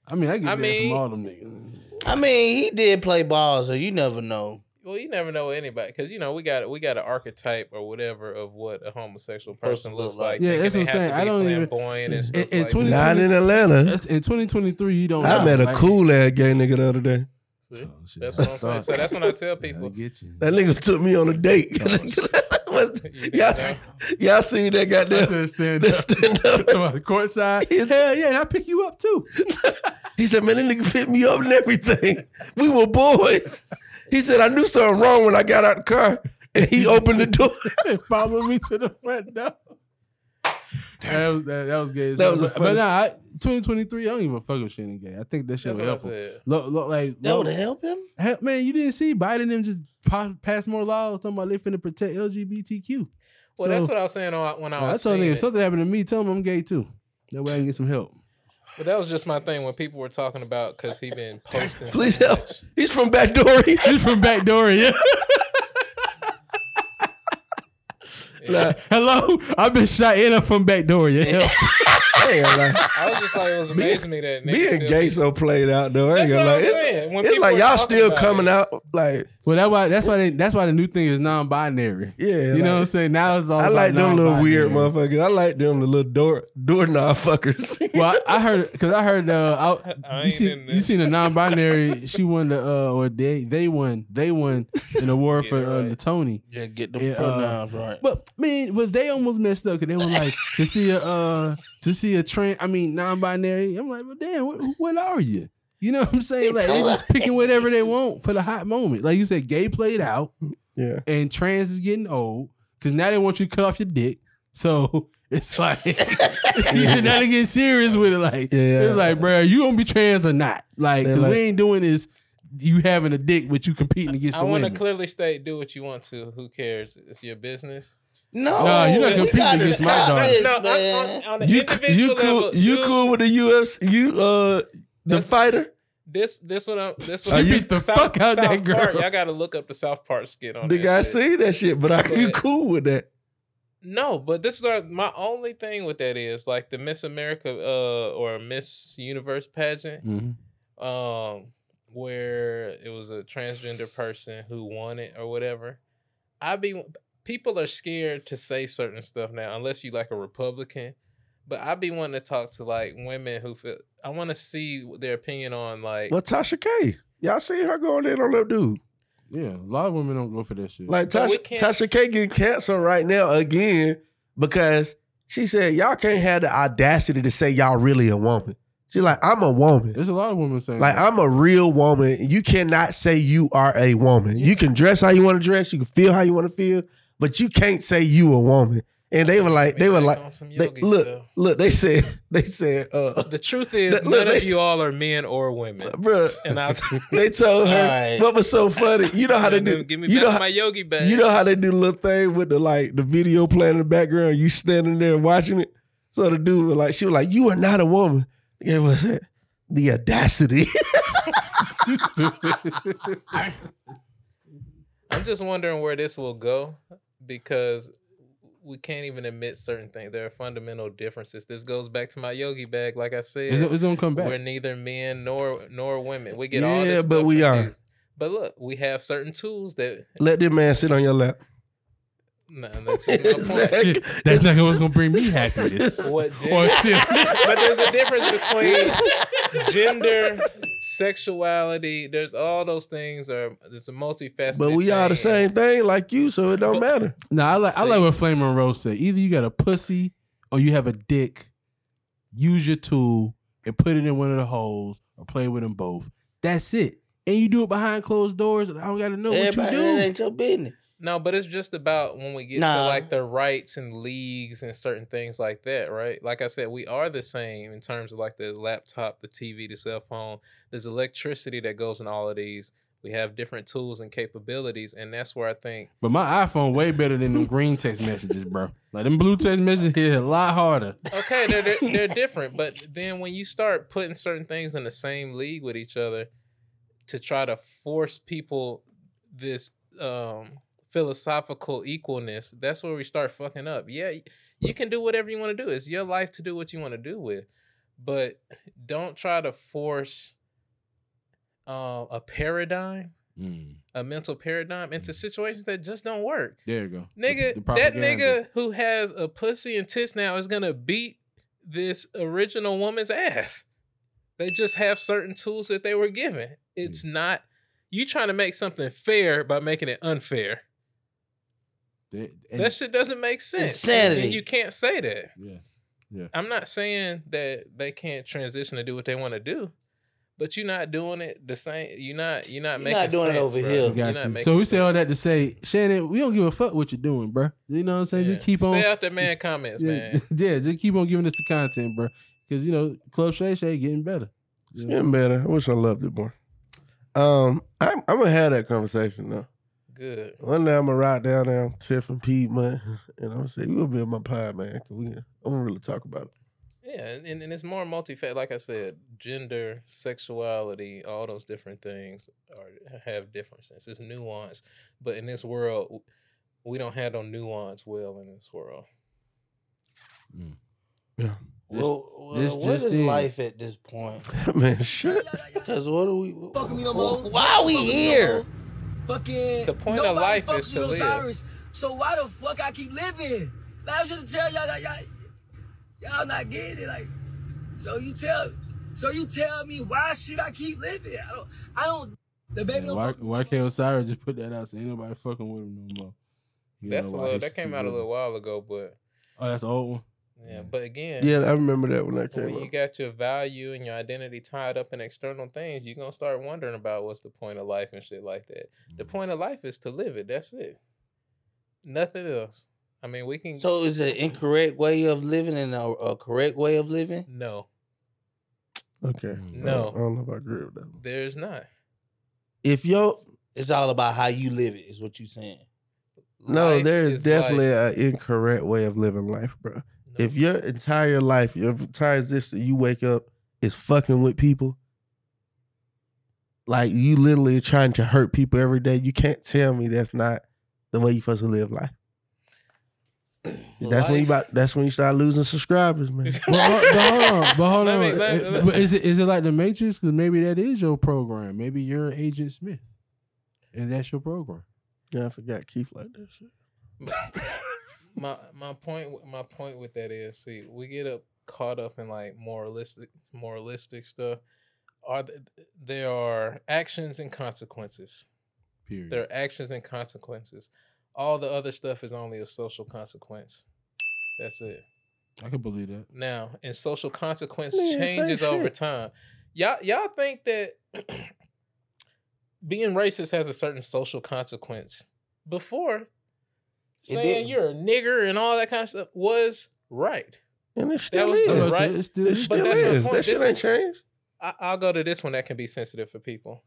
I mean, I get I that mean- from all them niggas. I mean, he did play ball, so you never know. Well, you never know anybody because you know we got we got an archetype or whatever of what a homosexual person Person looks like. like. Yeah, that's what I'm saying. I don't even- and in, stuff in like 2020 Not in Atlanta. in 2023, you don't. I know. met a Like, cool ass gay nigga the other day. See? Oh. That's what I'm saying. So that's when I tell I people. get you. That nigga took me on a date. Oh, You didn't y'all, y'all seen that I goddamn? said stand up. stand up. Talking about the courtside. Yes. Hell yeah, and I pick you up too. He said, man, that nigga picked me up and everything. We were boys. He said, I knew something wrong when I got out the car. And he opened the door. and followed me to the front door. That was that, that was gay. That was a but, funny- but nah, I, 2023. I don't even fuck with shit in gay. I think that shit That's will help him. Look, look, like That look, would help him. hell, man, you didn't see Biden them just pa- pass more laws talking about they finna protect LGBTQ. Well, So, that's what I was saying on- when I I was told seeing nigga, it. if something happened to me, tell him I'm gay too. That way I can get some help. But that was just my thing when people were talking about because he been posting. so Please help. much. He's from Backdory. He's from Backdoor, yeah. Yeah. Hello, I've been shot in up from back door. yeah. I ain't. I was just like, it was amazing me that niggas Being still- gay so played out though. I ain't That's gonna what lie. I'm It's. When it's like y'all still coming it. out like Well, that's why that's why they, that's why the new thing is non-binary. yeah. You like- know what I'm saying? Now it's all I about like them little weird motherfuckers. I like them the little door doorknob fuckers. Well, I, I heard because I heard uh, I, I you ain't see you this. seen the non-binary. she won the uh, or they they won they won an award Get for uh, right. the Tony. Yeah, get them Yeah, uh, pronouns right. But man, but they almost messed up because they were like to see a uh, to see a trans. I mean non-binary. I'm like, well, damn, what, what are you? You know what I'm saying? Like they just picking whatever they want for the hot moment. Like you said, gay played out. yeah. and trans is getting old because now they want you to cut off your dick. So it's like now they get serious with it. Like Yeah. it's like, bro, you gonna be trans or not? Like, They're 'cause like- we ain't doing this. You having a dick, but you competing against I the want to clearly state, do what you want to. Who cares? It's your business. No, Nah, you're not we competing gotta against my stop dog. this, No, on, man. on, on an You individual you cool level, you dude, cool with the US you uh the That's- fighter? This this one I'm this She one beat the fuck out that South Park, girl. Y'all got to look up the South Park skit on The that guy shit. seen that shit, but are you cool with that? No, but this is our, my only thing with that is like the Miss America uh or Miss Universe pageant, Mhm. um, where it was a transgender person who won it or whatever. I be people are scared to say certain stuff now, unless you like a Republican. But I'd be wanting to talk to like women who feel. I want to see their opinion on like. Well, Tasha K. Y'all seen her going in on that dude. Yeah, a lot of women don't go for that shit. Like But we Tasha, can't- Tasha K getting canceled right now again because she said y'all can't have the audacity to say y'all really a woman. She's like, I'm a woman. There's a lot of women saying Like that. I'm a real woman. You cannot say you are a woman. You can dress how you want to dress. You can feel how you want to feel, but you can't say you a woman. And they were like, they were like, they, look, stuff. look. They said, they said, uh, The truth is, Look, look, none of you all are men or women. bro. And I, They told her Alright. what was so funny. You know how they do. Give me you back know how, my yogi bag. You know how they do the little thing with the like the video playing in the background, you standing there watching it. So the dude was like, she was like, "You are not a woman." It was the audacity. I'm just wondering where this will go because we can't even admit certain things. There are fundamental differences. This goes back to my yogi bag. Like I said, It's, it's gonna come back. we're neither men nor nor women. We get all Yeah, this. but we are. But look, we have certain tools that. Let this man sit on your lap. Nah, that's just my point. Shit, that's not what's gonna bring me happiness. What gender? but there's a difference between gender, sexuality. There's all those things. Are It's a multifaceted. But we are the same thing like you, so it don't matter. No, I like I See. like what Flamin' Rose said. Either you got a pussy or you have a dick. Use your tool and put it in one of the holes or play with them both. That's it. And you do it behind closed doors. and I don't got to know Everybody, what you do. ain't your business. No, but it's just about when we get to like the rights and leagues and certain things like that, right? Like I said, we are the same in terms of like the laptop, the TV, the cell phone. There's electricity that goes in all of these. We have different tools and capabilities, and that's where I think But my iPhone way better than them green text messages, bro. Like them blue text messages hit a lot harder. okay, they're, they're they're different. But then when you start putting certain things in the same league with each other to try to force people this um philosophical equalness, that's where we start fucking up. Yeah, you can do whatever you want to do. It's your life to do what you want to do with. But don't try to force uh, a paradigm Mm. a mental paradigm into situations that just don't work. There you go. Nigga, The that nigga who has a pussy and tits now is gonna beat this original woman's ass. They just have certain tools that they were given. It's not you trying to make something fair by making it unfair. They- that shit doesn't make sense. Insanity. And you can't say that. Yeah. Yeah. I'm not saying that they can't transition to do what they want to do, but you're not doing it the same. You're not. You're not You're making. not doing it over bro. here. You're Got you. So we sense. say all that to say, Shannon, we don't give a fuck what you're doing, bro. You know what I'm saying? Yeah. Just keep Stay on. Stay out the man comments, yeah, man. yeah, just keep on giving us the content, bro. Because you know, Club Shay Shay getting better. It's You know getting better. I wish I loved it more. Um, I'm I'm gonna have that conversation though. Good. One day I'm gonna ride down there, Tiff and Piedmont, and I'm gonna say we gonna be on my pod, man. 'cause we, I'm gonna really talk about it. Yeah, and, and it's more multifaceted. Like I said, gender, sexuality, all those different things are have differences. It's nuance, but in this world, we don't have no nuance well in this world. Mm. Yeah. Well, well, this what just is in. life at this point? man, shit. Because what are we? Fucking me no more. Why are we Fucking no here? More. Fucking. The point of nobody life fucks is with to live. Osiris, So why the fuck I keep living? Like I'm trying to tell y'all that y'all, y'all not getting it. Like, so you tell, so you tell me why should I keep living? I don't, I don't. The baby saying? don't Why, fuck why can't Osiris just put that out? So ain't nobody fucking with him no more. You That's a know why little, that came out a little while ago, but Oh, that's the old one. Yeah. But again, Yeah, I remember that when that came when up. you got your value and your identity tied up in external things, you're gonna start wondering about what's the point of life and shit like that. Mm. The point of life is to live it. That's it. Nothing else. I mean, we can. So is an incorrect way of living and a, a correct way of living? no, Okay. No. I don't know if I agree with that. there's not. If yo It's all about how you live it. Is what you saying? no, there is is definitely life. an incorrect way of living life, bro. If your entire life, your entire existence, you wake up is fucking with people, like you literally trying to hurt people every day, you can't tell me that's not the way you supposed to live life. That's when you about. That's when you start losing subscribers, man. But, hold- but hold on, but hold on. me- let- Uh, let- but is it is it like the Matrix? Because maybe that is your program. Maybe you're Agent Smith, and that's your program. yeah, I forgot Keith like that shit. my my point my point with that is see we get up caught up in like moralistic moralistic stuff. Are th- there are actions and consequences. Period. there are actions and consequences. All the other stuff is only a social consequence. That's it. I can believe that. now and social consequence Man, changes over shit. time. Y'all y'all think that being racist has a certain social consequence. Before It saying you're a nigger and all that kind of stuff was right And it still was is. the right- It still, It is. still that's my is. point. That shit ain't changed. I, I'll go to this one that can be sensitive for people.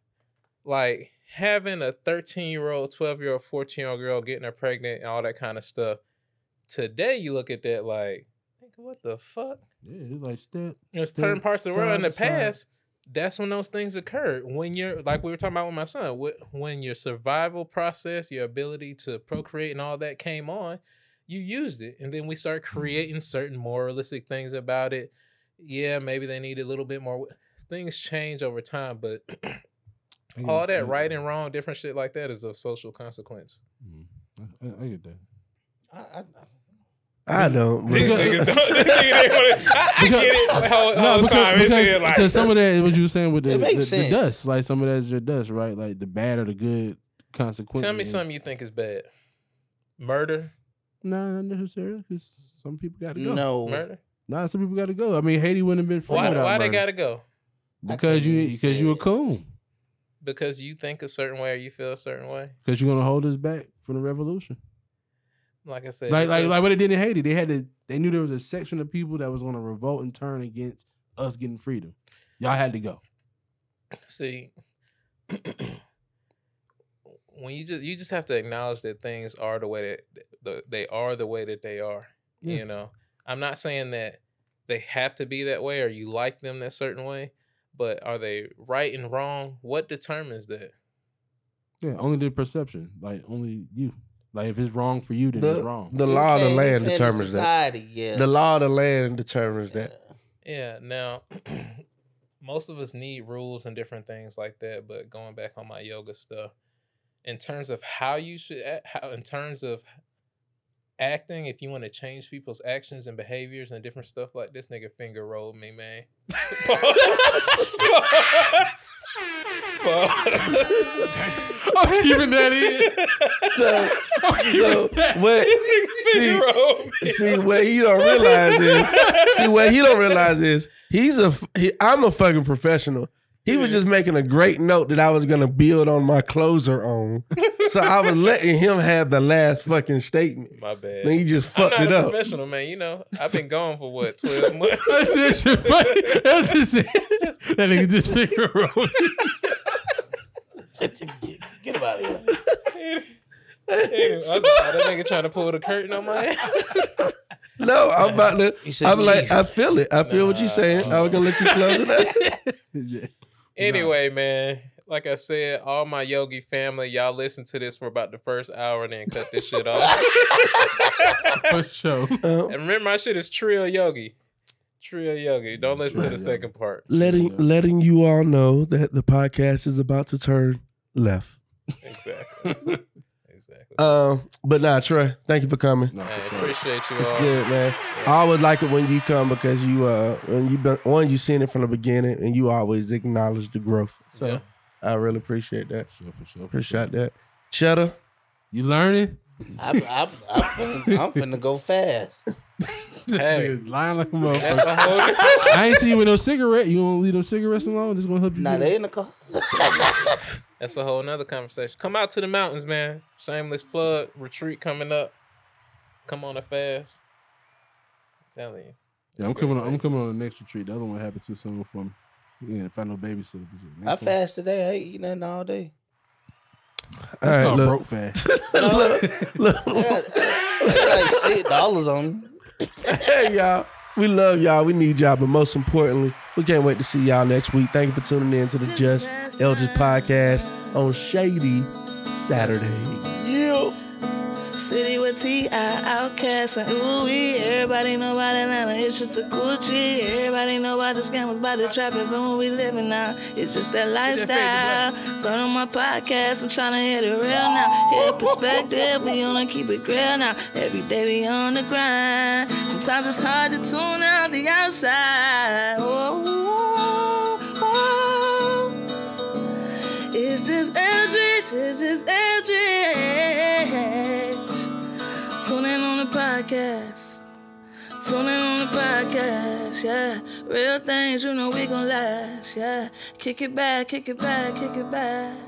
Like having a 13 year old, 12 year old, 14 year old girl getting her pregnant and all that kind of stuff. Today, you look at that like, nigga, what the fuck? Yeah, it's like step. In step, certain parts of the world in the side. past, that's when those things occurred. When you're like we were talking about with my son, when your survival process, your ability to procreate and all that came on, you used it, and then we start creating certain moralistic things about it. Yeah, maybe they need a little bit more. Things change over time, but all that it. right and wrong, different shit like that is of social consequence. Mhm. I, I, I get that. I, I, I don't. but- These niggas don't- these niggas ain't wanna- I get it whole, no, because, because, like- because some of that is what you were saying with the, It makes the, the dust. Like some of that is your dust, right? Like the bad or the good consequences. Tell me something you think is bad. Murder, No, not necessarily. Because some people got to go. no. murder. Nah, some people got to go. I mean, Haiti wouldn't have been free Why? without Why they gotta go? Because you because you a it. coon. Because you think a certain way or you feel a certain way. Because you're gonna hold us back from the revolution. Like I said, Like like a- like what they did in Haiti. They had to. They knew there was a section of people that was gonna revolt and turn against us getting freedom. Y'all had to go. see when you just you just have to acknowledge that things are the way that the, they are the way that they are. Yeah. You know, I'm not saying that they have to be that way or you like them that certain way, but are they right and wrong? What determines that? Yeah, only the perception. Like only you. Like if it's wrong for you, then the, it's wrong. the law of the land said the determines that. Yeah. The law of the land determines that. Yeah. Now, most of us need rules and different things like that. But going back on my yoga stuff, in terms of how you should, act, how in terms of acting, if you want to change people's actions and behaviors and different stuff like this, nigga finger rolled me, man. I'm keeping that in. So, so what? See, see what he don't realize is, see what he don't realize is, he's a, f- he, I'm a fucking professional. He was just making a great note that I was gonna build on my closer on, so I was letting him have the last fucking statement. My bad. Then he just fucked I'm it a up. professional, man. You know, I've been gone for what twelve months. That's just funny. That's just it. That nigga just finger rolled. Get him out of here. Anyway, I thought that nigga trying to pull the curtain on my ass. No, I'm about to. Said, I'm like, I feel it. I feel what you're saying. I was gonna let you close it up. Anyway, man, like I said, all my yogi family, y'all listen to this for about the first hour and then cut this shit off. For sure. Uh, And remember, my shit is Trill Yogi. Trill Yogi. Don't listen to the second part. letting letting you all know that the podcast is about to turn left. Exactly. exactly. Um, but nah, Troy, thank you for coming. I appreciate you It's all. good, man. I always like it when you come because you uh when you been one you seen it from the beginning and you always acknowledge the growth. So Yeah. I really appreciate that. Sure, for sure. for Appreciate that. Cheddar, You learning? I'm, I'm, I'm, finna, I'm finna go fast. This Hey. nigga lying like a That's a motherfucker. whole. I ain't see you with no cigarette. You want to leave them cigarettes alone? This gonna help you. Nah, get- they in the car. That's a whole nother conversation. Come out to the mountains, man. Shameless plug. Retreat coming up. Come on a fast. I'm telling you. Yeah, I'm coming. On, I'm coming on the next retreat. The other one happened too soon for me. Yeah, find no babysitter. I Next one- fast today. I ain't eating nothing all day. all That's right, called look, broke fast. look, look, I got, I got like six dollars on me. hey y'all. We love y'all. We need y'all, but most importantly, we can't wait to see y'all next week. Thank you for tuning in to the Just Eldredge podcast on Shady Saturdays. City with T.I. OutKast and ooh wee. Everybody know about Atlanta, it's just a Gucci. Everybody know about the scammers, about the trappers, and what we living now. It's just that lifestyle. Turn on my podcast, I'm tryna hit it real now. Hit perspective, we wanna keep it real now. Every day we on the grind. Sometimes it's hard to tune out the outside. Oh, oh, oh. It's just Eldredge, it's just Eldredge. Tune in on the podcast. Tune in on the podcast, yeah. Real things, you know we gon' last, yeah. Kick it back, kick it back, kick it back.